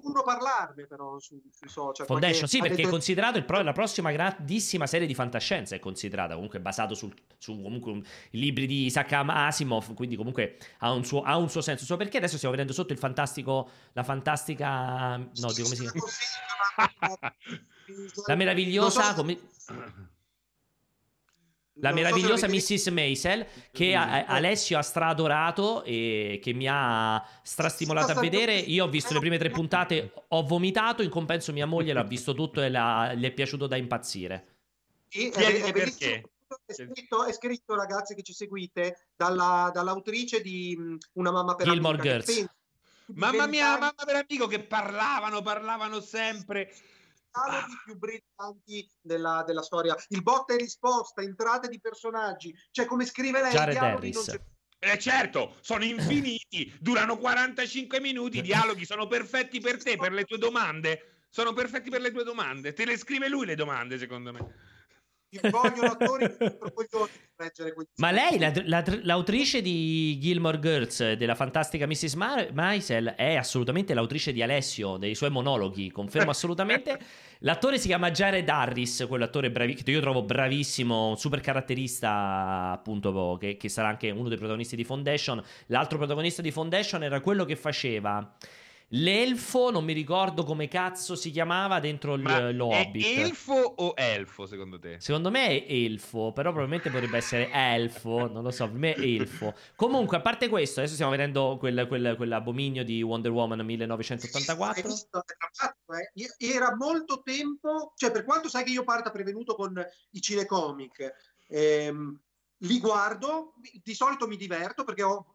qualcuno parlarne però su- sui social. Foundation, sì, perché è detto- considerato il pro- la prossima grandissima serie di fantascienza, è considerata comunque basato sul- su comunque un- libri di Isaac Asimov, quindi comunque ha un suo, ha un suo senso. So perché adesso stiamo vedendo sotto il fantastico, la fantastica, no, di come si chiama? La meravigliosa, so- come- La meravigliosa Mrs. Maisel che a- a- Alessio ha stradorato e che mi ha strastimolato a vedere. Io ho visto le prime tre puntate, ho vomitato, in compenso mia moglie l'ha visto tutto e la- le è piaciuto da impazzire. Sì, è, perché. È scritto, è scritto, ragazzi che ci seguite, dalla- dall'autrice di mh, Una mamma per Gilmore amica, Girls. Mamma mia, mamma per amico che parlavano, parlavano sempre. Dialoghi più brillanti della, della storia. Il botta e risposta, entrate di personaggi, cioè come scrive lei, i Jared dialoghi non Harris. c'è- Eh certo, sono infiniti, durano 45 minuti, i dialoghi sono perfetti per te, per le tue domande. Sono perfetti per le tue domande. Te le scrive lui le domande, secondo me. Vogliono attori coglioni leggere Ma lei, la- la- l'autrice di Gilmore Girls, della fantastica Mrs. Ma- Maisel, è assolutamente l'autrice di Alessio, dei suoi monologhi, confermo assolutamente. L'attore si chiama Jared Harris, quell'attore bravi- che io trovo bravissimo, super caratterista, appunto, che, che sarà anche uno dei protagonisti di Foundation. L'altro protagonista di Foundation era quello che faceva l'elfo, non mi ricordo come cazzo si chiamava, dentro il- Ma lo è Hobbit. elfo o elfo, secondo te? Secondo me è elfo, però probabilmente potrebbe essere elfo, non lo so, per me è elfo. Comunque, a parte questo, adesso stiamo vedendo quel, quel- quell'abominio di Wonder Woman Hai 1984. visto? È drammatico, eh? Era molto tempo, cioè per quanto sai che io parta prevenuto con i cinecomic, ehm, li guardo, di solito mi diverto perché ho...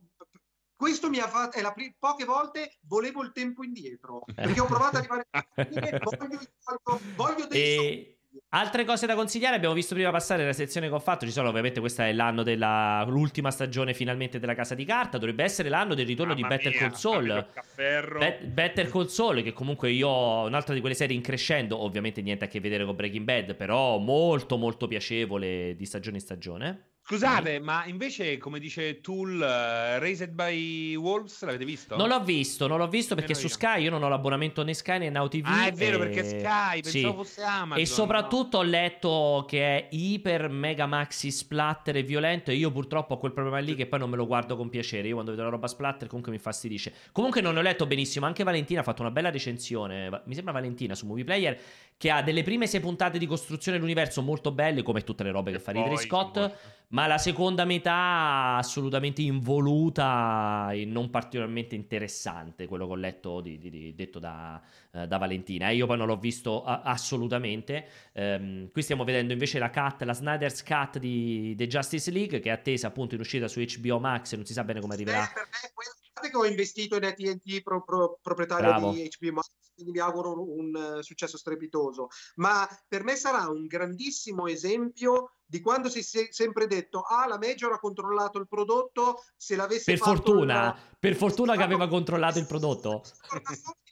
Questo mi ha fatto, è la pri- poche volte volevo il tempo indietro, perché ho provato ad arrivare voglio, voglio, voglio dei soldi. E altre cose da consigliare, abbiamo visto prima passare la sezione che ho fatto, ci sono ovviamente questa è l'anno della l'ultima stagione finalmente della Casa di Carta, dovrebbe essere l'anno del ritorno di Mamma Better mia, Call Saul. Better Call Saul, che comunque io ho un'altra di quelle serie in crescendo, ovviamente niente a che vedere con Breaking Bad, però molto molto piacevole di stagione in stagione. Scusate, ma invece, come dice Tool, eh, Raised by Wolves, l'avete visto? Non l'ho visto, non l'ho visto perché su. Sky io non ho l'abbonamento né Sky né Now TV. Ah, è vero, e- perché Sky, Sì. pensavo fosse Amazon. E soprattutto ho letto che è iper mega maxi splatter e violento e io purtroppo ho quel problema lì che poi non me lo guardo con piacere. Io quando vedo la roba splatter comunque mi infastidisce. Comunque non ho letto benissimo, anche Valentina ha fatto una bella recensione, mi sembra Valentina su Movie Player, che ha delle prime sei puntate di costruzione dell'universo molto belle, come tutte le robe che E fa Ridley poi, Scott. molto. Ma la seconda metà assolutamente involuta e non particolarmente interessante, quello che ho letto di- di- di- detto da, eh, da Valentina. Io poi non l'ho visto a- assolutamente. Ehm, qui stiamo vedendo invece la cut, la Snyder's Cut di The Justice League, che è attesa appunto in uscita su HBO Max e non si sa bene come arriverà. Eh, per me, guardate che ho investito in AT&T pro- pro- proprietario Bravo. di HBO Max, quindi vi auguro un eh, successo strepitoso. Ma per me sarà un grandissimo esempio di quando si è sempre detto ah la Major ha controllato il prodotto se l'avesse Per fatto fortuna, il- per fortuna che aveva controllato il prodotto.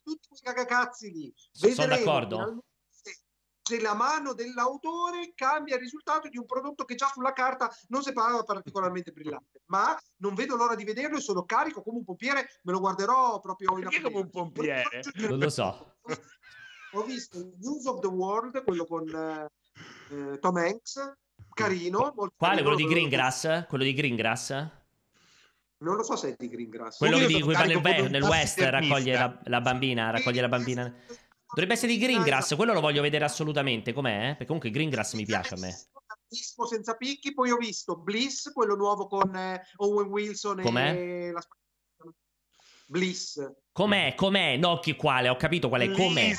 tutti quei cagacazzi lì Sono d'accordo. se la mano dell'autore cambia il risultato di un prodotto che già sulla carta non sembrava particolarmente brillante ma non vedo l'ora di vederlo e sono carico come un pompiere me lo guarderò proprio in Perché come un pompiere? Non lo so. ho visto il News of the World quello con eh, Tom Hanks carino molto Quale? carino, Quello di Greengrass? Quello di Greengrass? non lo so se è di Greengrass Quello di cui va nel, un nel West raccoglie la, la bambina, raccoglie la bambina. Dovrebbe essere di Greengrass, quello lo voglio vedere assolutamente. Com'è? Perché comunque Greengrass mi piace a me. Senza picchi, poi ho visto Bliss, quello nuovo con eh, Owen Wilson Com'è? e la Bliss. Com'è? Com'è? No, chi quale? Ho capito qual è. Com'è?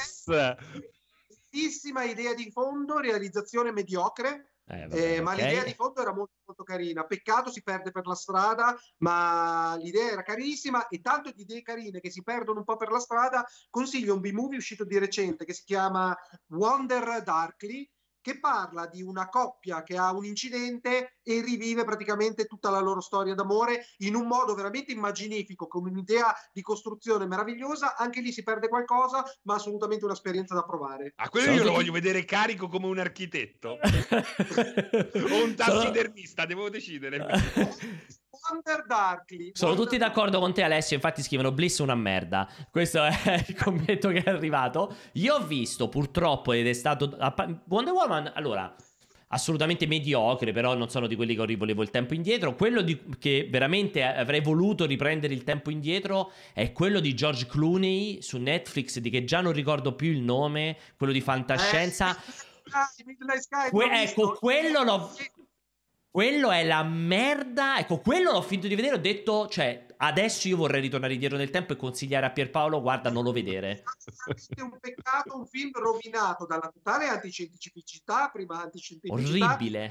Bellissima idea di fondo, realizzazione mediocre. Eh, vabbè, Eh, ma ok. l'idea di fondo era molto, molto carina. Peccato si perde per la strada, ma l'idea era carinissima e tanto di idee carine che si perdono un po' per la strada. Consiglio un B-movie uscito di recente che si chiama Wonder Darkly, che parla di una coppia che ha un incidente e rivive praticamente tutta la loro storia d'amore in un modo veramente immaginifico, con un'idea di costruzione meravigliosa. Anche lì si perde qualcosa, ma assolutamente un'esperienza da provare. A quello Sono io lo voglio vedere carico come un architetto o un Sono- tassidermista, devo decidere. Wonder Darkly. Sono Wonder tutti d'accordo con te, Alessio. Infatti, scrivono Bliss una merda. Questo è il commento che è arrivato. Io ho visto purtroppo, ed è stato. Wonder Woman, allora. Assolutamente mediocre, però non sono di quelli che volevo il tempo indietro. Quello di- che veramente avrei voluto riprendere il tempo indietro è quello di George Clooney su Netflix, di che già non ricordo più il nome, quello di fantascienza. Eh, Midnight Sky, Que- ecco, quello l'ho. Quello è la merda. Ecco, quello l'ho finito di vedere. Ho detto, cioè, adesso io vorrei ritornare indietro nel tempo e consigliare a Pierpaolo, guarda, non lo vedere. È un peccato, un film rovinato dalla totale antiscientificità, prima antiscientificità. Orribile.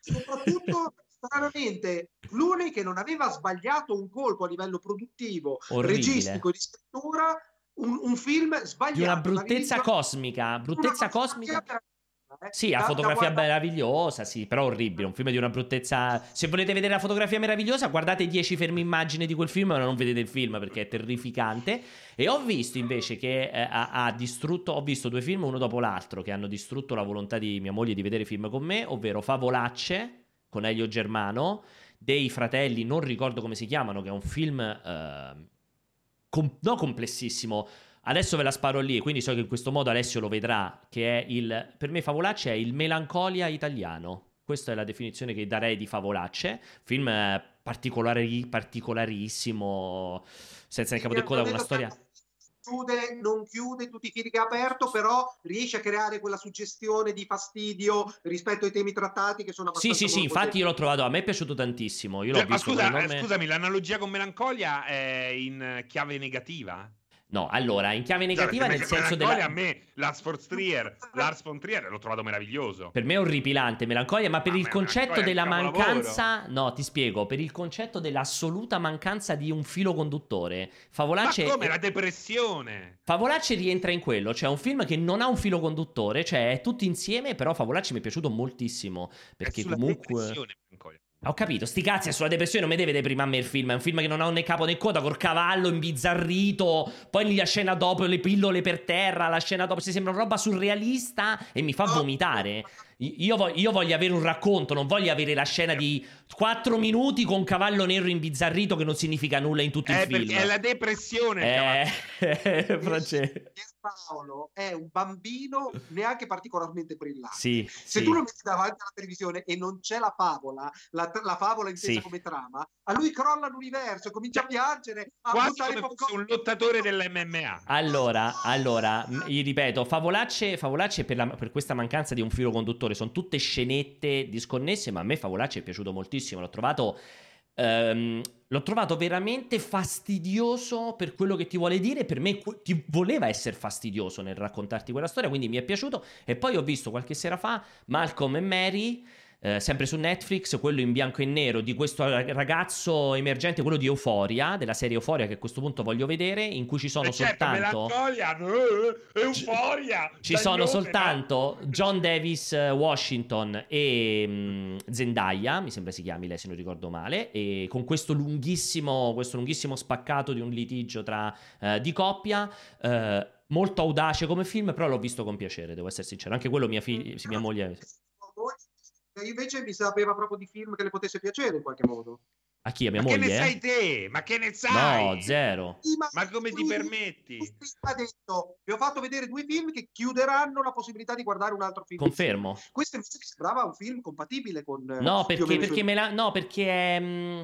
Soprattutto, stranamente, Clooney che non aveva sbagliato un colpo a livello produttivo, Orribile. registico di scrittura, un, un film sbagliato. Di una bruttezza cosmica. Bruttezza una cosmica. fotografia eh, Sì, da fotografia guardare- meravigliosa, sì, però orribile. Un film di una bruttezza. Se volete vedere la fotografia meravigliosa, guardate 10 fermi immagini di quel film, ma non vedete il film perché è terrificante. E ho visto invece che eh, ha, ha distrutto. Ho visto due film uno dopo l'altro che hanno distrutto la volontà di mia moglie di vedere film con me, ovvero Favolacce con Elio Germano, dei fratelli, non ricordo come si chiamano, che è un film. eh, com- no complessissimo. Adesso ve la sparo lì, quindi so che in questo modo Alessio lo vedrà, che è il... Per me Favolacce è il melancolia italiano. Questa è la definizione che darei di Favolacce. Film eh, particolari- particolarissimo, senza né capo né coda, una storia... Chiude, non chiude tutti i fili che ha aperto, però riesce a creare quella suggestione di fastidio rispetto ai temi trattati che sono Sì, abbastanza sì, sì, molto infatti io l'ho trovato, a me è piaciuto tantissimo. Io l'ho Cioè, ma visto scusa, con eh, enorme- scusami, l'analogia con Melancolia è in chiave negativa? No, allora, in chiave negativa Cioè, nel senso Melancolia della... a me, Lars von Trier, Lars von Trier l'ho trovato meraviglioso. Per me è orripilante melancolia, ma per Ah, il ma concetto della mancanza, no, ti spiego, per il concetto dell'assoluta mancanza di un filo conduttore. Ma Favolacce come la depressione? Favolacci rientra in quello, cioè un film che non ha un filo conduttore, cioè è tutto insieme, però Favolacci mi è piaciuto moltissimo, perché comunque... depressione. Ho capito, sti cazzi, è sulla depressione, non mi deve prima a me il film, è un film che non ha né capo né coda, col cavallo imbizzarrito, poi la scena dopo, le pillole per terra, la scena dopo, si sembra una roba surrealista e mi fa vomitare. I- Io, vo- io voglio avere un racconto, non voglio avere la scena di 4 minuti con cavallo nero imbizzarrito che non significa nulla in tutto il Eh, film. perché è la depressione. Eh, France- Paolo è un bambino neanche particolarmente brillante. Sì, Se sì. tu lo metti davanti alla televisione e non c'è la favola, la, la favola intesa Sì. come trama, a lui crolla l'universo, comincia a piangere, a Quasi come fosse un lottatore dell'MMA. Allora, allora, gli ripeto, Favolacce, Favolacce per, la- per questa mancanza di un filo conduttore sono tutte scenette disconnesse, ma a me Favolacce è piaciuto moltissimo, l'ho trovato... ehm, l'ho trovato veramente fastidioso per quello che ti vuole dire. Per me ti voleva essere fastidioso nel raccontarti quella storia, quindi mi è piaciuto. E poi ho visto qualche sera fa Malcolm e Mary. Eh, sempre su Netflix, quello in bianco e nero di questo ragazzo emergente, quello di Euforia, della serie Euforia che a questo punto voglio vedere, in cui ci sono E certo, soltanto... eh, euforia. Ci dai sono nome, soltanto John Davis eh, Washington e mm, Zendaya, mi sembra si chiami lei se non ricordo male, e con questo lunghissimo, questo lunghissimo spaccato di un litigio tra, eh, di coppia. eh, molto audace come film, però l'ho visto con piacere, devo essere sincero. Anche quello mia, figlia, mia moglie... Invece mi sapeva proprio di film che le potesse piacere in qualche modo. A chi? A mia Ma che moglie? ne eh? sai te? Ma che ne sai? No, zero. Sì, Ma come ti permetti? ha detto, vi ho fatto vedere due film che chiuderanno la possibilità di guardare un altro film. Confermo. Questo invece mi sembrava un film compatibile con... eh, No, perché, perché me la- no, perché è, mm,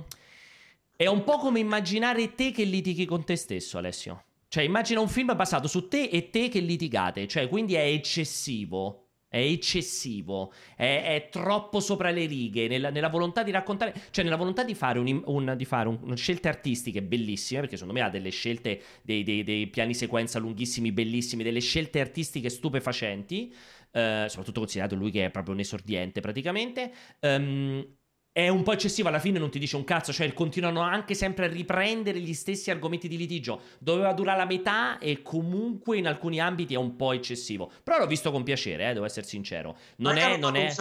è un po' come immaginare te che litighi con te stesso, Alessio. Cioè, immagina un film basato su te e te che litigate, cioè, quindi è eccessivo. È eccessivo, è, è troppo sopra le righe nella, nella, volontà di raccontare, cioè nella volontà di fare, un, un, di fare un, scelte artistiche bellissime, perché secondo me ha delle scelte, dei, dei, dei piani sequenza lunghissimi, bellissimi, delle scelte artistiche stupefacenti, eh, soprattutto considerato lui che è proprio un esordiente praticamente. Um, è un po' eccessivo, alla fine non ti dice un cazzo, cioè continuano anche sempre a riprendere gli stessi argomenti di litigio. Doveva durare la metà e comunque in alcuni ambiti è un po' eccessivo. Però l'ho visto con piacere, eh, devo essere sincero. Non è... Non è...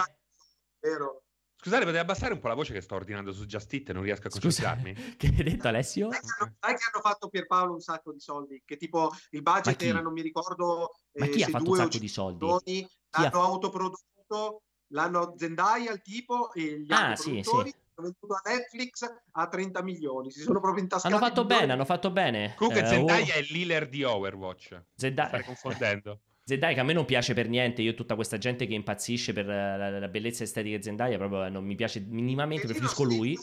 Vero. Scusate, potete abbassare un po' la voce che sto ordinando su Just It e non riesco a concentrarmi. Scusa, che hai detto Alessio? Sai che, hanno, fatto Pierpaolo un sacco di soldi? Che tipo il budget era, non mi ricordo... Ma chi eh, ha fatto un sacco di soldi? L'hanno autoprodotto l'hanno Zendaya il tipo e gli ah, altri sì, sì. venduto a Netflix a 30 milioni si sono proprio intascati hanno fatto bene hanno fatto bene comunque eh, Zendaya oh. è l'healer di Overwatch Zendaya stai confondendo Zendaya che a me non piace per niente, io tutta questa gente che impazzisce per la, la bellezza estetica di Zendaya proprio non mi piace minimamente, preferisco lui.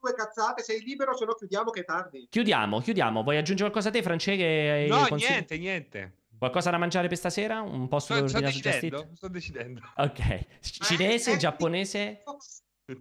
Due cazzate, sei libero, se no chiudiamo che è tardi. Chiudiamo, chiudiamo. Vuoi aggiungere qualcosa a te, Francesche? No, niente, niente. Qualcosa da mangiare per stasera? Un posto sto, sto decidendo, sto decidendo. Ok. Cinese, eh, giapponese?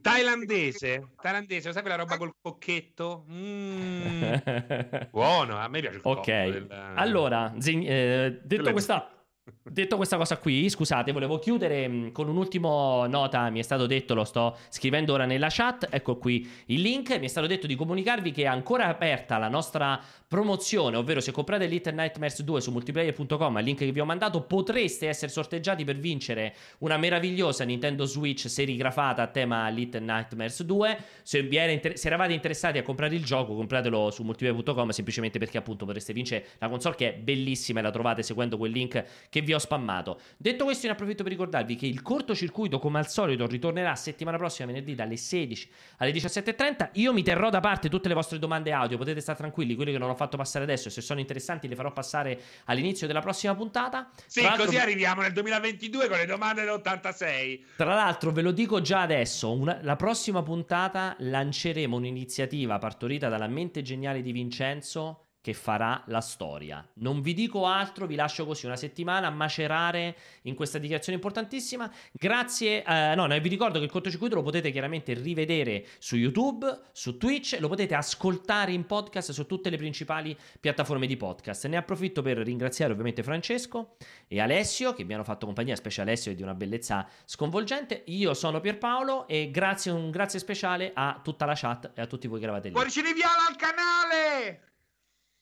Thailandese, thailandese, lo sai quella roba col cocchetto? Mm. Buono, a me piace il Ok, del... allora, zin- eh, detto questa Detto questa cosa qui, scusate, volevo chiudere mm, con un'ultima nota, mi è stato detto, lo sto scrivendo ora nella chat, ecco qui il link, mi è stato detto di comunicarvi che è ancora aperta la nostra promozione, ovvero se comprate Little Nightmares 2 su multiplayer.com, al link che vi ho mandato, potreste essere sorteggiati per vincere una meravigliosa Nintendo Switch serigrafata a tema Little Nightmares 2. Se, inter- se eravate interessati a comprare il gioco, compratelo su multiplayer.com semplicemente perché appunto potreste vincere la console che è bellissima e la trovate seguendo quel link che vi ho spammato. Detto questo, ne approfitto per ricordarvi che il cortocircuito, come al solito, ritornerà settimana prossima, venerdì dalle 16 alle 17.30. Io mi terrò da parte tutte le vostre domande audio, potete stare tranquilli, quelle che non ho fatto passare adesso, se sono interessanti le farò passare all'inizio della prossima puntata. Sì, così arriviamo nel 2022 con le domande dell'86. Tra l'altro ve lo dico già adesso, una, la prossima puntata lanceremo un'iniziativa partorita dalla mente geniale di Vincenzo che farà la storia. Non vi dico altro, vi lascio così una settimana a macerare in questa dichiarazione importantissima. Grazie, eh, no, vi ricordo che il cortocircuito lo potete chiaramente rivedere su YouTube, su Twitch, lo potete ascoltare in podcast su tutte le principali piattaforme di podcast. Ne approfitto per ringraziare ovviamente Francesco e Alessio che mi hanno fatto compagnia, specie Alessio è di una bellezza sconvolgente. Io sono Pierpaolo e grazie, un grazie speciale a tutta la chat e a tutti voi che eravate lì. Cuoricini viola al canale!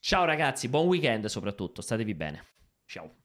Ciao ragazzi, buon weekend soprattutto, statevi bene. Ciao.